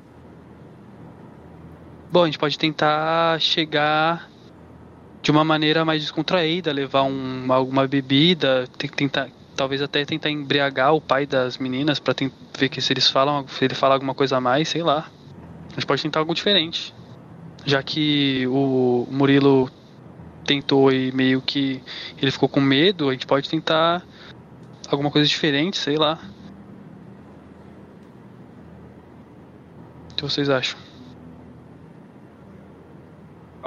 Bom, a gente pode tentar chegar de uma maneira mais descontraída, levar um, alguma bebida, tem que tentar, talvez até tentar embriagar o pai das meninas pra ten- ver que se eles falam, se ele fala alguma coisa a mais, sei lá. A gente pode tentar algo diferente. Já que o Murilo tentou e meio que ele ficou com medo, a gente pode tentar alguma coisa diferente, sei lá. O que vocês acham?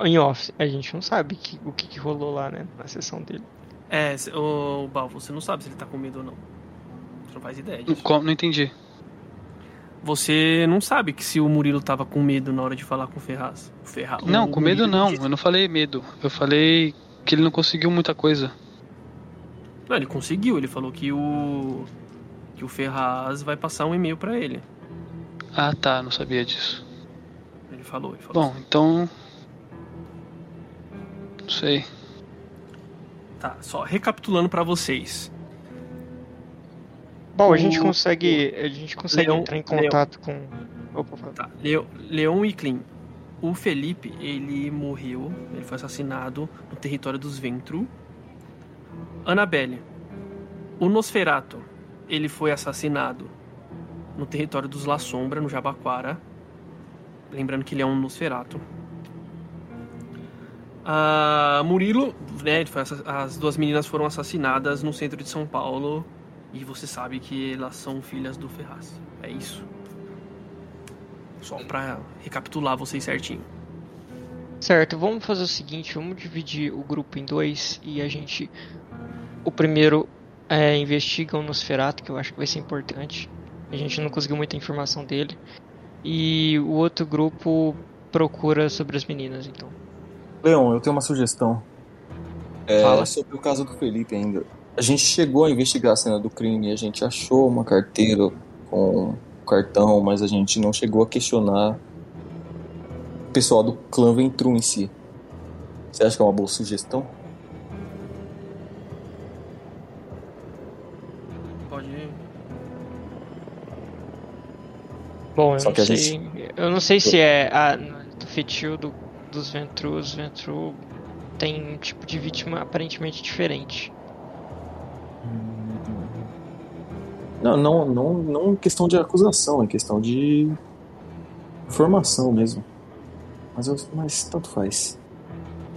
Em off, a gente não sabe que- o que, que rolou lá, né? Na sessão dele. É, se- ô Bal, você não sabe se ele tá com medo ou não. Você não faz ideia disso. Qual- Não entendi. Você não sabe que se o Murilo tava com medo na hora de falar com o Ferraz. O Ferra... Não, o com medo Murilo não. disse- Eu não falei medo. Eu falei que ele não conseguiu muita coisa. Não, ele conseguiu. Ele falou que o que o Ferraz vai passar um e-mail pra ele. Ah, tá. Não sabia disso. Ele falou. Ele falou Bom, então. Não sei. Tá, só recapitulando pra vocês. Bom, a gente consegue. A gente consegue Leão- entrar em contato com. Opa. Tá, Leo, Leon e Clean. O Felipe, ele morreu, ele foi assassinado no território dos Ventru. Annabelle. O Nosferato, ele foi assassinado no território dos La Sombra, no Jabaquara. Lembrando que ele é um Nosferato. Ah, Murilo, né, as duas meninas foram assassinadas no centro de São Paulo. E você sabe que elas são filhas do Ferraz. É isso. Só pra recapitular vocês certinho. Certo, vamos fazer o seguinte, vamos dividir o grupo em dois e a gente. O primeiro é, investiga o Nosferatu, que eu acho que vai ser importante. A gente não conseguiu muita informação dele. E o outro grupo procura sobre as meninas, então. Leon, eu tenho uma sugestão. É, Fala. sobre o caso do Felipe ainda. A gente chegou a investigar a cena do crime, a gente achou uma carteira com cartão, mas a gente não chegou a questionar o pessoal do clã Ventru em si. Você acha que é uma boa sugestão? Pode. Bom, eu Só não que a sei. gente- Eu não sei se é a do feitio do, dos Ventru. Os Ventru tem um tipo de vítima aparentemente diferente. Não, não, não, não questão de acusação, é questão de informação mesmo. Mas, eu- mas tanto faz.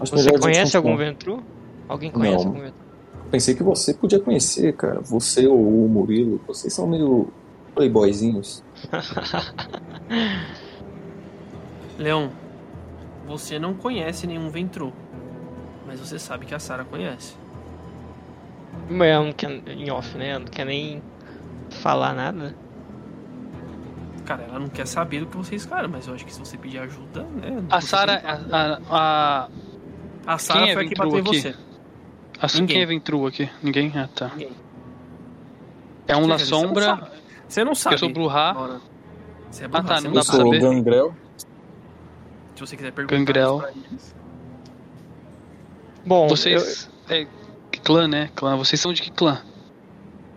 Acho Você conhece algum. Ventru? Alguém conhece Não. algum Ventru? Pensei que você podia conhecer, cara. Você ou o Murilo, vocês são meio playboyzinhos. Leon, você não conhece nenhum Ventru. Mas você sabe que a Sarah conhece. Mas ela não quer, em off, né? Ela não quer nem falar nada. Cara, ela não quer saber do que vocês, cara, mas eu acho que se você pedir ajuda, né? A Sara. A, a, a, A Sarah Quem é foi a que bateu em você. a, Ninguém. quem é Ventru aqui? Ninguém? Ah, tá. Ninguém. É um na dizer, você não sombra. sabe. Você não sabe. Eu sou Bruhá. Você é Ah, Bruhá, tá, você não Eu dá pra saber? Gangrel. Se você quiser perguntar Gangrel. Bom, Vocês. É, que clã, né? Clã. Vocês são de que clã?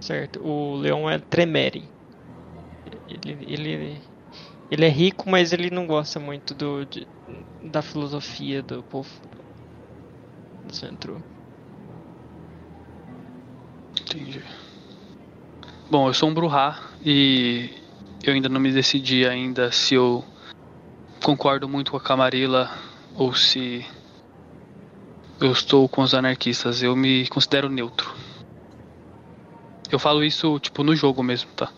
Certo. O Leão é Tremere. Ele, ele, ele é rico, mas ele não gosta muito do, de- da filosofia do povo do centro. Entendi. Bom, eu sou um Bruhá e eu ainda não me decidi ainda se eu concordo muito com a Camarilla ou se eu estou com os anarquistas. Eu me considero neutro. Eu falo isso, tipo, no jogo mesmo, tá?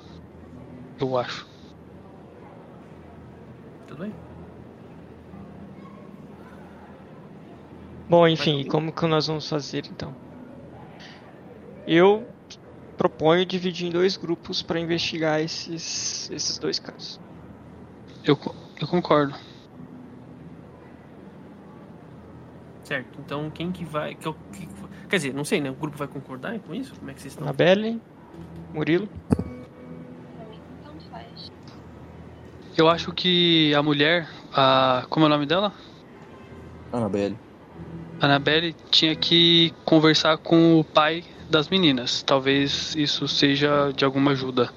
Eu acho. Tudo bem? Bom, enfim, como que nós vamos fazer então? Eu proponho dividir em dois grupos para investigar esses, esses dois casos. Eu, eu concordo. Certo. Então quem que vai. que que- quer dizer, não sei, né? O grupo vai concordar com isso? Como é que vocês estão? Anabelle, Murilo. Eu acho que a mulher, a. Como é o nome dela? Annabelle. A Annabelle tinha que conversar com o pai das meninas. Talvez isso seja de alguma ajuda.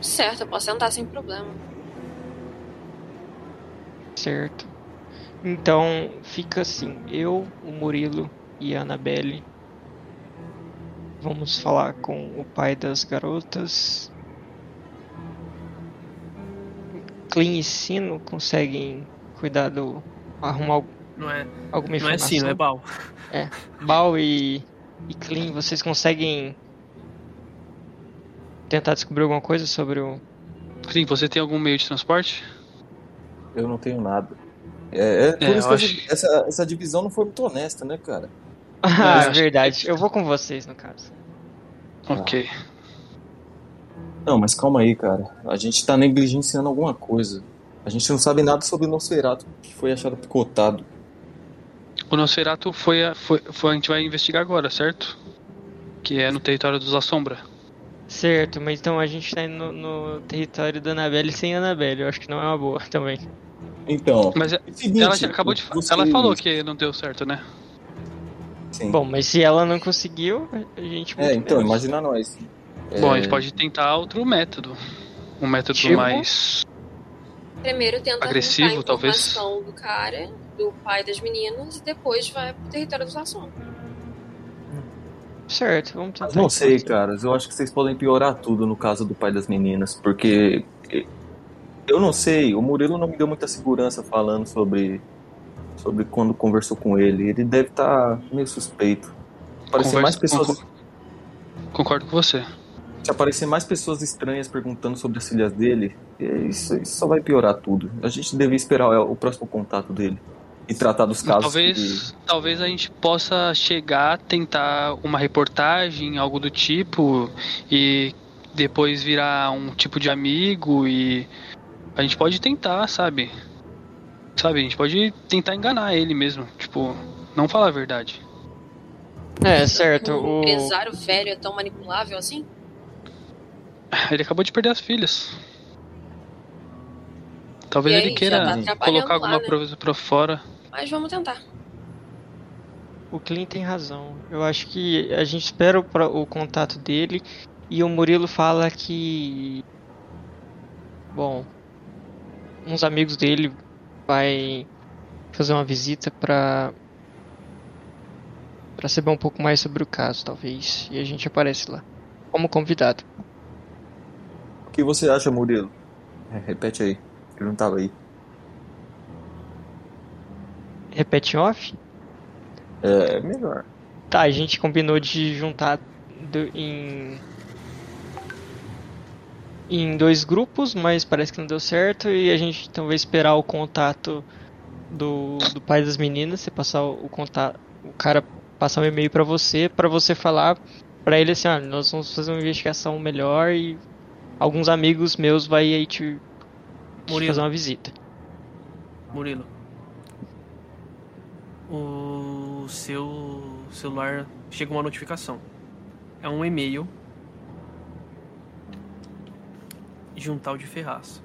Certo, eu posso tentar sem problema. Certo. Então fica assim, eu, o Murilo e a Annabelle vamos falar com o pai das garotas. Clean e Sino conseguem cuidar do. arrumar Não é, alguma não é informação. não é bal. É. Bal e, e Clean, vocês conseguem tentar descobrir alguma coisa sobre o. Sim, você tem algum meio de transporte? Eu não tenho nada. É, é por É, isso eu que acho- essa, essa divisão não foi muito honesta, né, cara? Ah, que- verdade. Eu vou com vocês, no caso. Ok. Não, mas calma aí, cara. A gente tá negligenciando alguma coisa. A gente não sabe nada sobre o Nosferatu, que foi achado picotado. O Nosferatu foi a, foi, foi a gente vai investigar agora, certo? Que é no território dos Assombra. Certo, mas então a gente tá indo no, no território da Annabelle sem Annabelle. Eu acho que não é uma boa também. Então, Mas é- é seguinte, ela já acabou de Ela falou que não deu certo, né? Sim. Bom, mas se ela não conseguiu, a gente. é, então, menos. imagina nós. É, Bom, a gente pode tentar outro método. Um método Tipo? mais. Primeiro tenta Agressivo, talvez? do cara, do pai das meninas, e depois vai pro território dos assuntos. Certo, vamos tentar. Mas não sei, caras. Eu acho que vocês podem piorar tudo no caso do pai das meninas, porque eu não sei. O Murilo não me deu muita segurança falando sobre sobre quando conversou com ele. Ele deve estar meio suspeito. Aparecer mais pessoas, concor- Concordo com você. se aparecer mais pessoas estranhas perguntando sobre as filhas dele, isso, isso só vai piorar tudo. A gente devia esperar o o próximo contato dele e tratar dos casos. Talvez, talvez a gente possa chegar, tentar uma reportagem, algo do tipo, e depois virar um tipo de amigo e a gente pode tentar, sabe? Sabe, a gente pode tentar enganar ele mesmo, tipo, não falar a verdade. É, certo. O... empresário velho é tão manipulável assim? Ele acabou de perder as filhas. Talvez aí, ele queira tá colocar alguma lá, né? coisa pra fora. Mas vamos tentar. O Clint tem razão. Eu acho que a gente espera o, o contato dele e o Murilo fala que. Bom. Uns amigos dele vai fazer uma visita pra. pra saber um pouco mais sobre o caso, talvez. E a gente aparece lá. Como convidado. O que você acha, Murilo? É, repete aí. Eu não tava aí. Repete off? É melhor. Tá, a gente combinou de juntar do- em. Em dois grupos, mas parece que não deu certo e a gente então vai esperar o contato do, do pai das meninas, você passar o, o contato, o cara passar um e-mail pra você, pra você falar pra ele assim, olha, nós vamos fazer uma investigação melhor e alguns amigos meus vai aí te, te Murilo. fazer uma visita. Murilo. O seu celular chega uma notificação. É um e-mail de um tal de Ferraz.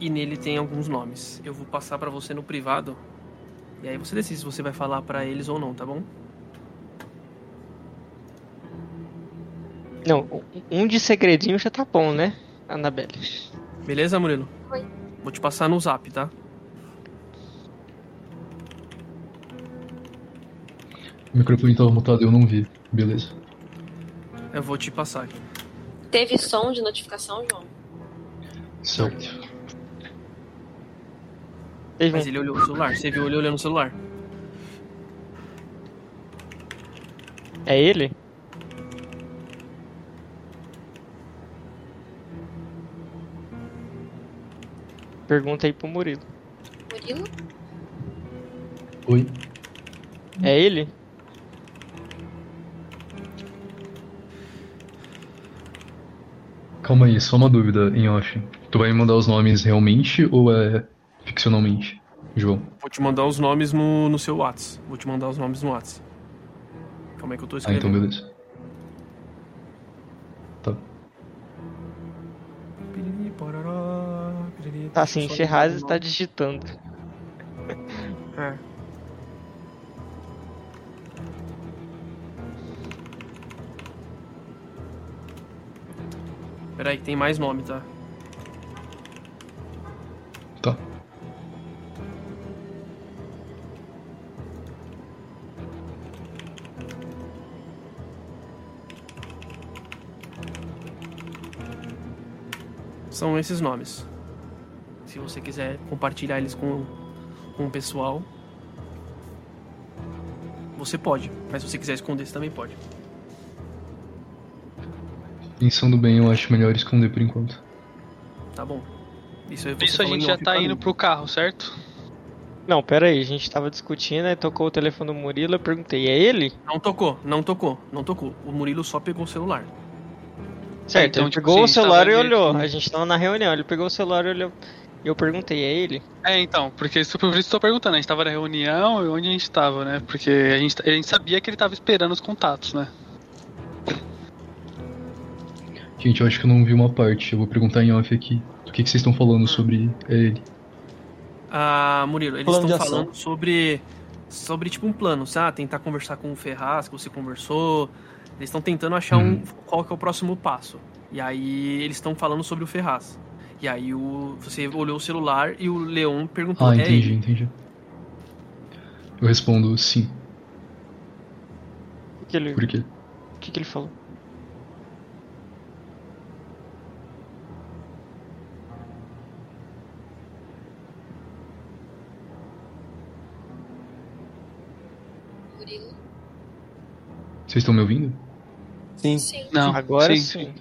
E nele tem alguns nomes. Eu vou passar pra você no privado. E aí você decide se você vai falar pra eles ou não, tá bom? Não, um de segredinho já tá bom, né, Annabelle? Beleza, Murilo? Oi. Vou te passar no zap, tá? O microfone tava mutado, eu não vi. Beleza. Eu vou te passar aqui. Teve som de notificação, João? Certo. Teve Mas ele olhou o celular. Você viu ele olhando o celular? É ele? Pergunta aí pro Murilo. Murilo? Oi? É ele? Calma aí, só uma dúvida em off. Tu vai me mandar os nomes realmente ou é ficcionalmente, João? Vou te mandar os nomes no, no seu Whats. Vou te mandar os nomes no Whats. Calma aí que eu tô Ah, então escrevendo. beleza. Tá. Tá assim, Ferraz está digitando. É. Peraí, que tem mais nome, tá? Tá. São esses nomes. Se você quiser compartilhar eles com, com o pessoal, você pode. Mas se você quiser esconder, você também pode. Pensando bem, eu acho melhor esconder por enquanto. Tá bom. Isso, aí você Isso a gente já tá indo pro carro, certo? Não, pera aí, a gente tava discutindo, aí tocou o telefone do Murilo, eu perguntei, é ele? Não tocou, não tocou, não tocou. O Murilo só pegou o celular. Certo, então, ele tipo, pegou assim, o celular e olhou. que- A gente tava na reunião, ele pegou o celular e olhou. E eu perguntei, é ele? É, então, porque isso por isso que eu tô perguntando, a gente tava na reunião e onde a gente tava, né? Porque a gente, a gente sabia que ele tava esperando os contatos, né? Gente, eu acho que eu não vi uma parte. Eu vou perguntar em off aqui. O que, que vocês estão falando sobre ele? Ah, Murilo, eles Plano estão falando sobre. Sobre tipo um plano, sabe? Tentar conversar com o Ferraz, que você conversou. Eles estão tentando achar um, Uhum. qual que é o próximo passo. E aí eles estão falando sobre o Ferraz. E aí o, você olhou o celular e o Leon perguntou: Ah, é entendi, ele? entendi. Eu respondo sim. Que ele, Por quê? o que, que ele falou? Vocês estão me ouvindo? Sim. Sim. Não, Agora sim. sim.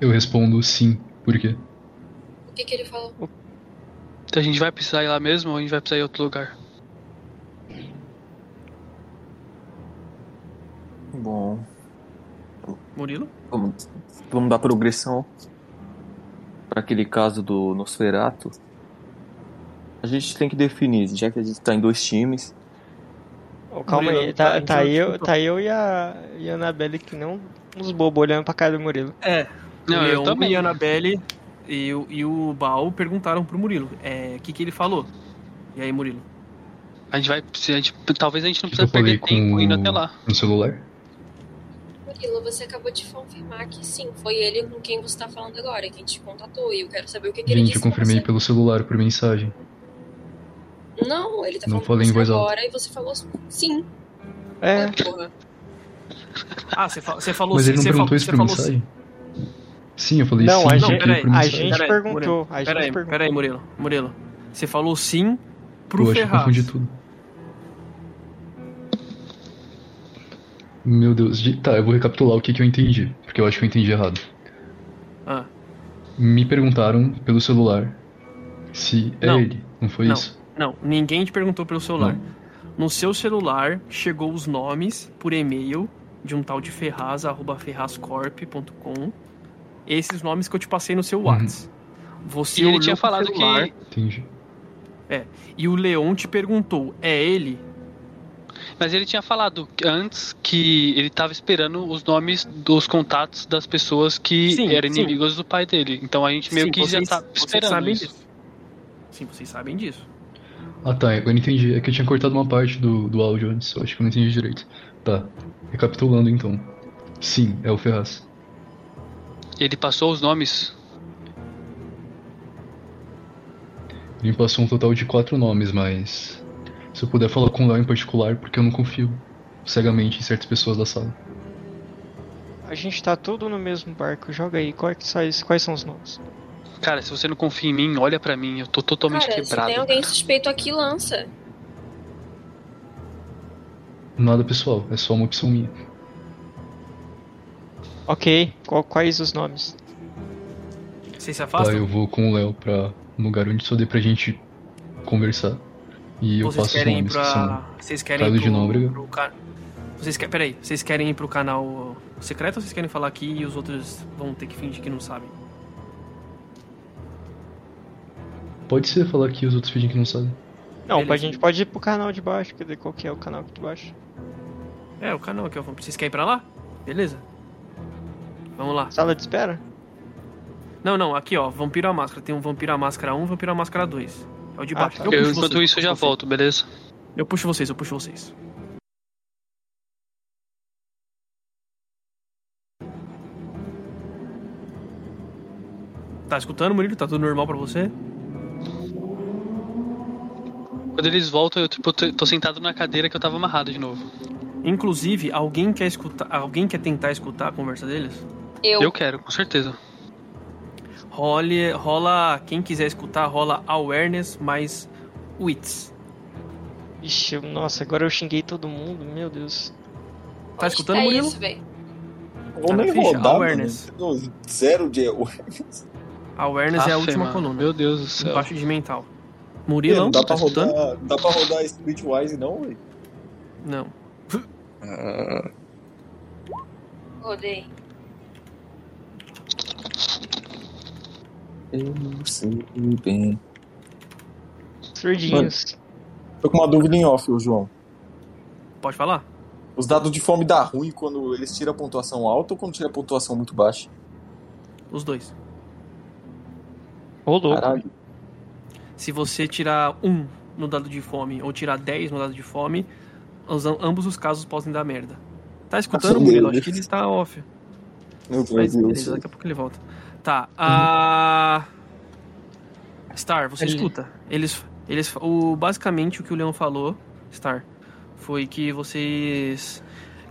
Eu respondo sim. Por quê? O que, que ele falou? Então a gente vai precisar ir lá mesmo ou a gente vai precisar ir em outro lugar? Bom, Murilo? vamos, vamos dar progressão para aquele caso do Nosferato. A gente tem que definir, já que a gente tá em dois times. Ô, calma Murilo, aí, tá, tá, gente tá, eu, tá eu e a, e a Anabelle que não uns bobos olhando pra cara do Murilo. É. Não, o eu Leon também. e a Annabelle e, o- e o Baal perguntaram pro Murilo: é, o que, que ele falou? E aí, Murilo? A gente vai. se a gente- talvez a gente não eu precisa perder tempo com indo até lá. no celular? Murilo, você acabou de confirmar que sim, foi ele com quem você tá falando agora, quem te contatou. E eu quero saber o que, que ele Gente, disse eu confirmei pelo celular, por mensagem. Não, ele tá Não falando em alta. agora e você falou sim. É, porra. Ah, você, fa- você falou Mas ele não perguntou falou- isso por falou mensagem? Sim, eu falei Não, sim a quê? peraí, a gente Peraí, perguntou. A gente Peraí, perguntou. peraí, Murilo. Murilo. Você falou sim pro eu acho que eu Ferraz. confundi tudo. Meu Deus, de- tá, eu vou recapitular o que, que eu entendi, porque eu acho que eu entendi errado. Ah, Me perguntaram pelo celular se é Não. ele, não foi Não. isso? Não, ninguém te perguntou pelo celular. No seu celular chegou os nomes por e-mail de um tal de Ferraz, arroba ferrazcorp.com. Esses nomes que eu te passei no seu Uhum. WhatsApp. Você E ele olhou tinha falado celular que. Entendi. e o Leon te perguntou: é ele? Mas ele tinha falado antes que ele tava esperando os nomes dos contatos das pessoas que Sim, eram sim. inimigas do pai dele. Então a gente meio Sim, que vocês, já tá vocês esperando sabem isso. disso. Sim, vocês sabem disso. Ah tá, agora eu entendi. É que eu tinha cortado uma parte do, do áudio antes, eu acho que eu não entendi direito. Tá, recapitulando então. Sim, é o Ferraz. Ele passou os nomes. Ele me passou um total de quatro nomes, mas. Se eu puder falar com o Léo em particular, porque eu não confio cegamente em certas pessoas da sala. A gente tá tudo no mesmo barco. Joga aí, quais, quais, quais são os nomes? Cara, se você não confia em mim, olha pra mim. Eu tô totalmente Cara, se quebrado. tem alguém suspeito aqui, lança. Nada pessoal, é só uma opção minha. Ok, qual- quais os nomes? Vocês se Tá, afastam? eu vou com o Léo pra um lugar onde só dê pra gente conversar. E eu Vocês passo os nomes que pra. são. Vocês querem Carlos ir de pro, Nóbrega. pro ca- Vocês querem. Peraí, vocês querem ir pro canal secreto ou vocês querem falar aqui e os outros vão ter que fingir que não sabem? Pode ser falar aqui, os outros fingem que não sabem. Não, Beleza. a gente pode ir pro canal de baixo. Quer dizer, qual que é o canal aqui de baixo? É, o canal aqui, ó. Vocês querem ir pra lá? Beleza? Vamos lá. Sala de espera? Não, não, aqui ó, Vampiro à Máscara. Tem um Vampiro à Máscara 1 Vampiro à Máscara 2. É o de Ah, baixo. tá. Eu Eu, puxo enquanto vocês, isso eu já vocês. volto, beleza? Eu puxo vocês, eu puxo vocês. Tá escutando, Murilo? Tá tudo normal pra você? Quando eles voltam, eu tipo, tô, sentado na cadeira que eu tava amarrado de novo. Inclusive, alguém quer escutar, alguém quer tentar escutar a conversa deles? Eu. Eu quero, com certeza. Role, rola, quem quiser escutar, rola awareness mais wits. Ixi, eu- nossa, agora eu xinguei todo mundo, meu Deus. Tá Onde escutando, tá Murilo? isso? Vou Tá nem ficha, rodar, awareness. mano. Zero de awareness. Awareness é a última mano. coluna. Meu Deus do céu. Embaixo de mental. Não Murilão, dá tá pra escutando? rodar, dá pra rodar Streetwise não, velho. Não. Rodei. Eu sei bem. Surdinhos. Tô com uma dúvida em off, ô João. Pode falar? Os dados de fome dá ruim quando eles tiram a pontuação alta ou quando tira a pontuação muito baixa? Os dois. Louco. Caralho. Se você tirar um no dado de fome ou tirar 10 no dado de fome, os- ambos os casos podem dar merda. Tá escutando, Murilo? Acho que ele está off. Meu Mas beleza, daqui a pouco ele volta. Tá, a. Star, você Ele- escuta. Eles. Eles. O, basicamente o que o Leão falou, Star, foi que vocês.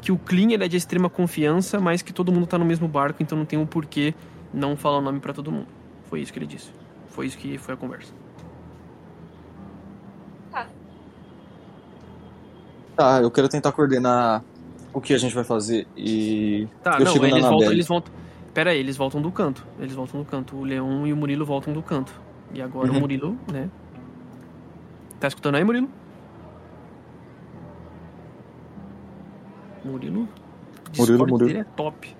Que o Clean ele é de extrema confiança, mas que todo mundo tá no mesmo barco, então não tem um porquê não falar o nome pra todo mundo. Foi isso que ele disse. Foi isso que foi a conversa. Tá, eu quero tentar coordenar o que a gente vai fazer e. Tá, eu não, chego na eles voltam, Anabelle. eles voltam. Pera aí, eles voltam do canto. Eles voltam do canto. O Leão e o Murilo voltam do canto. E agora Uhum. o Murilo, né? Tá escutando aí, Murilo? Murilo? Murilo, Murilo. dele é top.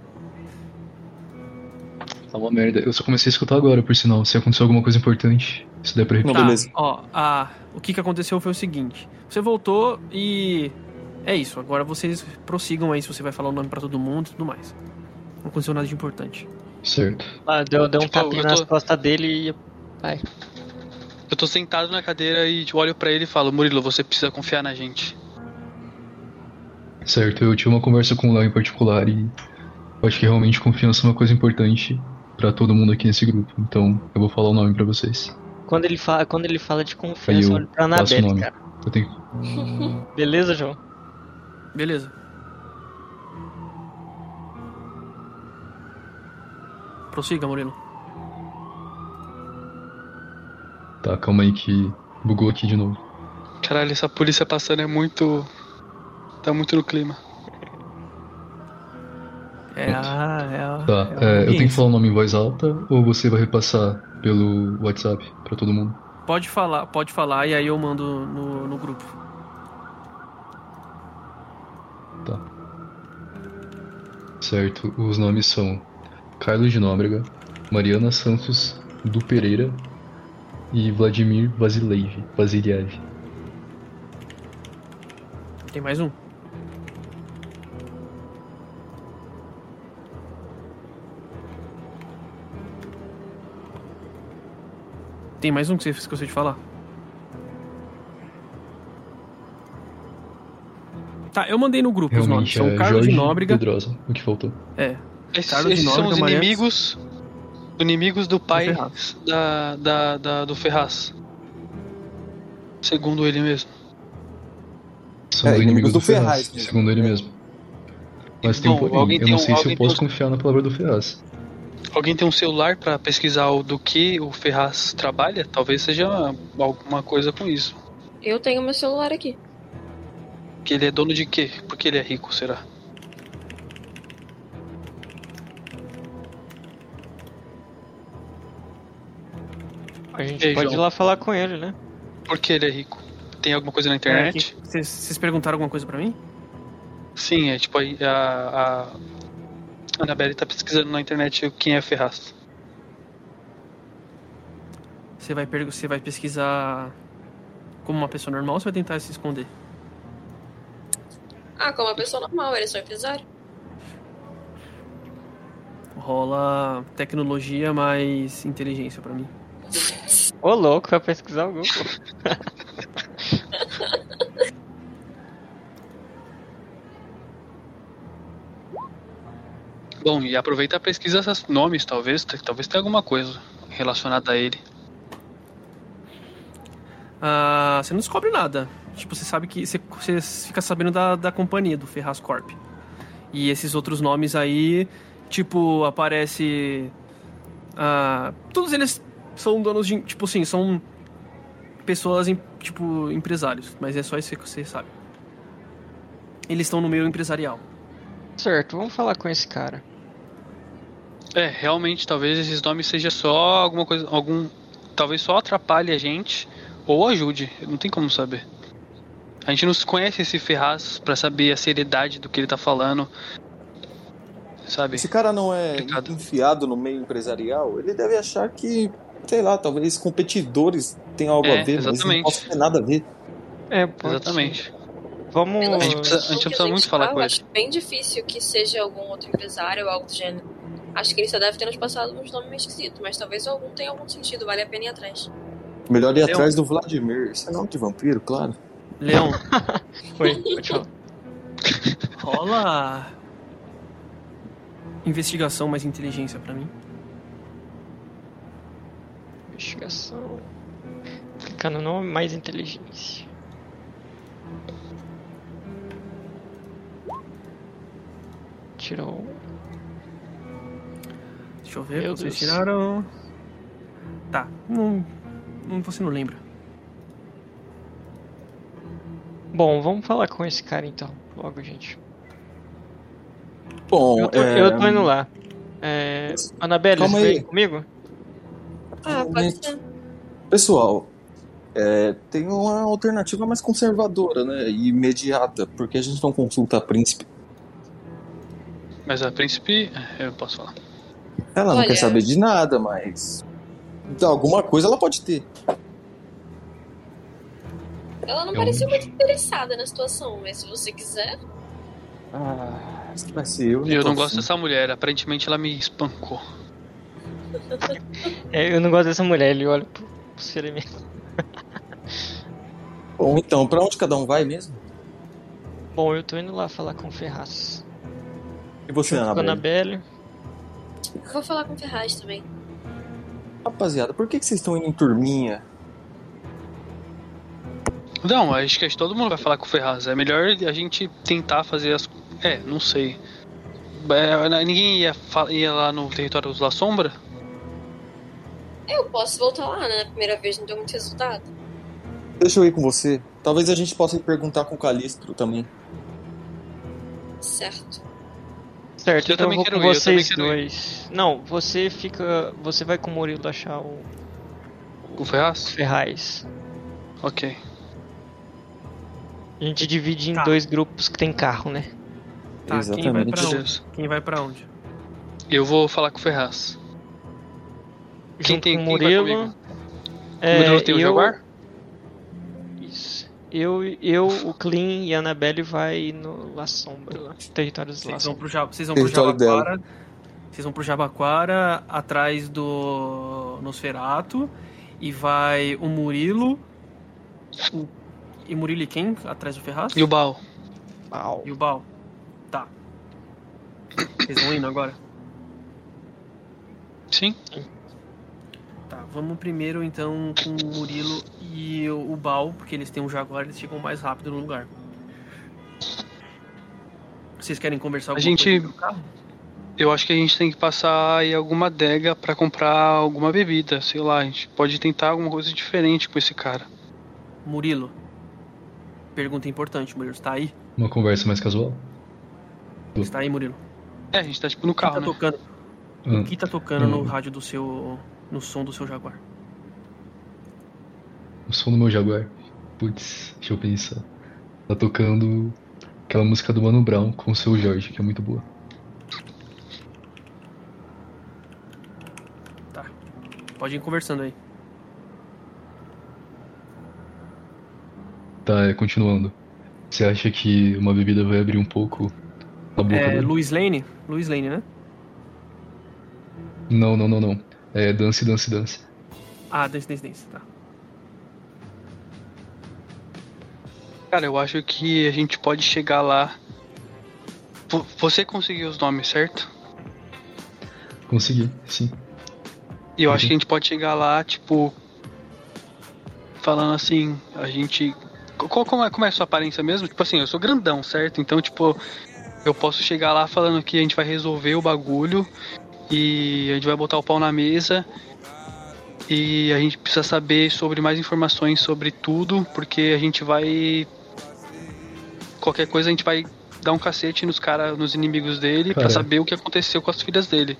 Tá uma merda. Eu só comecei a escutar agora, por sinal. Se aconteceu alguma coisa importante, se der pra repetir. Tá, beleza. ó, a, o que que aconteceu foi o seguinte. Você voltou e... É isso, agora vocês prossigam aí se você vai falar o nome pra todo mundo e tudo mais. Não aconteceu nada de importante. Certo. Ah, deu, deu um Tipo, tapinha eu tô- nas costas dele e. Vai. Eu tô sentado na cadeira e tipo, olho pra ele e falo, Murilo, você precisa confiar na gente. Certo, eu tive uma conversa com o Léo em particular e eu acho que realmente confiança é uma coisa importante pra todo mundo aqui nesse grupo. Então eu vou falar o nome pra vocês. Quando ele fala, quando ele fala de confiança, eu olha pra Anabelle, cara. Eu tenho Beleza, João? Beleza. Prossiga, Murilo. Tá, calma aí que bugou aqui de novo. Caralho, essa polícia passando é muito. Tá muito no clima. É a. É a Tá, é a é, eu tenho que falar o nome em voz alta ou você vai repassar pelo WhatsApp pra todo mundo? Pode falar, pode falar e aí eu mando no, no grupo. Tá. Certo, os nomes são Carlos de Nóbrega, Mariana Santos do Pereira e Vladimir Vasiliev. Vasiliev. Tem mais um? Tem mais um que você esqueceu de falar? Tá, eu mandei no grupo os nomes. Realmente São é Carlos Jorge de Nóbrega. Pedrosa, o que faltou. É. Esses, Carlos de esses são os inimigos. Inimigos do pai Ferraz. da, da, da- do Ferraz. Segundo ele mesmo. São É, os inimigos do Ferraz, Ferraz mesmo. segundo ele mesmo. Mas tem um Bom, porém, alguém eu tem não um- sei se eu tem posso um- confiar na palavra do Ferraz. Alguém tem um celular pra pesquisar o do que o Ferraz trabalha? Talvez seja alguma coisa com isso. Eu tenho meu celular aqui. Que ele é dono de quê? Porque ele é rico, será? A gente Ei, pode ir João. lá falar com ele, né? Porque ele é rico. Tem alguma coisa na É, internet? que- Vocês vocês perguntaram alguma coisa pra mim? Sim, é tipo a, a Annabelle tá pesquisando na internet quem é Ferraz. Você vai, você vai pesquisar como uma pessoa normal ou você vai tentar se esconder? Ah, como uma pessoa normal, ele é só empresário. Rola tecnologia mais inteligência pra mim. Ô, louco, vai pesquisar o Google. Bom, e aproveita e pesquisa esses nomes, talvez, talvez tenha alguma coisa relacionada a ele. Ah, você não descobre nada. Tipo, você sabe que. Você, você fica sabendo da, da companhia, do Ferraz Corp. E esses outros nomes aí, tipo, aparece. ah, todos eles são donos de. Tipo assim, são pessoas, em- tipo, empresários. Mas é só isso que você sabe. Eles estão no meio empresarial. Certo, vamos falar com esse cara. É, realmente, talvez esses nomes seja só alguma coisa, algum, talvez só atrapalhe a gente ou ajude, não tem como saber. A gente não conhece esse Ferraz pra saber a seriedade do que ele tá falando, sabe? Esse cara não é Complicado. enfiado no meio empresarial, ele deve achar que, sei lá, talvez competidores tenham algo É, a ver, mas não exatamente. possa ter nada a ver. É, pode Exatamente. ser. Vamos. A gente precisa- a gente precisa muito falar com eu ele. Acho bem difícil que seja algum outro empresário ou algo do gênero. Acho que ele só deve ter nos passado uns nomes meio esquisitos, mas talvez algum tenha algum sentido, vale a pena ir atrás. Melhor ir Eu- atrás do Vladimir. Isso é nome de vampiro, claro. Leão, Oi, pode falar. rola. Investigação mais inteligência pra mim. Investigação. Clicar no nome, mais inteligência. Tirou. Deixa eu ver, Meu vocês Deus. tiraram. Tá, não, não. Você não lembra. Bom, vamos falar com esse cara então. Logo, gente. Bom, Eu tô, é, eu tô indo lá. É, Anabelle, Calma você aí. vem comigo? Ah, pode ser. Pessoal, é, tem uma alternativa mais conservadora, né? E imediata, porque a gente não consulta a príncipe. Mas a príncipe, eu posso falar. Ela não Olha- quer saber de nada, mas. Alguma coisa ela pode ter. Ela não Eu parecia não- muito interessada na situação, mas se você quiser. Ah, acho que vai ser eu. Eu tô não gosto dessa mulher, aparentemente ela me espancou. É, eu não gosto dessa mulher, ele olha pro, pro Ceremia. Bom, então, pra onde cada um vai mesmo? Bom, eu tô indo lá falar com o Ferraz. E você, Anabelle? Vou falar com o Ferraz também. Rapaziada, por que, que vocês estão indo em turminha? Não, acho que todo mundo vai falar com o Ferraz. É melhor a gente tentar fazer as. É, não sei. É, ninguém ia, ia lá no território da Sombra? Eu posso voltar lá, né? Na primeira vez não deu muito resultado. Deixa eu ir com você. Talvez a gente possa ir perguntar com o Calistro também. Certo. Certo, Eu então eu também vou quero com ir, eu vocês quero ir. dois. Não, você fica. Você vai com o Murilo achar o o Ferraz? Ferraz. Ok. A gente divide em Tá. dois grupos que tem carro, né? Tá, quem vai Exatamente. pra onde? Quem vai pra onde? Eu vou falar com o Ferraz. Quem Junto tem- com o quem vai Murilo. comigo? É, o Murilo tem o eu- Jaguar? Eu, eu, o Clean e a Annabelle vai no La Sombra, lá. Territórios do La Vocês vão Sombra. pro, Ja- vocês vão pro Território dela. Jabaquara. Vocês vão pro Jabaquara atrás do Nosferato. E vai o Murilo. O... E Murilo e quem? Atrás do Ferraz? E o Baal? Pau. E o Bal. Tá. Vocês vão indo agora? Sim. Tá, vamos primeiro então com o Murilo e o Bal, porque eles têm um Jaguar, eles chegam mais rápido no lugar. Vocês querem conversar alguma gente- coisa no carro? Eu acho que a gente tem que passar aí alguma adega pra comprar alguma bebida, sei lá. A gente pode tentar alguma coisa diferente com esse cara. Murilo. Pergunta importante, Murilo. Você tá aí? Uma conversa mais casual? Você tá aí, Murilo? É, a gente tá tipo no O que carro, tá né? tocando, Ah, o que tá tocando no Hum. rádio do seu. No som do seu Jaguar? o som do meu Jaguar. Putz, deixa eu pensar. Tá tocando aquela música do Mano Brown com o seu Jorge, que é muito boa. Tá. Pode ir conversando aí. Tá, é, continuando. Você acha que uma bebida vai abrir um pouco a boca É, dele? Luiz Lane? Luiz Lane, né? Não, não, não, não. É Dance, Dance, Dance. Ah, Dance Dance Dance, tá. Cara, eu acho que a gente pode chegar lá. Vo- Você conseguiu os nomes, certo? Consegui, sim. E eu Uhum. acho que a gente pode chegar lá, tipo. Falando assim, a gente. Qual, como, é, como é a sua aparência mesmo? Tipo assim, eu sou grandão, certo? Então, tipo, eu posso chegar lá falando que a gente vai resolver o bagulho e a gente vai botar o pau na mesa e a gente precisa saber sobre mais informações sobre tudo, porque a gente vai. Qualquer coisa a gente vai dar um cacete nos cara, nos inimigos dele pra Cara. saber o que aconteceu com as filhas dele.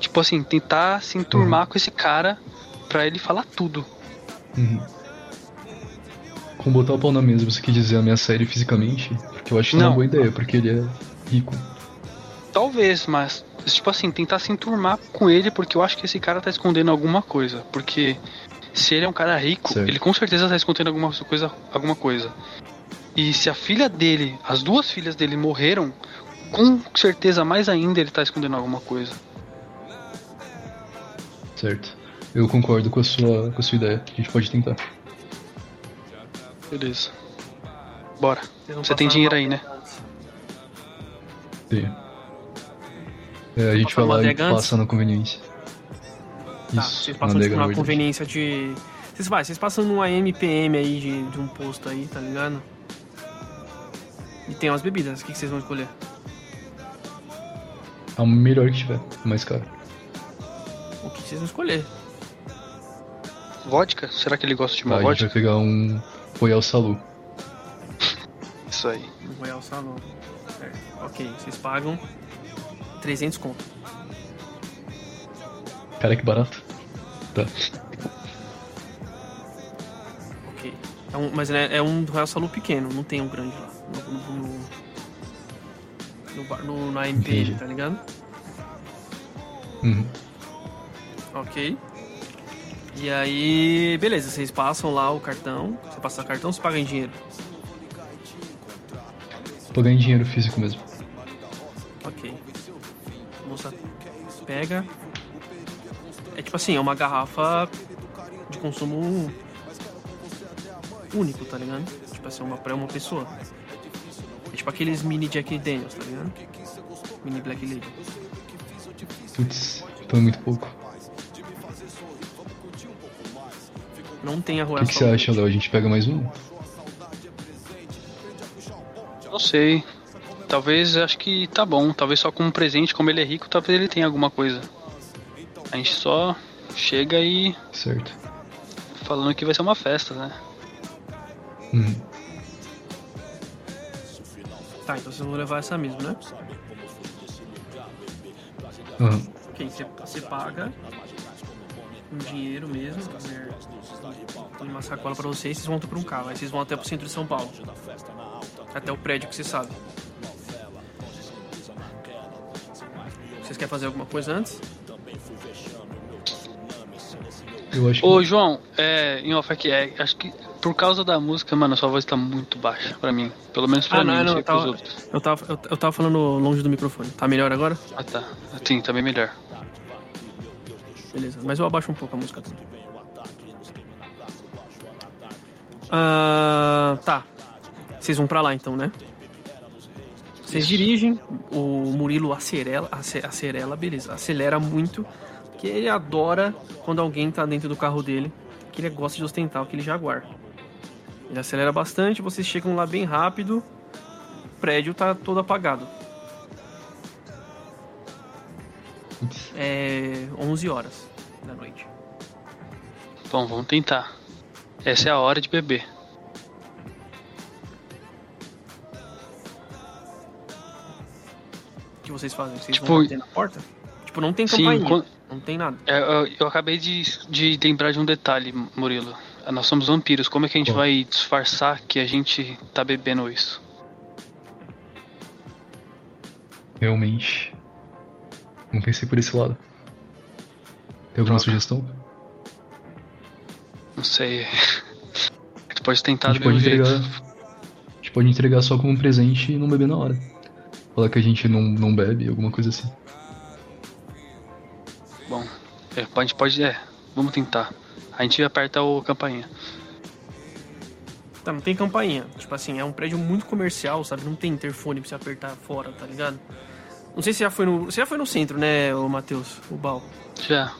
Tipo assim, tentar se enturmar com esse cara pra ele falar tudo. Uhum. Com botar o pau na mesa, você quer dizer ameaçar ele fisicamente? Porque eu acho que não é uma boa ideia, porque ele é rico. Talvez, mas tipo assim, tentar se enturmar com ele porque eu acho que esse cara tá escondendo alguma coisa. Porque se ele é um cara rico, Certo. ele com certeza tá escondendo alguma coisa, alguma coisa. E se a filha dele, as duas filhas dele morreram, com certeza mais ainda ele tá escondendo alguma coisa. Certo. Eu concordo com a sua, com a sua ideia. A gente pode tentar. Beleza. Bora. Você tem dinheiro aí, né? Tenho. É, a gente vai numa lá e passa na conveniência. Tá, Isso, vocês passam tipo, na numa conveniência de. Vocês, vai, vocês passam num AMPM aí de, de um posto aí, tá ligado? E tem umas bebidas, o que, que vocês vão escolher? É o melhor que tiver, mais caro. O que vocês vão escolher? Vodka? Será que ele gosta de Tá, uma a gente vodka? vai pegar um Royal Salu. Isso aí. No Royal Salão. É, ok, vocês pagam 300 conto. Cara, que barato. Tá. Ok. É um, mas é, é um Royal Salão pequeno, não tem um grande lá. No, no, no, no, no- Entendi. tá ligado? Uhum. Ok. E aí, beleza, vocês passam lá o cartão. Você passa o cartão, você paga em dinheiro. Pagar em dinheiro físico mesmo. Pega. É tipo assim, é uma garrafa de consumo único, tá ligado? Tipo assim, uma pra uma pessoa. É tipo aqueles mini Jack Daniels, tá ligado? Mini Black Label. Putz, então é muito pouco. Não tem a O Royal que, que você acha, Léo? A gente pega mais um? Não sei. Talvez acho que tá bom. Talvez só como um presente, como ele é rico, talvez ele tenha alguma coisa. A gente só chega e Certo. falando que vai ser uma festa, né? Uhum. Tá, então vocês vão levar essa mesmo, né? Ok, você, você paga um dinheiro mesmo, fazer põe uma sacola pra vocês, vocês voltam pra um carro. Aí vocês vão até pro centro de São Paulo. Até o prédio que você sabe. Vocês querem fazer alguma coisa antes? Eu acho que. Ô, João, é, em off aqui, é, acho que por causa da música, mano, a sua voz tá muito baixa pra mim. Pelo menos pra Ah, mim, não, não, eu tava- outros. Eu tava, eu, eu tava falando longe do microfone. Tá melhor agora? Ah, tá. Sim, tá bem melhor. Beleza, mas eu abaixo um pouco a música também. Ah, tá. Vocês vão pra lá então, né? Vocês dirigem, o Murilo acelera, ace- acelera, beleza, acelera muito, que ele adora quando alguém tá dentro do carro dele, que ele gosta de ostentar aquele Jaguar. Ele acelera bastante, vocês chegam lá bem rápido, o prédio tá todo apagado. É 11 horas da noite. Bom, vamos tentar. Essa é a hora de beber. Que vocês fazem? Vocês Tipo, vão bater na porta? Tipo, não tem Sim, campainha, quan- não tem nada. É, eu, eu acabei de, de lembrar de um detalhe, Murilo. Nós somos vampiros. Como é que a gente vai disfarçar que a gente tá bebendo isso? realmente. Não pensei por esse lado. Tem alguma Droga. sugestão? Não sei. Tu pode A tentar do gente pode mesmo jeito. entregar. A gente pode entregar só como um presente e não beber na hora. Falar que a gente não, não bebe, alguma coisa assim. Bom, é, a gente pode. É, vamos tentar. A gente aperta o campainha. Tá, não tem campainha. Tipo assim, é um prédio muito comercial, sabe? Não tem interfone pra você apertar fora, tá ligado? Não sei se já foi no. Você já foi no centro, né, o Matheus? O Bal. Já.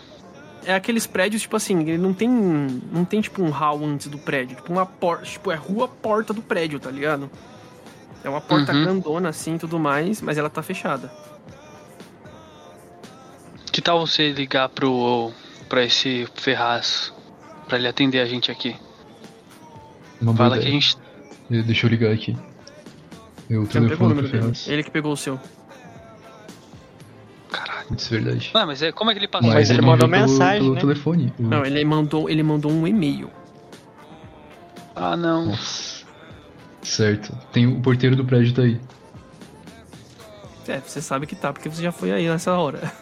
É aqueles prédios, tipo assim, ele não tem. Não tem tipo um hall antes do prédio. Tipo uma porta. Tipo, é rua porta do prédio, tá ligado? É uma porta Uhum. grandona assim e tudo mais, mas ela tá fechada. Que tal você ligar pro. pra esse Ferraz pra ele atender a gente aqui? Uma Fala que a ideia. gente. Deixa eu ligar aqui. Eu Você não pegou o número dele. Ferraz. Ele que pegou o seu. Caralho. Isso é verdade. Ah, mas é, como é que ele passou? Mas ele enviou mandou mensagem, pelo né? telefone. Não, ele mandou, ele mandou um e-mail. Ah, não. Nossa. Certo. Tem o porteiro do prédio tá aí. É, você sabe que tá, porque você já foi aí nessa hora.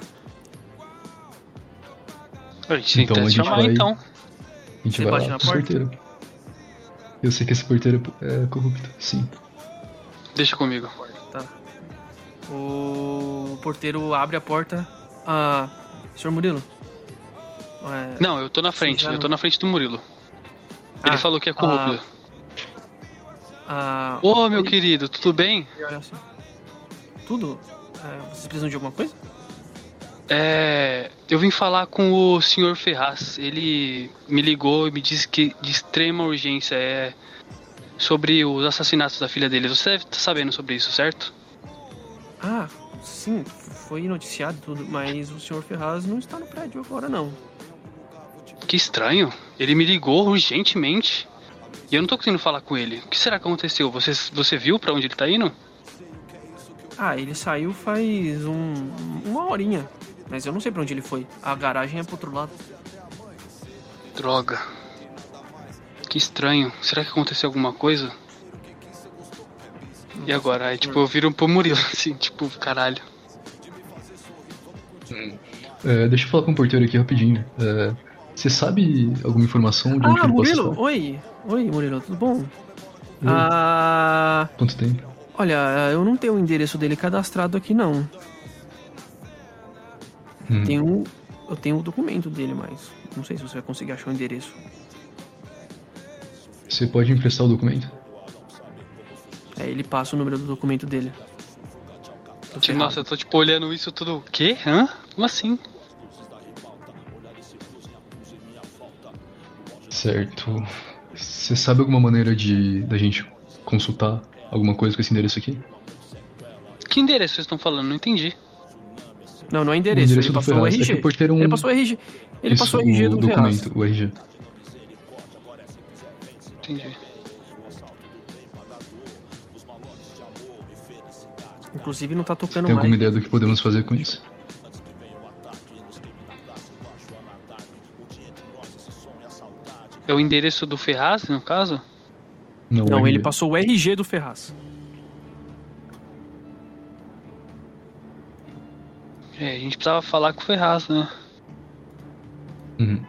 A gente Então, a gente chamar vai- então. A gente Você vai bate lá na pro porta? porteiro. Eu sei que esse porteiro é corrupto, sim. Deixa comigo. Tá. O porteiro abre a porta. Ah. Senhor Murilo? É, Não, eu tô na frente, eu tô na frente do Murilo. Ele Ah, falou que é corrupto. ah, Ô, meu ele- querido, tudo bem? assim. Tudo? É, vocês precisam de alguma coisa? É. Eu vim falar com o senhor Ferraz. Ele me ligou e me disse que de extrema urgência é sobre os assassinatos da filha dele. Você deve estar sabendo sobre isso, certo? Ah, sim, foi noticiado tudo, mas o senhor Ferraz não está no prédio agora não. Que estranho. Ele me ligou urgentemente. E eu não tô conseguindo falar com ele. O que será que aconteceu? Você, você viu pra onde ele tá indo? Ah, ele saiu faz um, uma horinha. Mas eu não sei pra onde ele foi. A garagem é pro outro lado. Droga. Que estranho. Será que aconteceu alguma coisa? E agora? Aí, tipo, eu viro pro Murilo, assim, tipo, caralho. É, deixa eu falar com o porteiro aqui rapidinho. É, você sabe alguma informação de onde Ah, ele possa Murilo! estar? Oi! Oi, Murilo, tudo bom? Oi. Ah. Quanto tempo? Olha, eu não tenho o endereço dele cadastrado aqui não. Hum, Tenho, eu tenho o documento dele, mas não sei se você vai conseguir achar o endereço. Você pode emprestar o documento? É, ele passa o número do documento dele. Nossa, eu tô, tipo, olhando isso tudo. O quê? Hã? Como assim? Certo. Você sabe alguma maneira de da gente consultar alguma coisa com esse endereço aqui? Que endereço vocês estão falando? Não entendi. Não, não é O endereço, endereço ele do passou o Ferraz. É que RG. o porteiro é um... Ele passou o RG. Ele Isso, passou o RG o do Ferraz. documento, o RG. Entendi. Inclusive não tá tocando Tem mais. alguma ideia do que podemos fazer com isso? É o endereço do Ferraz, no caso? Não, Não, ele passou o RG do Ferraz. É, a gente precisava falar com o Ferraz, né? Uhum.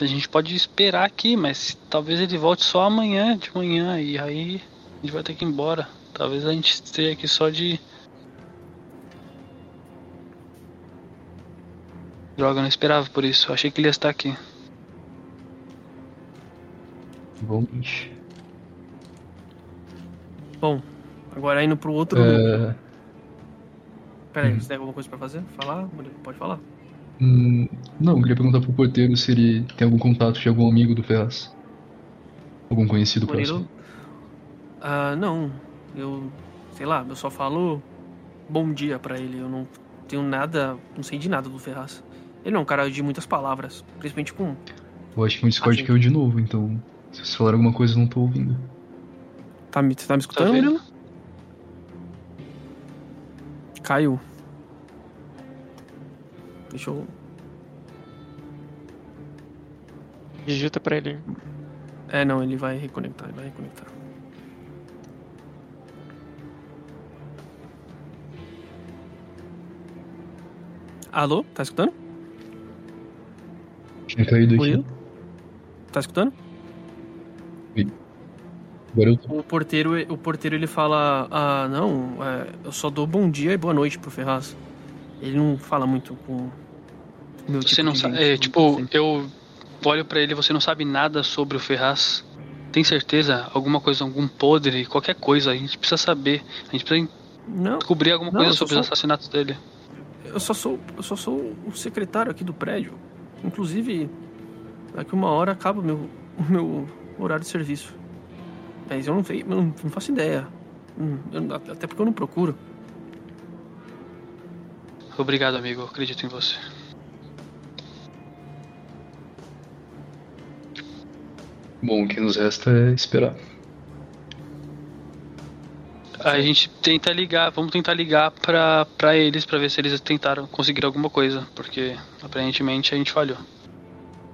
A gente pode esperar aqui, mas talvez ele volte só amanhã, de manhã, e aí a gente vai ter que ir embora. Talvez a gente esteja aqui só de. Droga, eu não esperava por isso. Eu achei que ele ia estar aqui. Igualmente. Bom, agora indo pro outro. É, Pera aí, hum. você tem alguma coisa pra fazer? Falar? Pode falar. hum, não, eu queria perguntar pro porteiro se ele tem algum contato de algum amigo do Ferraz. Algum conhecido Murilo? próximo. Ah, não. Eu. Sei lá, eu só falo bom dia pra ele. Eu não tenho nada. Não sei de nada do Ferraz. Ele não é um cara de muitas palavras. Principalmente com. Eu acho que o Discord Ah, sim. caiu de novo, então. Se vocês falarem alguma coisa, eu não tô ouvindo. Tá me, você tá me Tá escutando? Murilo? Caiu. Deixa eu. Digita pra ele. É, não, ele vai reconectar, ele vai reconectar. Alô? Tá escutando? Tinha caído aqui. Murilo? Tá escutando? Agora eu tô. O porteiro, o porteiro ele fala: Ah, não, é, eu só dou bom dia e boa noite pro Ferraz. Ele não fala muito com. Meu Você tipo não sabe. É, tipo, sim. eu olho pra ele, você não sabe nada sobre o Ferraz. Tem certeza? Alguma coisa, algum podre, qualquer coisa. A gente precisa saber. A gente precisa Não, descobrir alguma Não, coisa sobre os sou- assassinatos dele. eu só sou, eu só sou o secretário aqui do prédio. Inclusive, daqui uma hora acaba o meu, o meu horário de serviço. Mas eu não sei, eu não, não faço ideia. Hum, eu- até porque eu não procuro. Obrigado, amigo. Eu acredito em você. Bom, o que nos resta é esperar. A gente tenta ligar, vamos tentar ligar pra, pra eles pra ver se eles tentaram conseguir alguma coisa, porque aparentemente a gente falhou.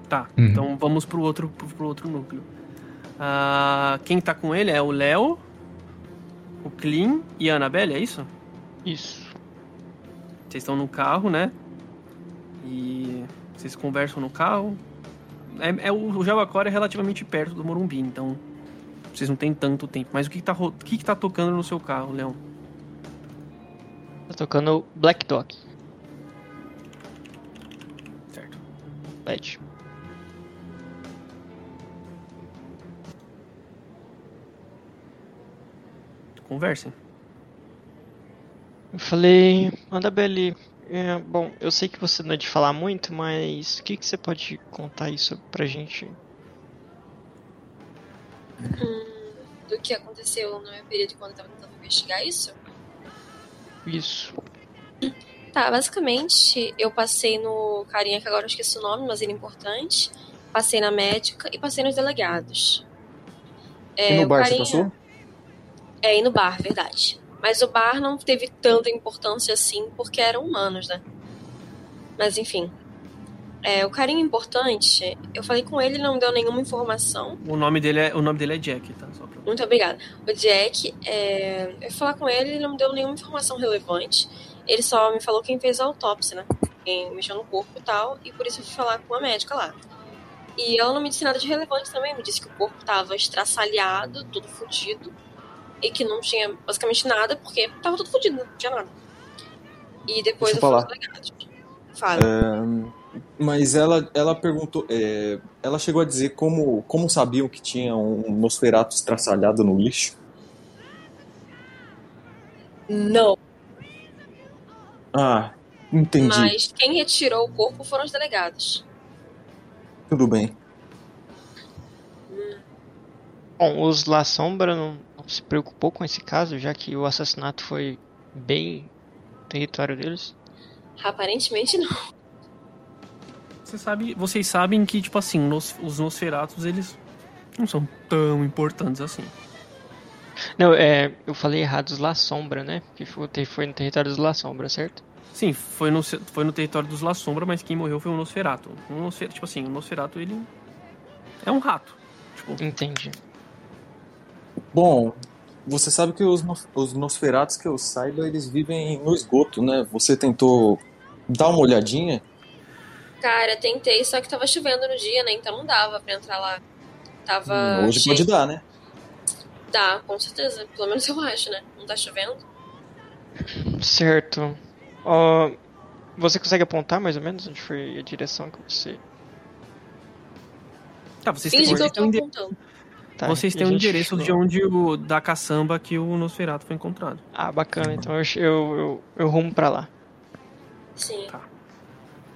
Tá, Uhum. então vamos pro outro, pro, pro outro núcleo. Ah, quem tá com ele é o Léo, o Clean e a Annabelle, é isso? Isso. Vocês estão no carro, né? E vocês conversam no carro. É, é- o Jabacora é relativamente perto do Morumbi, então vocês não têm tanto tempo. Mas o que, que, tá, o que, que tá tocando no seu carro, Leão? Tá tocando Black Dog. Certo. LED. Conversem. Eu falei, Annabelle, é, bom, eu sei que você não é de falar muito, mas o que, que você pode contar isso pra gente? Do que aconteceu no meu período quando eu tava tentando investigar isso? Isso. Tá, basicamente, eu passei no carinha que agora eu esqueci o nome, mas ele é importante. Passei na médica e passei nos delegados. É, e no o bar você carinha- passou? É, e no bar, verdade. Mas o bar não teve tanta importância assim, porque eram humanos, né? Mas enfim. É, o carinha importante, eu falei com ele, ele não me deu nenhuma informação. O nome dele é, o nome dele é Jack, tá? Só pra... Muito obrigada. O Jack, é, eu fui falar com ele, ele não me deu nenhuma informação relevante. Ele só me falou quem fez a autópsia, né? Quem mexeu no corpo e tal, e por isso eu fui falar com a médica lá. E ela não me disse nada de relevante também, me disse que o corpo tava estraçalhado, tudo fudido, e que não tinha basicamente nada, porque tava tudo fudido, não tinha nada. E depois Deixa eu eu fui aos falar. delegados. Fala. Mas ela, ela perguntou, é, ela chegou a dizer como, como sabiam que tinha um Nosferatu estraçalhado no lixo. Não, Ah, entendi. mas quem retirou o corpo foram os delegados. Tudo bem. Bom, os La Sombra não, não se preocupou com esse caso, já que o assassinato foi bem território deles. Aparentemente não. Você sabe, vocês sabem que, tipo assim, nos- os Nosferatus, eles não são tão importantes assim. Não, é, eu falei errado, os La Sombra, né? Que foi, foi no território dos La Sombra, certo? Sim, foi no, foi no território dos La Sombra, mas quem morreu foi um Nosferatu. Um Nosferatu, tipo assim, o Nosferatu, ele é um rato. Tipo, Entendi. Bom, você sabe que os, os Nosferatus que eu saiba, eles vivem no esgoto, né? Você tentou dar uma olhadinha? Cara, tentei, só que tava chovendo no dia, né? Então não dava pra entrar lá. Tava. Hum, Hoje cheio. pode dar, né? Dá, com certeza. Pelo menos eu acho, né? Não tá chovendo. Certo. Você consegue apontar mais ou menos onde foi a direção que você. tá, vocês têm, Finge que vocês eu têm ende- apontando. Tá, vocês têm gente endereço de onde o da caçamba que o Nosferatu foi encontrado. Ah, bacana. Então eu, eu, eu, eu rumo pra lá. Sim.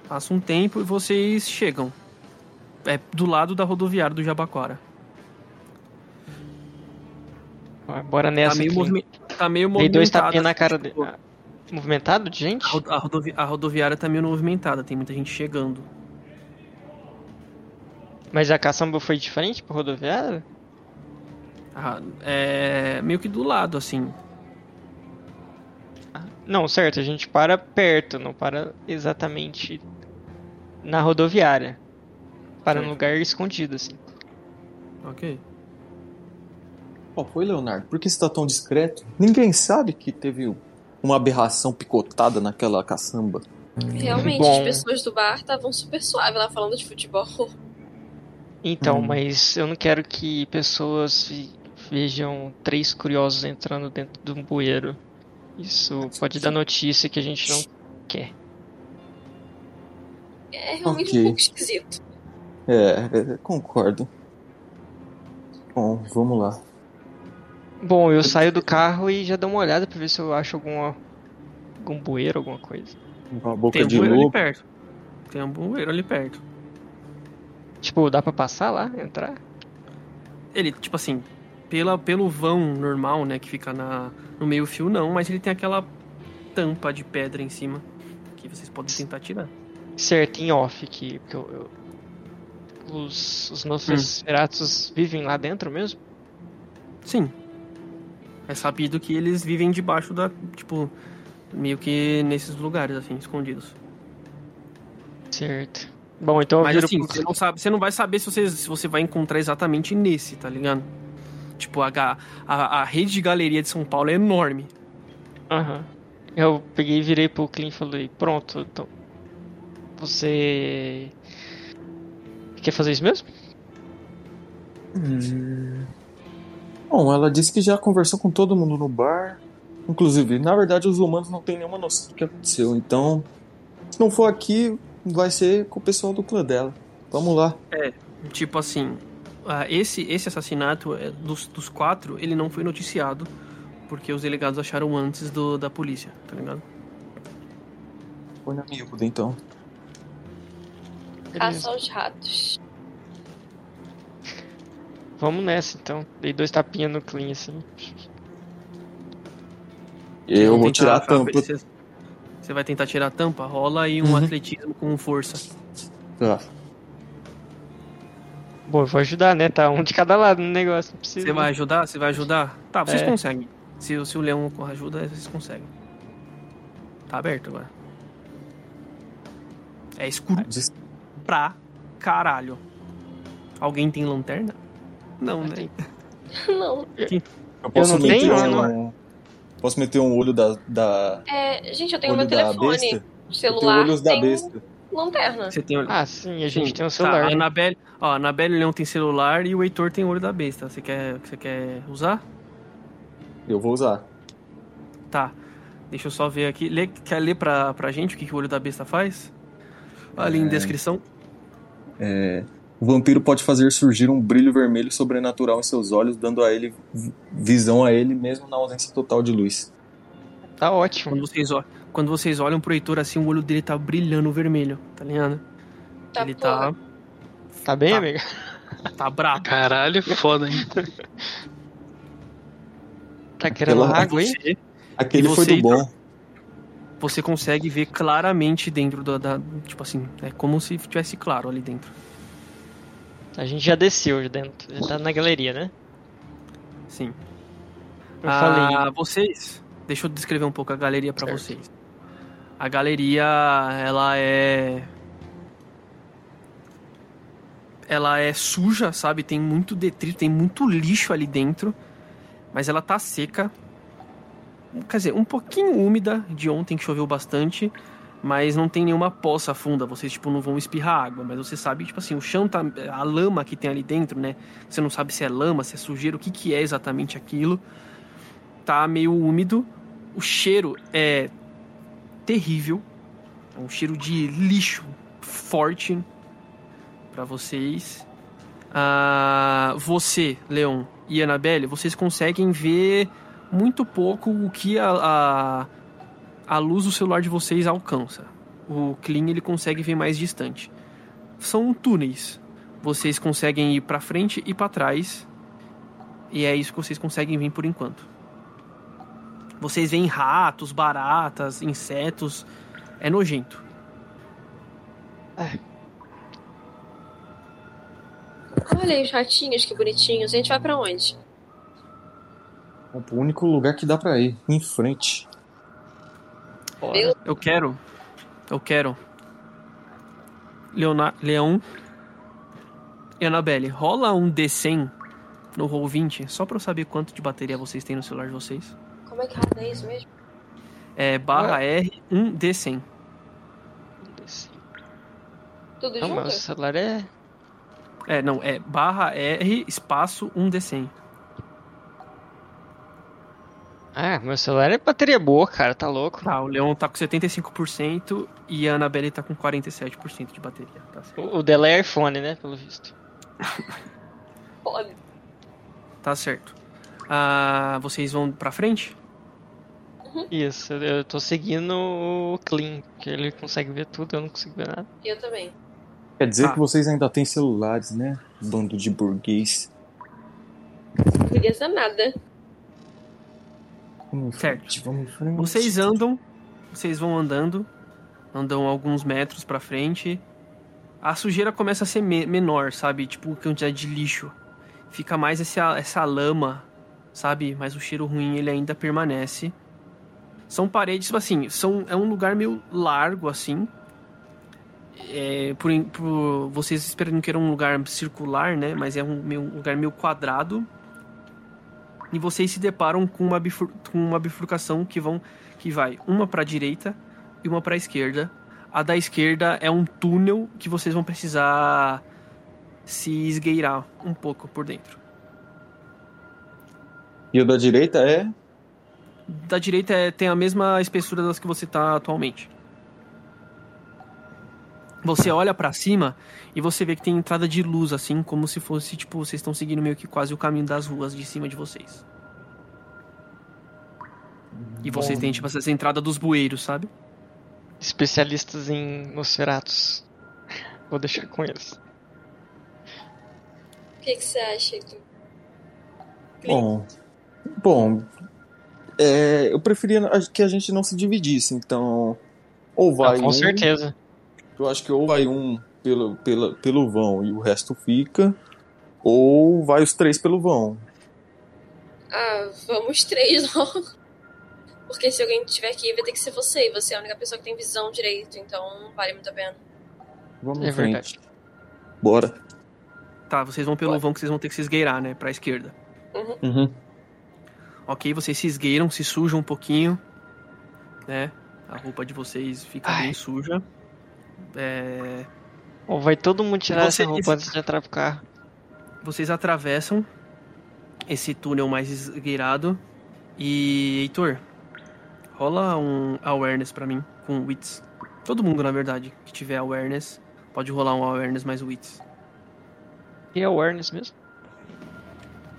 Passa um tempo e vocês chegam. É do lado da rodoviária do Jabaquara. Ah, Bora nessa. Tá meio, movime... tá meio Dei dois movimentado. tapinhas na cara tipo, dele. Ah, movimentado de gente? A, ro- a rodovi- a rodoviária tá meio movimentada, tem muita gente chegando. Mas a caçamba foi diferente pra rodoviária? Ah, é meio que do lado, assim. Ah, Não, certo, a gente para perto, não para exatamente na rodoviária. Para Certo. lugar escondido, assim. Ok. Qual foi, Leonardo? Por que você tá tão discreto? Ninguém sabe que teve uma aberração picotada naquela caçamba. Realmente, Bom. as pessoas do bar estavam super suaves lá falando de futebol. Então, Hum. mas eu não quero que pessoas vejam três curiosos entrando dentro de um bueiro. Isso pode dar notícia que a gente não quer. É realmente Ok. um pouco esquisito. É, é, concordo. Bom, vamos lá. Bom, eu saio do carro e já dou uma olhada pra ver se eu acho alguma, algum bueiro, alguma coisa. Uma boca Tem um de bueiro ali lobo. perto. Tem um bueiro ali perto. Tipo, dá pra passar lá, entrar? Ele, tipo assim, pela, pelo vão normal, né, que fica na, no meio fio, não, mas ele tem aquela tampa de pedra em cima que vocês podem tentar tirar. Certo, em off aqui, porque eu, eu- os, os Nosferatus vivem lá dentro mesmo? Sim. É sabido que eles vivem debaixo da, tipo, meio que nesses lugares, assim, escondidos. Certo. Bom, então Mas assim, pro- você não, sabe, você não vai saber se você, se você vai encontrar exatamente nesse, tá ligado? Tipo, a, a, a rede de galeria de São Paulo é enorme. Aham. Eu peguei e virei pro Clint e falei, pronto, então. Você. Quer fazer isso mesmo? Bom, ela disse que já conversou com todo mundo no bar. Inclusive, na verdade, os humanos não têm nenhuma noção do que aconteceu. Então, se não for aqui, vai ser com o pessoal do clã dela. Vamos lá. Tipo assim, ah, esse, esse assassinato é, dos, dos quatro, ele não foi noticiado. Porque os delegados acharam antes do, da polícia, tá ligado? Foi na miúda, então. Caça aos ratos. Vamos nessa então. Dei dois tapinhas no Clean assim. Eu vou tirar a tampa. Você, você vai tentar tirar a tampa? Rola aí um Uhum. atletismo com força. Tá. Bom, eu vou ajudar, né? Tá um de cada lado no negócio, não precisa. Você vai ajudar? Você vai ajudar? Tá, vocês É. conseguem. Se, o- se o leão ajuda, vocês conseguem. Tá aberto agora. É escuro Diz- pra caralho. Alguém tem lanterna? Não, né? Tem- Não. Eu posso não meter tenho, um. Posso meter um olho da. da É, gente, eu tenho olho meu da telefone. besta? Eu tenho Celular. olhos da tem besta. lanterna. Você tem olho. Ah, sim, a gente Sim, tem um Tá, celular. a Anabelle, ó, a Anabelle e o Leão tem celular e o Heitor tem olho da besta. Você quer, você quer usar? Eu vou usar. Tá. Deixa eu só ver aqui. Lê, quer ler pra, pra gente o que, que o olho da besta faz? Ali em É. O vampiro pode fazer surgir um brilho vermelho sobrenatural em seus olhos, dando a ele vi- visão a ele mesmo na ausência total de luz. Tá ótimo. Quando vocês, ó- quando vocês olham pro Heitor assim, o olho dele tá brilhando vermelho, tá ligado? Tá, Ele porra. tá, Tá bem, Tá. amiga? tá brabo. Caralho, foda, hein? Tá querendo Pela- água aí? Você, Aquele foi do bom. Você consegue ver claramente dentro da, da- Tipo assim, é como se tivesse claro ali dentro. A gente já desceu de dentro. Já tá na galeria, né? Sim. Eu Ah, falei. vocês. Deixa eu descrever um pouco a galeria pra Certo. vocês. A galeria, ela é. Ela é suja, sabe? Tem muito detrito, tem muito lixo ali dentro. Mas ela tá seca. Quer dizer, um pouquinho úmida de ontem que choveu bastante. Mas não tem nenhuma poça funda. Vocês, tipo, não vão espirrar água. Mas você sabe, tipo assim, o chão tá. A lama que tem ali dentro, né? Você não sabe se é lama, se é sujeira, o que, que é exatamente aquilo. Tá meio úmido. O cheiro é terrível. É um cheiro de lixo forte para vocês. Ah, você, Leon e Annabelle, vocês conseguem ver muito pouco o que a, a, a luz do celular de vocês alcança. O Clean ele consegue ver mais distante. São túneis. Vocês conseguem ir para frente e para trás. E é isso que vocês conseguem ver por enquanto. Vocês veem ratos, baratas, insetos. É nojento. Olha aí os ratinhos, que bonitinhos. A gente vai pra onde? É o único lugar que dá pra ir. Em frente. Eu- Eu quero. Eu quero. Leona, Leão e Annabelle, rola um D100 no Roll 20, só pra eu saber quanto de bateria vocês têm no celular de vocês. Como é que roda isso mesmo? É barra R 1 D100. Tudo Não, junto? mas o celular é. É, não, é barra R espaço 1 D100. Ah, meu celular é bateria boa, cara, tá louco. Tá, o Leon tá com 75% e a Annabelle tá com 47% de bateria. Tá, certo. O o dela é iPhone, né, pelo visto. Pode. Tá certo. Ah, vocês vão pra frente? Isso, eu- tô seguindo o Clean, que ele consegue ver tudo, eu não consigo ver nada. Eu também. Quer dizer Ah. que vocês ainda têm celulares, né? Bando de burguês. Não queria dizer nada. Vamos Certo. frente, Vamos frente. Vocês andam, vocês vão andando, andam alguns metros pra frente. A sujeira começa a ser me- menor, sabe? Tipo, quantidade de lixo. Fica mais essa, essa lama, sabe? Mas o cheiro ruim ele ainda permanece. São paredes, tipo assim, são, é um lugar meio largo, assim. É, por, por- vocês esperam que era um lugar circular, né? Mas é um, meio- um lugar meio quadrado. E vocês se deparam com uma, bifur- com uma bifurcação que vão que vai uma para direita e uma para esquerda. A da esquerda é um túnel que vocês vão precisar se esgueirar um pouco por dentro. E o da direita é. Da direita é- tem a mesma espessura das que você tá atualmente. Você olha pra cima e você vê que tem entrada de luz, assim, como se fosse, tipo, vocês estão seguindo meio que quase o caminho das ruas de cima de vocês. E vocês têm, tipo, essa entrada dos bueiros, sabe? Especialistas em Nosferatus. Vou deixar com eles. O que, que você acha, Heitor? Bom. Bom. É, eu preferia que a gente não se dividisse, então. Ou vai Ah, com um. certeza. Eu acho que ou vai um pelo, pela, pelo vão e o resto fica. Ou vai os três pelo vão. Ah, vamos três logo. Porque se alguém tiver aqui, vai ter que ser você. E você é a única pessoa que tem visão direito, então não vale muito a pena. Vamos É em frente. verdade. Bora. Tá, vocês vão pelo vão que vocês vão ter que se esgueirar, né? Pra esquerda. Uhum. Ok, vocês se esgueiram, se sujam um pouquinho, né? A roupa de vocês fica Ai. bem suja. É, Ou vai todo mundo tirar Você- essa roupa antes de entrar pro carro. Vocês atravessam esse túnel mais esgueirado. E, Heitor, rola um awareness pra mim com wits. Todo mundo, na verdade, que tiver awareness, pode rolar um awareness mais wits. E awareness mesmo.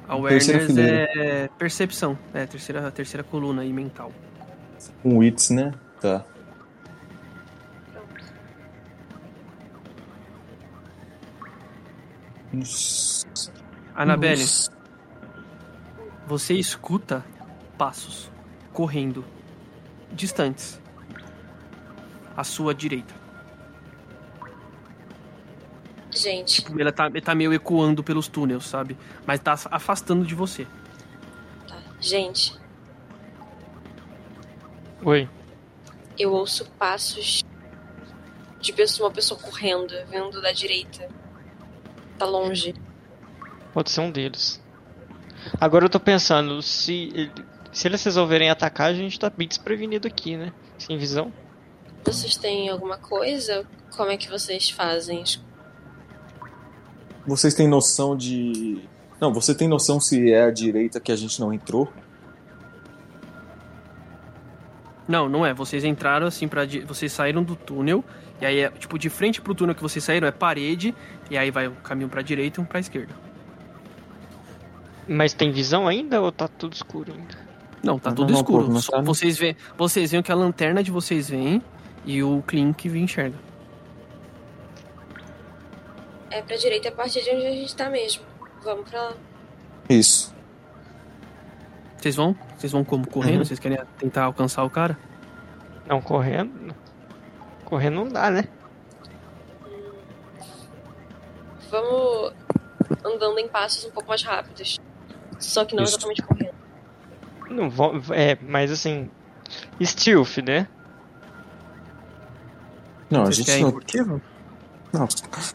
Awareness é percepção, é a terceira, terceira coluna aí mental. Um Wits, né? Tá. Nossa. Anabelle, Nossa. você escuta passos correndo distantes à sua direita. Gente, Ele tá, ele tá meio ecoando pelos túneis, sabe? Mas tá afastando de você. tá. Gente, Oi. eu ouço passos de pessoa, uma pessoa correndo, vindo da direita. Tá longe. Pode ser um deles. Agora eu tô pensando, se, ele- se eles resolverem atacar, a gente tá bem desprevenido aqui, né? Sem visão. Vocês têm alguma coisa? Como é que vocês fazem? Vocês têm noção de. Não, você tem noção se é a direita que a gente não entrou? Não, não é. Vocês entraram assim para vocês saíram do túnel e aí é tipo de frente pro túnel que vocês saíram é parede e aí vai um caminho pra direita e um pra esquerda. Mas tem visão ainda ou tá tudo escuro ainda? Não, tá Não, tudo não, escuro. não Só tá, não. vocês veem, vocês veem que a lanterna de vocês vem e o Clink enxerga. É pra direita a partir de onde a gente tá mesmo. Vamos pra lá. Isso. Vocês vão? Vocês vão como correndo? Uhum. Vocês querem tentar alcançar o cara? Não, correndo. Correndo não dá, né? Vamos andando em passos um pouco mais rápidos. Só que não Isso. exatamente correndo. Não. É, mas assim. Stealth, né? Não, a Vocês gente não. furtivo? Não.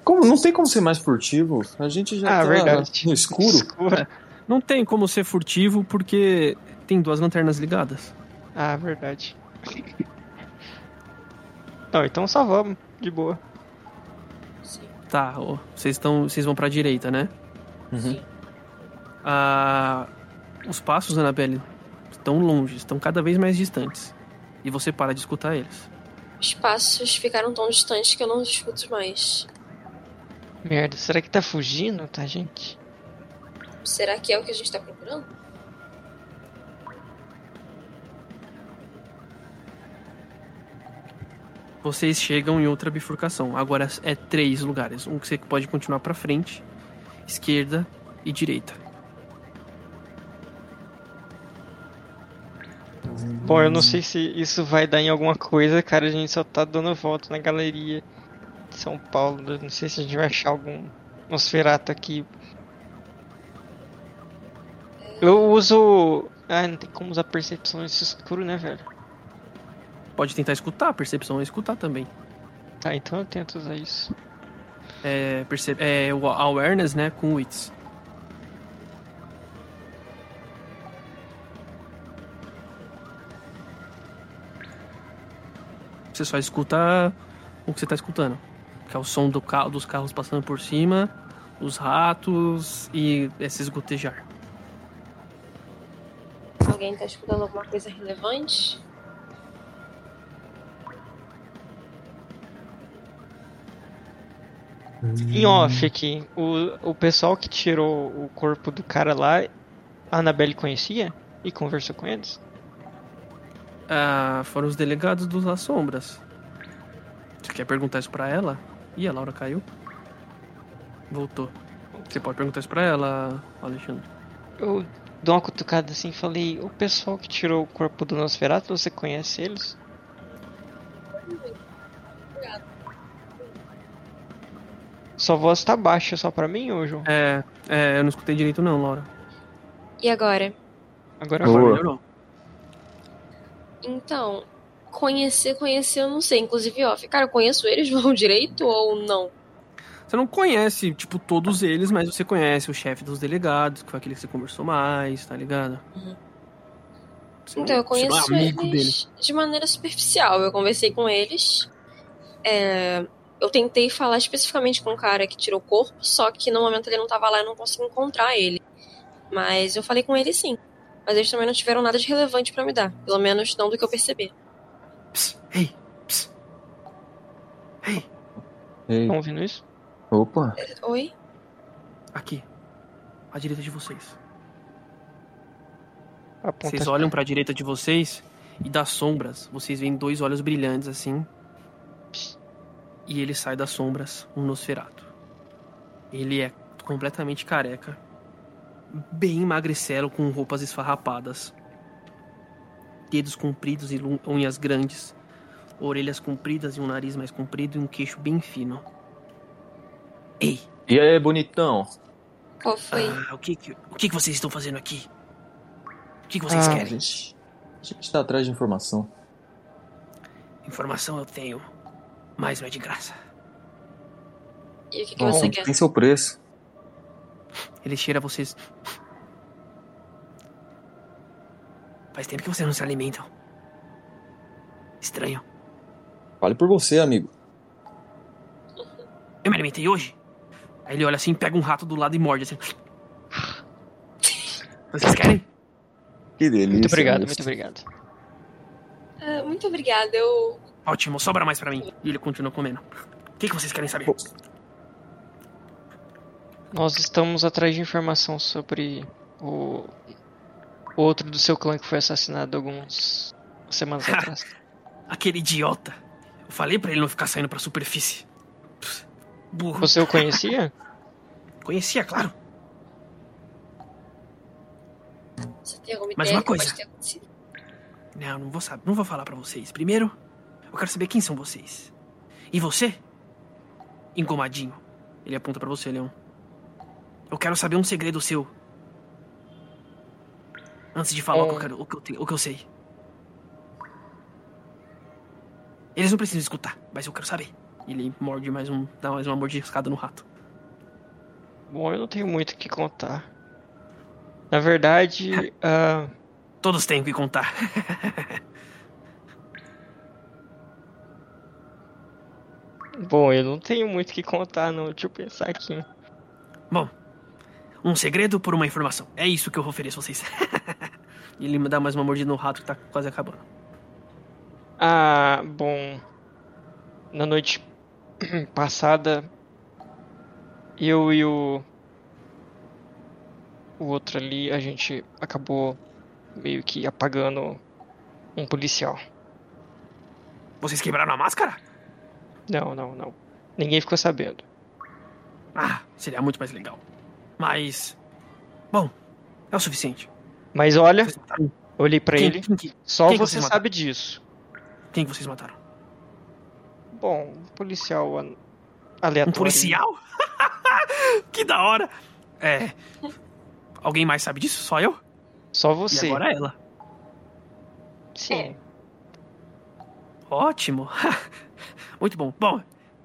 Como, não tem como ser mais furtivo. A gente já Ah, tá verdade. no escuro. Escuro. Não tem como ser furtivo porque tem duas lanternas ligadas. Ah, verdade. Não, então só vamos, de boa. Sim. Tá, ó, vocês estão, vocês vão pra direita, né? Uhum. Ah, os passos, Annabelle, estão longe, estão cada vez mais distantes. E você para de escutar eles. Os passos ficaram tão distantes que eu não os escuto mais. Merda, será que tá fugindo, tá, gente? Será que é o que a gente tá procurando? Vocês chegam em outra bifurcação. Agora é três lugares. Um que você pode continuar pra frente, esquerda e direita. Bom, eu não sei se isso vai dar em alguma coisa, cara. A gente só tá dando volta na galeria de São Paulo. Eu Não sei se a gente vai achar algum Nosferato aqui. Eu uso. Ah, não tem como usar percepção nesse escuro, né, velho? Pode tentar escutar, a percepção é escutar também. Tá, então eu tento usar isso. É, perce... é o awareness, né, com wits. Você só escuta o que você tá escutando. Que é o som do carro, dos carros passando por cima, os ratos e esses gotejar. Alguém tá escutando alguma coisa relevante? Em off aqui, o, o pessoal que tirou o corpo do cara lá, a Annabelle conhecia? E conversou com eles? Ah, foram os delegados dos As Sombras. Você quer perguntar isso pra ela? Ih, a Laura caiu. Voltou. Você pode perguntar isso pra ela, Alexandre. Eu dou uma cutucada assim e falei, o pessoal que tirou o corpo do Nosferatu, você conhece eles? Sua voz tá baixa só pra mim, ô João? É, é, eu não escutei direito não, Laura. E agora? Agora Boa. Melhorou. Então, conhecer, conhecer, eu não sei. Inclusive, ó, cara, eu conheço eles vão direito ou não? Você não conhece, tipo, todos eles, mas você conhece o chefe dos delegados, que foi aquele que você conversou mais, tá ligado? Uhum. Então, eu não- não conheço é amigo eles de maneira superficial. Eu conversei com eles. é, eu tentei falar especificamente com o cara que tirou o corpo, só que no momento ele não tava lá e eu não consegui encontrar ele. Mas eu falei com ele sim. Mas eles também não tiveram nada de relevante pra me dar. Pelo menos não do que eu percebi. Psst, ei, psst. Ei, Ei, Estão ouvindo isso? opa. Oi? aqui. À direita de vocês. Aponta Vocês olham pra direita de vocês e das sombras, vocês veem dois olhos brilhantes assim. E ele sai das sombras, um Nosferato. Ele é completamente careca, bem magricelo com roupas esfarrapadas. Dedos compridos e unhas grandes, orelhas compridas e um nariz mais comprido e um queixo bem fino. Ei, E aí, bonitão? Qual foi? ah, o que que, o que que vocês estão fazendo aqui? O que que vocês Ah, A querem? gente, a gente tá atrás de informação. Informação eu tenho, mas não é de graça. E o que, que Bom, você quer? tem seu preço. Ele cheira vocês. Faz tempo que vocês não se alimentam. Estranho. Fale por você, amigo. Eu me alimentei hoje? Aí ele olha assim, pega um rato do lado e morde assim. Vocês querem? Que delícia. Muito obrigado, muito obrigado. Ah, muito obrigada. Eu. Ótimo, sobra mais pra mim. E ele continua comendo. O que, que vocês querem saber? Nós estamos atrás de informação sobre o o outro do seu clã que foi assassinado algumas semanas atrás. Aquele idiota. Eu falei pra ele não ficar saindo pra superfície. Burro. Você o conhecia? Conhecia, claro. Você tem alguma Mas ideia uma coisa. pode ter acontecido? Não, não vou saber, não vou falar pra vocês. Primeiro, eu quero saber quem são vocês. E você? Engomadinho. Ele aponta pra você, Leão. Eu quero saber um segredo seu. Antes de falar o, que eu Oh. quero, o, que eu te- o que eu sei. Eles não precisam escutar, mas eu quero saber. Ele morde mais um. dá mais uma mordiscada no rato. Bom, eu não tenho muito o que contar. Na verdade, ah, Todos têm o que contar. bom, eu não tenho muito o que contar, não. Deixa eu pensar aqui. Bom, um segredo por uma informação. É isso que eu ofereço a vocês. E ele dá mais uma mordida no rato que tá quase acabando. Ah, bom. Na noite passada, eu e o. O outro ali, a gente acabou meio que apagando um policial. Vocês quebraram a máscara? Não, não, não. Ninguém ficou sabendo. Ah, seria muito mais legal. Mas. Bom, é o suficiente. Mas olha, olhei pra Quem- ele. quem que- Só quem que você sabe disso. Quem que vocês mataram? Bom, um policial an- Um aleatório. policial? que da hora! É. Alguém mais sabe disso? Só eu? Só E você. agora ela. Sim. Ótimo. Muito bom. Bom,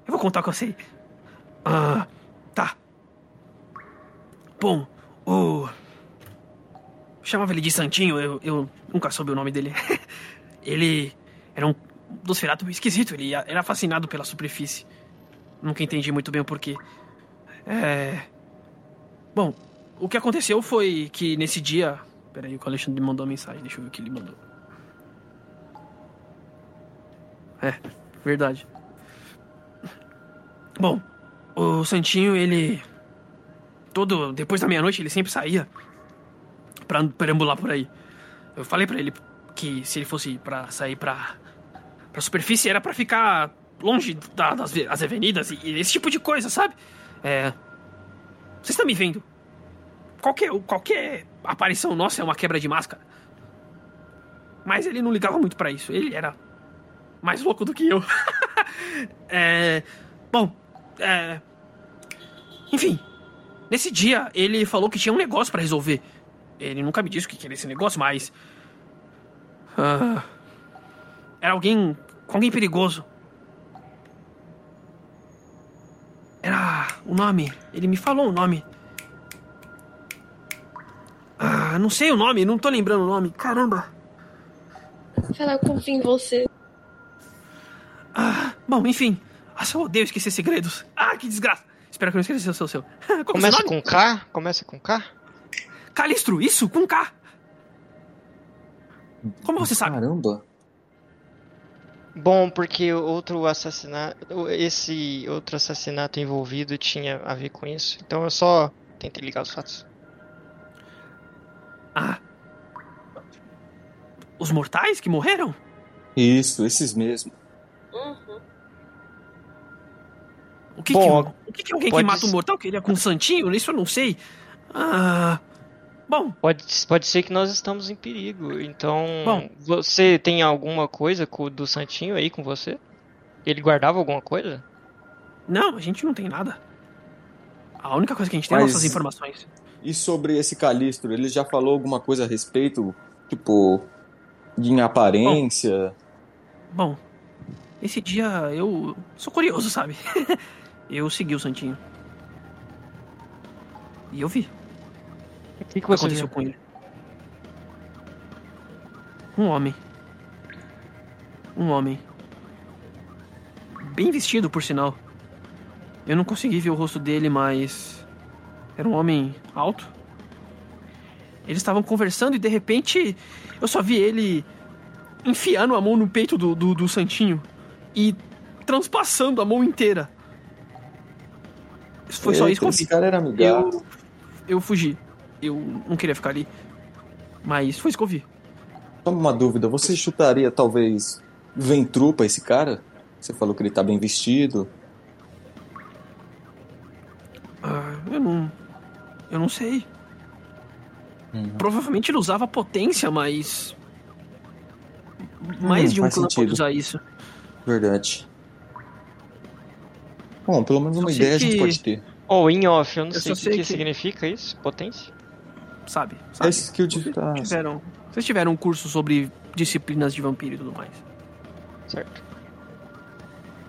eu vou contar o que eu sei. Ah, tá. Bom, o. Chamava ele de Santinho, eu, eu nunca soube o nome dele. ele era um dos feratos esquisito, ele era fascinado pela superfície. Nunca entendi muito bem o porquê. É. Bom, o que aconteceu foi que nesse dia. Peraí, o Alexandre me mandou uma mensagem, deixa eu ver o que ele mandou. É, verdade. Bom, o Santinho, ele. Todo. Depois da meia-noite, ele sempre saía pra perambular por aí. Eu falei pra ele que se ele fosse pra sair pra. pra superfície era pra ficar longe da- das as avenidas e, e esse tipo de coisa, sabe? É. Vocês estão me vendo? Qualquer, qualquer aparição nossa é uma quebra de máscara. Mas ele não ligava muito pra isso. Ele era mais louco do que eu. é, bom, é, enfim, nesse dia ele falou que tinha um negócio pra resolver. Ele nunca me disse o que era esse negócio, mas ah, era alguém com alguém perigoso. Era o nome. Ele me falou o nome. Ah, não sei o nome, não tô lembrando o nome. Caramba. Fala, eu confio em você. Ah, bom, enfim. Nossa, eu odeio esquecer segredos. Ah, que desgraça. Espero que eu não esqueça o seu. seu. Qual é Começa nome? com K? Começa com K? Calistro, isso, com K. Como você sabe? Caramba. Bom, porque outro assassinato. Esse outro assassinato envolvido tinha a ver com isso. Então eu só tentei ligar os fatos. Ah. Os mortais que morreram? Isso, esses mesmo. Que, Bom, que, o que, que alguém que mata um ser- mortal queria com um santinho? Isso eu não sei. Ah. Bom, Pode, pode ser que nós estamos em perigo. Então, Bom. você tem alguma coisa com o do Santinho aí com você? Ele guardava alguma coisa? não, a gente não tem nada. A única coisa que a gente tem é Mas- nossas informações. E sobre esse Calistro, ele já falou alguma coisa a respeito, tipo, em aparência? Bom, esse dia eu sou curioso, sabe? eu segui o Santinho. E eu vi O que, que aconteceu viu? com ele. Um homem. Um homem. Bem vestido, por sinal. Eu não consegui ver o rosto dele, mas. Era um homem alto. Eles estavam conversando e de repente eu só vi ele enfiando a mão no peito do, do, do Santinho e transpassando a mão inteira. Foi só Eita, isso que eu cara era amigável. Eu, eu fugi. Eu não queria ficar ali. Mas foi isso que eu vi. Só uma dúvida, você chutaria talvez Ventru pra esse cara? Você falou que ele tá bem vestido. Ah, eu não. Eu não sei. Uhum. Provavelmente ele usava potência, mas. Mais Hum, de um clã pode sentido. usar isso. Verdade. Bom, pelo menos uma ideia a gente que- pode ter. Oh, in off, eu não Eu sei o que, que que- significa isso. Potência? Sabe? É sabe? esse skill de. Tiveram, vocês tiveram um curso sobre disciplinas de vampiro e tudo mais. Certo.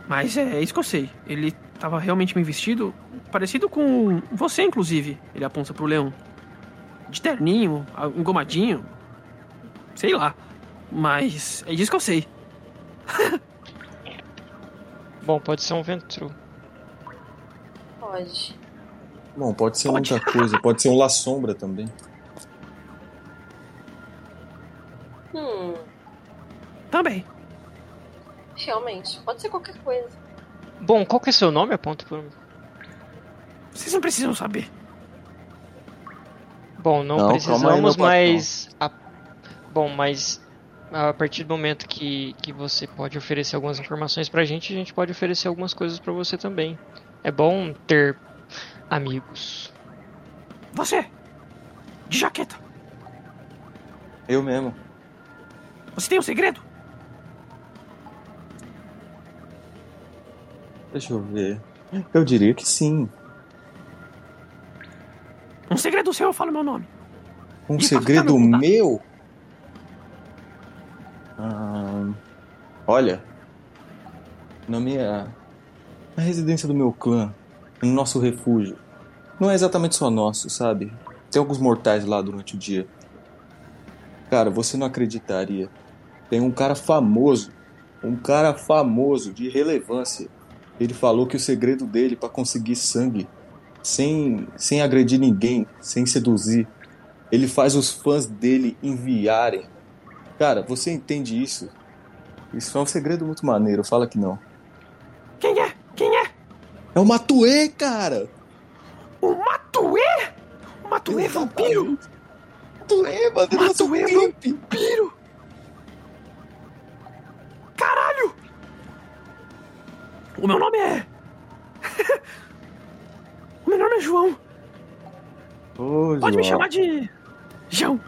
Mas é, é isso que eu sei. Ele tava realmente bem vestido, parecido com você, inclusive. Ele aponta pro leão. De terninho, engomadinho. Sei lá. Mas é disso que eu sei. Bom, pode ser um Ventru. Pode. Bom, pode ser Pode. muita coisa. Pode ser um La Sombra também. Hum, Também. realmente. Pode ser qualquer coisa. Bom, qual que é seu nome? Aponta por mim. Vocês não precisam saber. Bom, não, Não, aí, precisamos, mas. a- Bom, mas a partir do momento que, que você pode oferecer algumas informações pra gente, a gente pode oferecer algumas coisas pra você também. É bom ter amigos. Você, de jaqueta, Eu mesmo. você tem um segredo? Deixa eu ver. Eu diria que sim. Um segredo seu, eu falo meu nome. Um E segredo meu? Ah, olha, na minha na residência do meu clã, no nosso refúgio, não é exatamente só nosso, sabe? Tem alguns mortais lá durante o dia. Cara, você não acreditaria. Tem um cara famoso, um cara famoso de relevância. Ele falou que o segredo dele para conseguir sangue, sem, sem agredir ninguém, sem seduzir, ele faz os fãs dele enviarem. Cara, você entende isso? Isso é um segredo muito maneiro, fala que não. É o Matue, cara! O Matuê? O vampiro? Matue, mano, ele lançou um Matue clipe. vampiro? Caralho! O meu nome é... o meu nome é João. Ô, Pode me João. chamar de... João.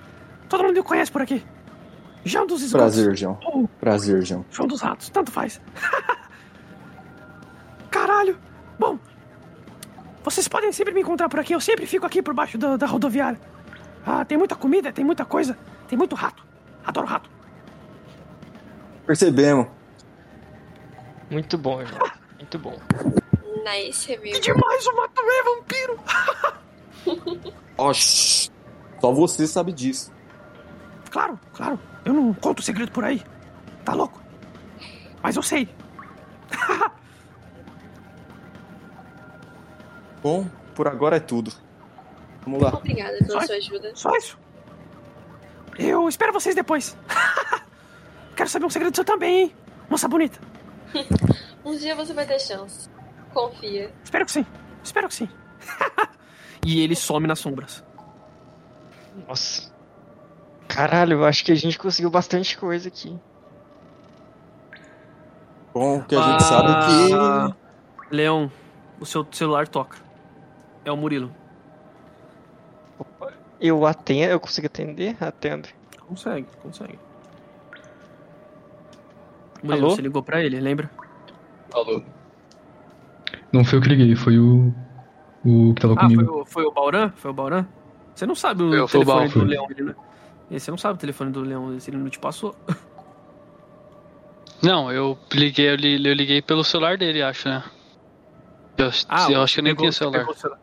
Todo mundo me conhece por aqui. João dos esgotos. Prazer, João. Ou Prazer, João. João dos ratos, tanto faz. Caralho! Bom, vocês podem sempre me encontrar por aqui. Eu sempre fico aqui por baixo da, da rodoviária. Ah, tem muita comida, tem muita coisa. Tem muito rato. Adoro rato. Percebemos. Muito bom, João. Muito bom. Nice Que review. demais o Matuê vampiro! Oxi. Só você sabe disso. Claro, claro. Eu não conto segredo por aí. Tá louco? Mas eu sei. Bom, por agora é tudo. Vamos lá. Obrigada pela Só- sua ajuda. Só isso. Eu espero vocês depois. Quero saber um segredo seu também, hein? Moça bonita. Um dia você vai ter chance. Confia. Espero que sim. Espero que sim. e ele some nas sombras. Nossa. Caralho, eu acho que a gente conseguiu bastante coisa aqui. Bom, que a gente sabe é Ah. que. Leão, o seu celular toca. É o Murilo. Eu atendo, eu consigo atender? Atendo. Consegue, consegue. Murilo, Alô? você ligou pra ele, lembra? Alô? Não foi eu que liguei, foi o. O que tava Ah, foi comigo. o, foi o Bauran? Foi o Bauran? Você não sabe o Eu, foi telefone do foi. Leão, ele não... E Você não sabe o telefone do Leão, ele não te passou. Não, eu liguei, eu li- eu liguei pelo celular dele, acho, né? Eu, eu você acho que eu nem tinha celular. celular.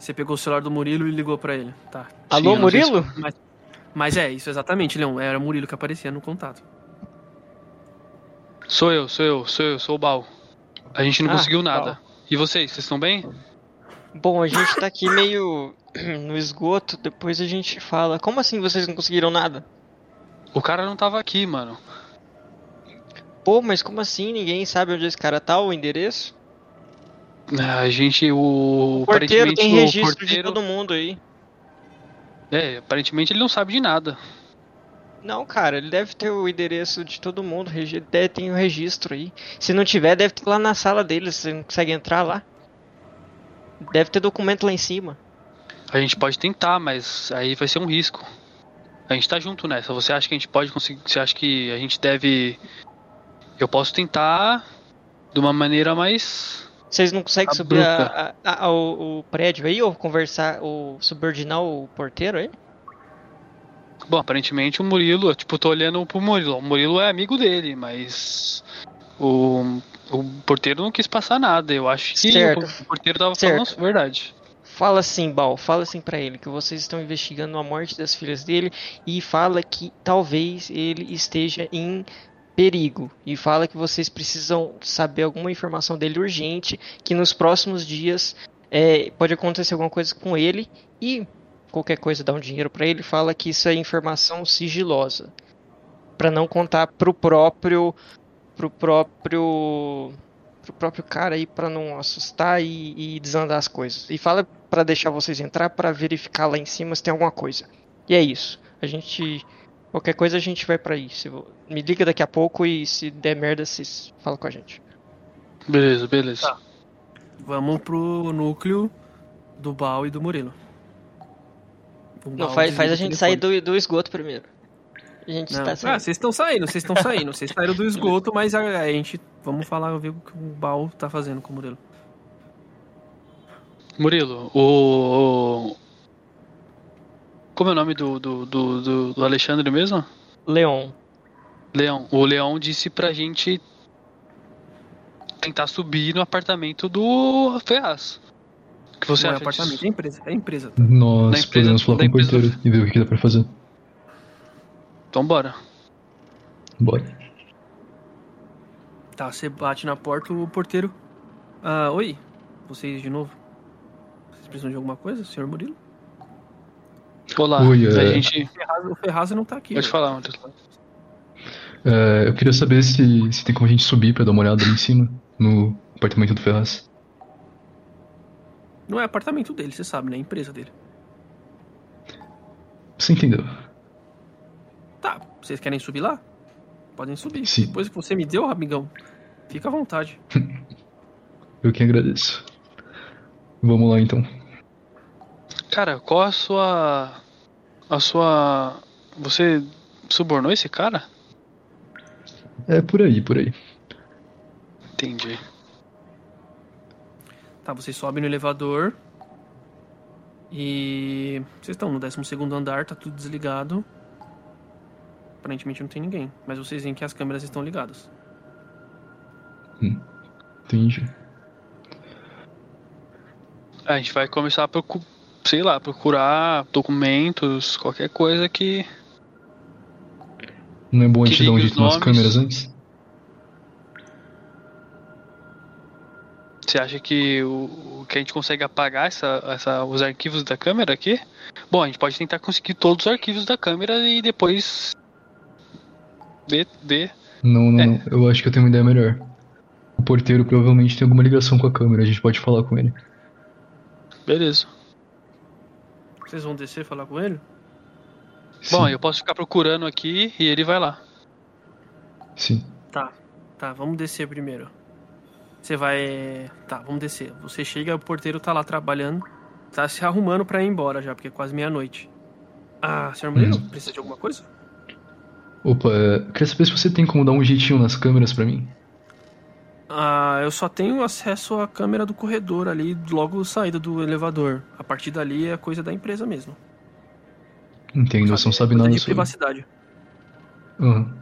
Você pegou o celular do Murilo e ligou pra ele. Tá. Alô, não sei se- Murilo? Mas é, isso exatamente, Leão. Era o Murilo que aparecia no contato. Sou eu, sou eu, sou eu, sou o Bal. A gente não Ah, conseguiu nada. Bal. E vocês, vocês estão bem? Bom, a gente tá aqui meio no esgoto, depois a gente fala. Como assim vocês não conseguiram nada? O cara não tava aqui, mano. Pô, mas como assim? Ninguém sabe onde esse cara tá, o endereço? A gente, o. O porteiro tem registro de porteiro- todo mundo aí. É, aparentemente ele não sabe de nada. Não, cara, ele deve ter o endereço de todo mundo, deve ter o registro aí. Se não tiver, deve ter lá na sala dele, você não consegue entrar lá. Deve ter documento lá em cima. A gente pode tentar, mas aí vai ser um risco. A gente tá junto nessa. Você acha que a gente pode conseguir. Você acha que a gente deve. Eu posso tentar de uma maneira mais. Vocês não conseguem A subir a- a- a- o, o prédio aí ou conversar, ou subordinar o porteiro aí? Bom, aparentemente o Murilo, tipo, eu tô olhando pro Murilo. O Murilo é amigo dele, mas. O, o porteiro não quis passar nada. Eu acho que Certo. o porteiro tava Certo. falando a verdade. Fala assim, Bal, fala assim pra ele que vocês estão investigando a morte das filhas dele e fala que talvez ele esteja em perigo e fala que vocês precisam saber alguma informação dele urgente, que nos próximos dias é, pode acontecer alguma coisa com ele e qualquer coisa dá um dinheiro pra ele, fala que isso é informação sigilosa. Pra não contar pro próprio. pro próprio. pro próprio cara aí pra não assustar e, e desandar as coisas. E fala pra deixar vocês entrar pra verificar lá em cima se tem alguma coisa. E é isso. A gente. Qualquer coisa a gente vai pra aí. Se vo- Me liga daqui a pouco e se der merda, vocês falam com a gente. Beleza, beleza. Tá. Vamos pro núcleo do Bal e do Murilo. Não, faz, faz a gente sair do, do esgoto primeiro. A gente Não. tá Ah, saindo. vocês estão saindo, vocês estão saindo. Vocês saíram do esgoto, mas a, a gente. Vamos falar, ver o que o Bal tá fazendo com o Murilo. Murilo, o. o- Como é o nome do, do, do, do- do Alexandre mesmo? Leon. Leão. O Leão disse pra gente tentar subir no apartamento do Ferraz. Que você Não é acha apartamento, disso? é empresa. É empresa. tá? Nós Da empresa- podemos falar da com o empresa- porteiro e ver o que dá pra fazer. Então bora. Bora. Tá, você bate na porta, o porteiro. Ah, oi, vocês de novo. Vocês precisam de alguma coisa, senhor Murilo? Olá. Oi, a é- gente. O Ferraz, não tá aqui. Pode né? falar, Murilo. É, eu queria saber se, se tem como a gente subir pra dar uma olhada ali em cima, no apartamento do Ferraz. Não é apartamento dele, você sabe, né? É empresa dele. Você entendeu? Tá, vocês querem subir lá? Podem subir. Sim. Depois que você me deu, amigão, fica à vontade. Eu que agradeço. Vamos lá então. Cara, qual a sua. A sua. Você subornou esse cara? É por aí, por aí. Entendi. Tá, vocês sobem no elevador. E. Vocês estão no 12 andar, tá tudo desligado. Aparentemente não tem ninguém. Mas vocês veem que as câmeras estão ligadas. Entendi. A gente vai começar a procurar. Sei lá, procurar documentos, qualquer coisa que. Não é bom a gente dar um jeito nas câmeras antes? Você acha que o, o- que a gente consegue apagar essa, essa, os arquivos da câmera aqui? Bom, a gente pode tentar conseguir todos os arquivos da câmera e depois ver, ver. Não, não, É. não. Eu acho que eu tenho uma ideia melhor. O porteiro provavelmente tem alguma ligação com a câmera, a gente pode falar com ele. Beleza. Vocês vão descer e falar com ele? Bom, Sim, eu posso ficar procurando aqui e ele vai lá. Sim. Tá, tá, vamos descer primeiro. Você vai. Tá, vamos descer. Você chega, o porteiro tá lá trabalhando. Tá se arrumando pra ir embora já, porque é quase meia-noite. Ah, senhor Murilo, Hum. precisa de alguma coisa? Opa, é, queria saber se você tem como dar um jeitinho nas câmeras pra mim. Ah, eu só tenho acesso à câmera do corredor ali, logo saída do elevador. A partir dali é coisa da empresa mesmo. Entendo, você não É sabe coisa nada de sobre. privacidade. Aham.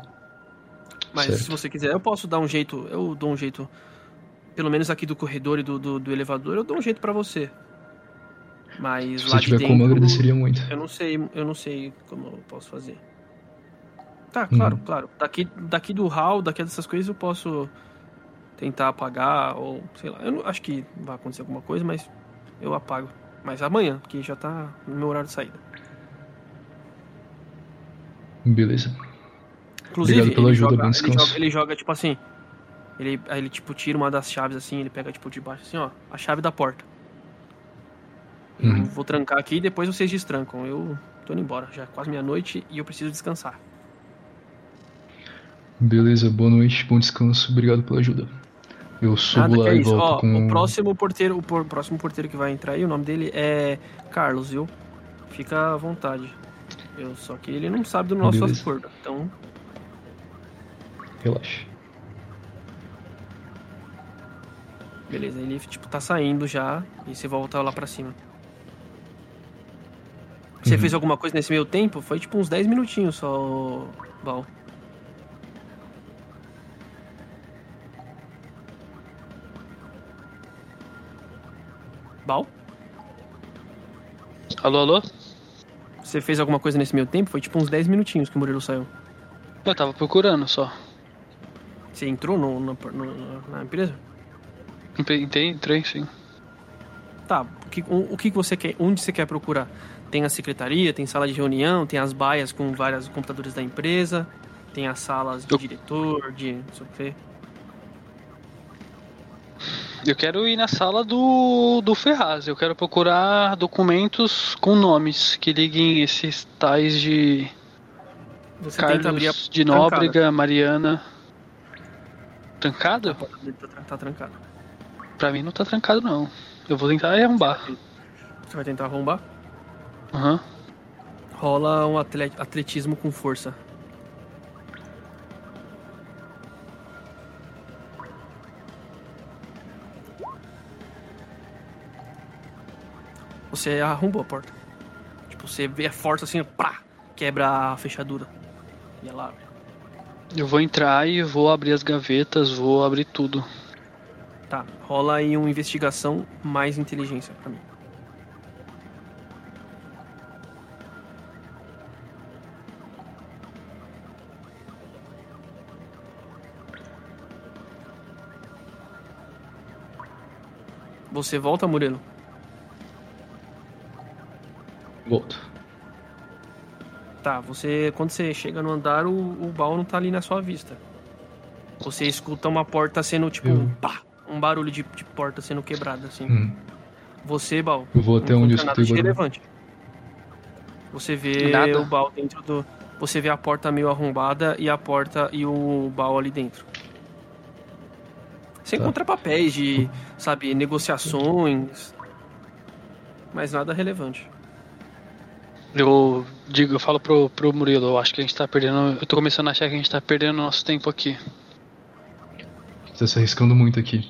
Mas Certo. se você quiser, eu posso dar um jeito. Eu dou um jeito. Pelo menos aqui do corredor e do, do, do elevador, eu dou um jeito pra você. Mas Se lá você de tiver dentro, como, eu agradeceria muito. Eu não sei, eu não sei como eu posso fazer. Tá, claro, Hum. claro. Daqui, daqui do hall, daqui dessas coisas eu posso tentar apagar ou sei lá. Eu não, acho que vai acontecer alguma coisa, mas eu apago. Mas amanhã, porque já tá no meu horário de saída. Beleza. Inclusive, Obrigado pela ele, ajuda, joga, bom ele, descanso. joga, ele joga tipo assim. Ele, aí ele tipo tira uma das chaves assim, ele pega tipo de baixo assim, ó, a chave da porta. Uhum. vou trancar aqui e depois vocês destrancam. Eu tô indo embora, já é quase meia-noite e eu preciso descansar. Beleza, boa noite, bom descanso, obrigado pela ajuda. Eu subo Nada lá é e isso. volto Ó, com. o próximo porteiro, o por- próximo porteiro que vai entrar aí, o nome dele é Carlos, viu? Fica à vontade. Eu, só que ele não sabe do nosso Beleza. acordo, então Relaxa. beleza. Ele tipo tá saindo já e você volta lá pra cima. Você Uhum. fez alguma coisa nesse meio tempo? Foi tipo uns 10 minutinhos só, Val. Val? Alô, alô? Você fez alguma coisa nesse meio tempo? Foi tipo uns 10 minutinhos que o Murilo saiu. Eu tava procurando só. Você entrou no, no- no- na empresa? Entrei, entrei, sim. Tá, o que, o, o que você quer? Onde você quer procurar? Tem a secretaria, tem sala de reunião, tem as baias com vários computadores da empresa. Tem as salas de Eu- diretor, de não sei o quê. Eu quero ir na sala do, do Ferraz. Eu quero procurar documentos com nomes que liguem esses tais de Você Carlos de Nóbrega, Mariana. Trancado? tá, tá trancada. Pra mim não tá trancado não. Eu vou tentar arrombar. Você vai tentar arrombar? Aham. Rola um atle- atletismo com força. Você arrombou a porta. Tipo, você vê a força assim, pá, quebra a fechadura. E ela abre. Eu vou entrar e vou abrir as gavetas, vou abrir tudo. Tá, rola aí uma investigação mais inteligência pra mim. Você volta, Murilo? Volto. Tá, você. Quando você chega no andar, o, o baú não tá ali na sua vista. Você escuta uma porta sendo tipo. Eu- pá, um barulho de, de porta sendo quebrada, assim. Hum. Você, baú. Eu vou até não onde eu escutei o relevante. Você vê Nada. o baú dentro do. Você vê a porta meio arrombada e a porta e o baú ali dentro. Você Tá. encontra papéis de, sabe, negociações. Mas nada relevante. Eu digo, eu falo pro, pro Murilo, eu acho que a gente tá perdendo. Eu tô começando a achar que a gente tá perdendo nosso tempo aqui. Você tá se arriscando muito aqui.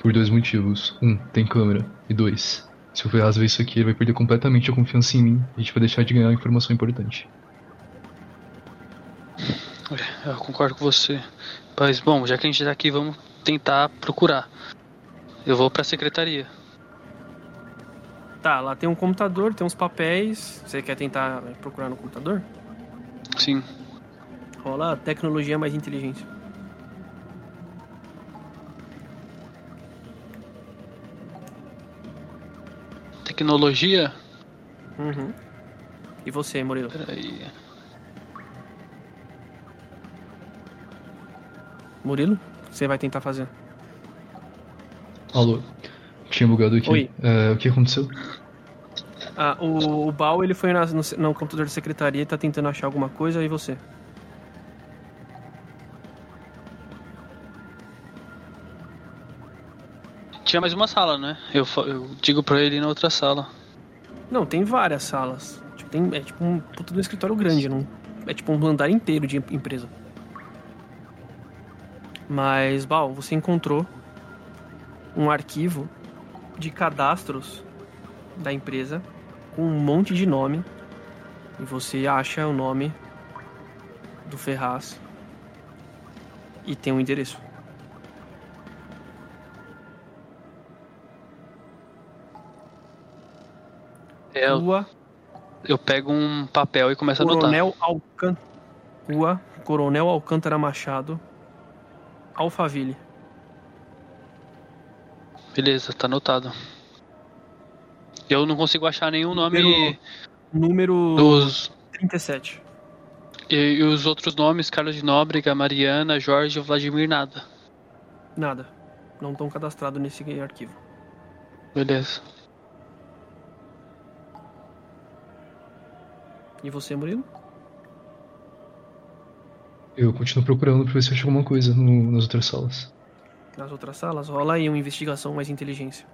Por dois motivos. Um, tem câmera. E dois, se o Ferraz ver isso aqui, ele vai perder completamente a confiança em mim. E a gente vai deixar de ganhar informação importante. É, Eu concordo com você. Mas bom, já que a gente tá aqui, vamos tentar procurar. Eu vou pra secretaria. Tá, lá tem um computador, tem uns papéis. Você quer tentar procurar no computador? Sim. Rola tecnologia mais inteligência. Tecnologia? Uhum. E você, Murilo? Peraí. Murilo? Você vai tentar fazer? Alô? Tinha bugado aqui. Oi. É, o que aconteceu? Ah, o, o Bal, ele foi na- no, no computador da secretaria e tá tentando achar alguma coisa, e você? Tinha mais uma sala, né? Eu, eu digo pra ele ir na outra sala. Não, tem várias salas. Tipo, tem, é tipo um puta de um escritório grande, não? É tipo um andar inteiro de em- empresa. Mas, Bal, você encontrou um arquivo de cadastros da empresa com um monte de nome. E você acha o nome do Ferraz. E tem um endereço. É, eu, Rua eu pego um papel e começo a anotar. Coronel Alcântara. Rua Coronel Alcântara Machado. Alphaville. Beleza, tá anotado. Eu não consigo achar nenhum nome Número- Número dos. 37. E, e os outros nomes, Carlos de Nóbrega, Mariana, Jorge Vladimir, nada. Nada. Não estão cadastrados nesse arquivo. Beleza. E você, Murilo? Eu continuo procurando pra ver se eu acho alguma coisa no- nas outras salas. Nas outras salas, rola aí uma investigação mais inteligência.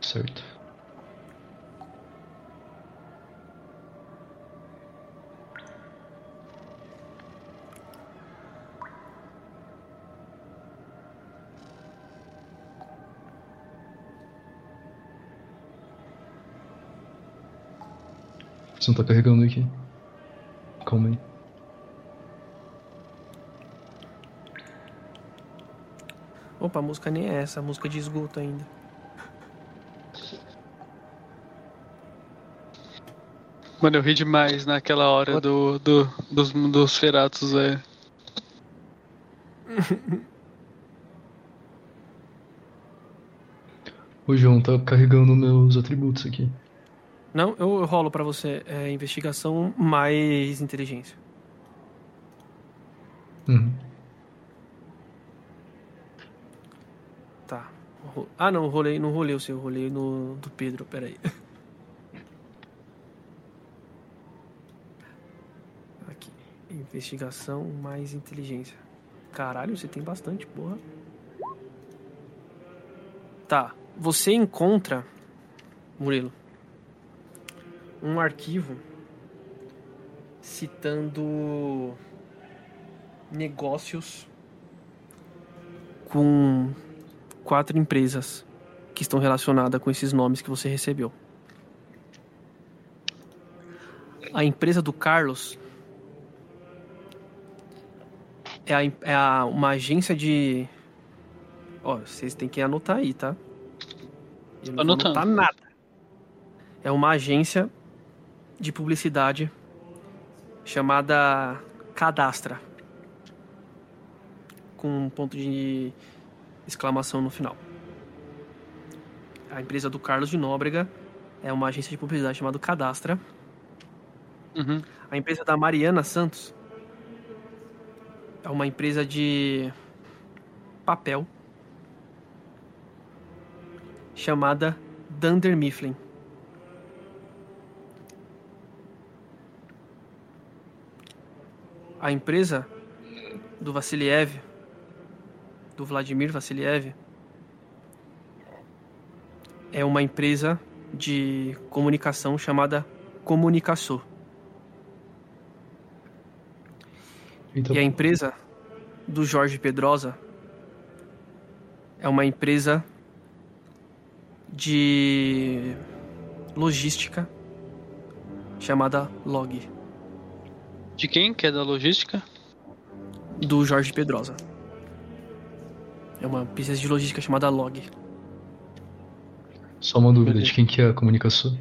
Certo. Você não tá carregando aqui. Calma aí. Opa, a música nem é essa, a música de esgoto ainda. Mano, eu ri demais naquela hora do, do, dos, dos feratos, velho. O João tá carregando meus atributos aqui. Não, eu rolo pra você é, investigação mais inteligência. Uhum. Tá. Ro- Ah, não, rolei, não rolei o seu, rolei no do Pedro, peraí. Aqui. Investigação mais inteligência. Caralho, você tem bastante, porra. Tá. Você encontra, Murilo, um arquivo citando negócios com quatro empresas que estão relacionadas com esses nomes que você recebeu. A empresa do Carlos é, a, é a- uma agência de. Ó, vocês têm que anotar aí, tá? Eu não vou Anotando. anotar nada. É uma agência de publicidade chamada Cadastra. Com um ponto de exclamação no final. A empresa do Carlos de Nóbrega é uma agência de publicidade chamada Cadastra. Uhum. A empresa da Mariana Santos é uma empresa de papel chamada Dunder Mifflin. A empresa do Vassiliev, do Vladimir Vassiliev, é uma empresa de comunicação chamada Comunicação. Então, E a empresa do Jorge Pedrosa é uma empresa de logística chamada Log, De quem? Que é da logística? do Jorge Pedrosa. É uma empresa de logística chamada Log. só uma dúvida, de quem que é a comunicação?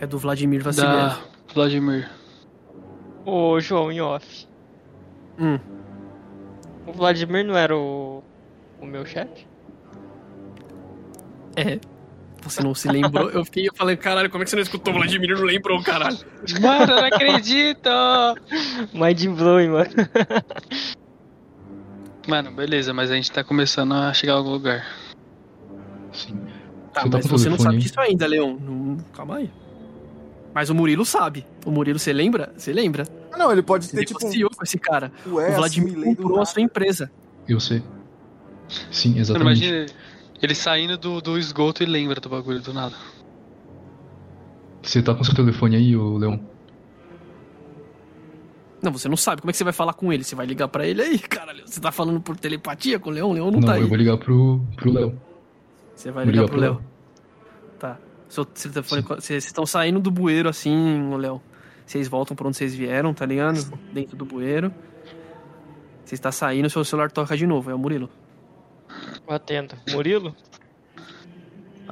É do Vladimir Vassiliev. Da Vladimir. Ô, João, em off. Hum, O Vladimir não era o, o meu chefe? é. Você não se lembrou? Eu fiquei falando, caralho, como é que você não escutou o Vladimir e não lembrou, caralho? Mano, eu não acredito! Mind blowing, mano. Mano, beleza, mas a gente tá começando a chegar a algum lugar. Sim. Tá, Você tá mas o você não sabe disso ainda, Leon. Não- calma aí. Mas o Murilo sabe. O Murilo, você lembra? Você lembra? Ah, Não, ele pode Você ter tipo um. negociou com esse cara. Ué, o Vladimir comprou a sua empresa. Eu sei. Sim, exatamente. imagina ele saindo do, do esgoto e lembra do bagulho do nada. Você tá com seu telefone aí, ô Leon? Não, você não sabe. Como é que você vai falar com ele? Você vai ligar pra ele aí, caralho? Você tá falando por telepatia com o Leão? O Leão não, Não, tá aí. eu vou ligar pro, pro Léo. Você vai vou ligar ligar pro pro Léo. Tá. Seu, seu telefone, vocês estão saindo do bueiro assim, Léo. Vocês voltam pra onde vocês vieram, tá ligado? Dentro do bueiro. Você está saindo, seu celular toca de novo. É o Murilo. Atenta. Murilo?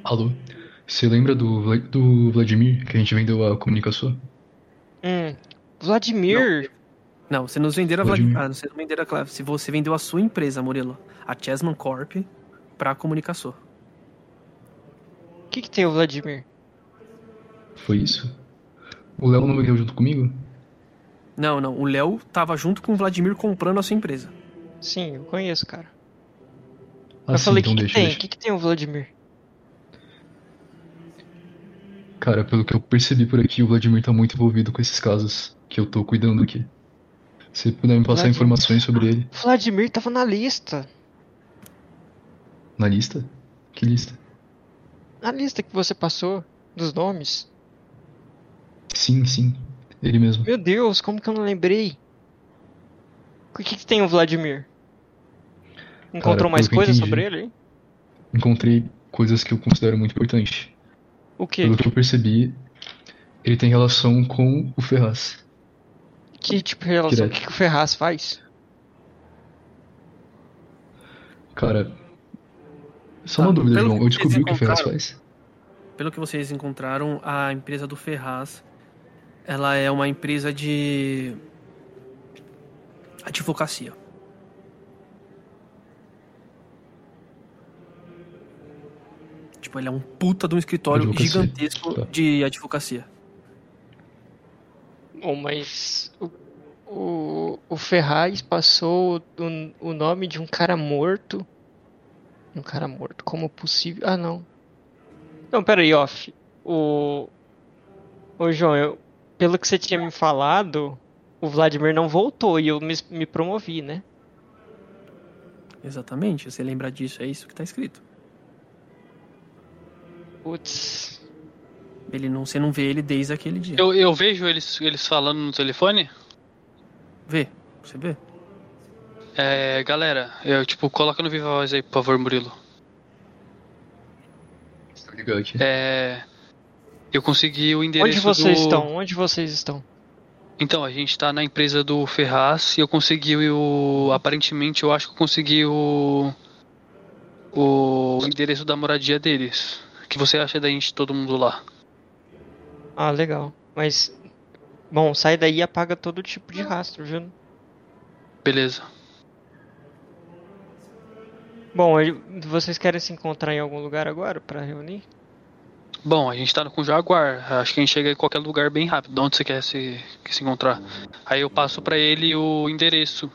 Alô? Você lembra do, do Vladimir que a gente vendeu a comunicação? Hum. Vladimir? Não, você nos venderam a Vladimir. Vladimir. Ah, você não venderam a Clave. Se você vendeu a sua empresa, Murilo, a Chessman Corp, pra comunicação. O que, que tem o Vladimir? Foi isso? O Léo não vendeu junto comigo? Não, não. O Léo tava junto com o Vladimir comprando a sua empresa. Sim, eu conheço, cara. Ah, eu sim, falei, o então que, que tem? O que, que tem o Vladimir? Cara, pelo que eu percebi por aqui, o Vladimir tá muito envolvido com esses casos que eu tô cuidando aqui. Se puder me passar Vladimir. informações sobre ele Vladimir tava na lista. na lista? Que lista? Na lista que você passou dos nomes. Sim, sim. Ele mesmo. Meu Deus, como que eu não lembrei? O que, que tem o Vladimir? Encontrou Cara, mais que coisas entendi- sobre ele? hein? Encontrei coisas que eu considero muito importantes. O quê? Pelo que eu percebi, ele tem relação com o Ferraz. Que tipo de relação? O que, que o Ferraz faz? Cara, só Tá, uma dúvida, pelo João. que Eu vocês descobri o que o Ferraz encontraram- faz. Pelo que vocês encontraram, a empresa do Ferraz, ela é uma empresa de advocacia. Tipo, ele é um puta de um escritório Advocacia, gigantesco tá. de advocacia. Bom, mas. O, o, o Ferraz passou o, o nome de um cara morto. Um cara morto, como possível? Ah, não. Não, peraí, off. O. Ô, João, eu, pelo que você tinha me falado, o Vladimir não voltou e eu me, me promovi, né? Exatamente, você lembra disso, é isso que tá escrito. Putz. Ele não, você não vê ele desde aquele dia. Eu, eu vejo eles, eles falando no telefone. Vê, você vê. É, galera, eu tipo, coloca no Viva Voz aí, por favor, Murilo. É. Eu consegui o endereço Onde vocês do... estão? Onde vocês estão? Então, a gente tá na empresa do Ferraz e eu consegui o. Aparentemente, eu acho que eu consegui o. O endereço da moradia deles. O que você acha da gente, todo mundo lá? Ah, legal. Mas. Bom, sai daí e apaga todo tipo de rastro, viu? Beleza. Bom, vocês querem se encontrar em algum lugar agora pra reunir? Bom, a gente tá com o Jaguar. Acho que a gente chega em qualquer lugar bem rápido. De onde você quer se, quer se encontrar? Aí eu passo pra ele o endereço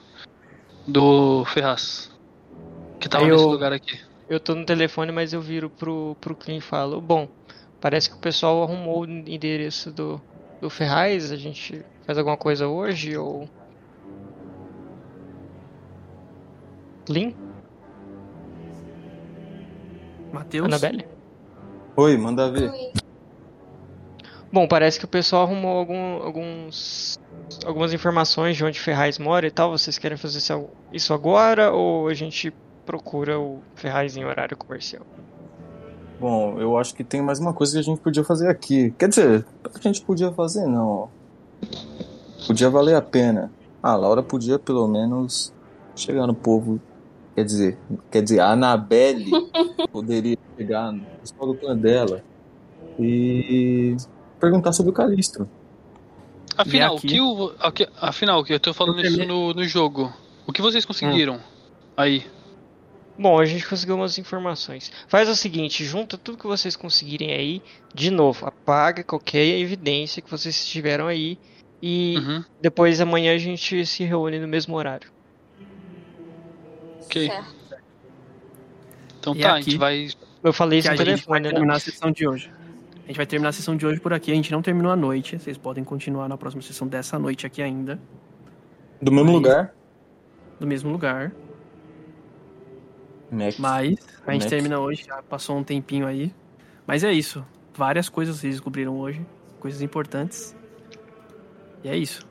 do Ferraz. Que tava Aí nesse eu- lugar aqui. Eu tô no telefone, mas eu viro pro, pro Clean e falo: Bom, parece que o pessoal arrumou o endereço do, do Ferraz. A gente faz alguma coisa hoje? Ou. Clean? Matheus. Annabelle? Oi, manda ver. Bom, parece que o pessoal arrumou algum, alguns, algumas informações de onde Ferraz mora e tal. Vocês querem fazer isso- isso agora ou a gente procura o Ferraz em horário comercial? Bom, eu acho que tem mais uma coisa que a gente podia fazer aqui. Quer dizer, a gente podia fazer não. Podia valer a pena. A Laura podia pelo menos chegar no povo. Quer dizer, quer dizer, a Anabelle poderia chegar no pessoal do clã dela e perguntar sobre o Calistro. Afinal, o aqui? que o. Afinal, o que eu tô falando Eu isso no, no jogo. O que vocês conseguiram? Aí. Bom, a gente conseguiu umas informações. Faz o seguinte, junta tudo que vocês conseguirem aí, de novo, apaga qualquer evidência que vocês tiveram aí e Uhum. depois amanhã a gente se reúne no mesmo horário. Ok. Certo. Então E tá, a aqui? gente vai. Eu falei isso a no gente vai telefone, né? terminar a sessão de hoje. A gente vai terminar a sessão de hoje por aqui. A gente não terminou a noite. Vocês podem continuar na próxima sessão dessa noite aqui ainda. Do mesmo Aí. lugar. No mesmo lugar. Mas a gente termina hoje. Já passou um tempinho aí. Mas é isso. Várias coisas vocês descobriram hoje. Coisas importantes. E é isso.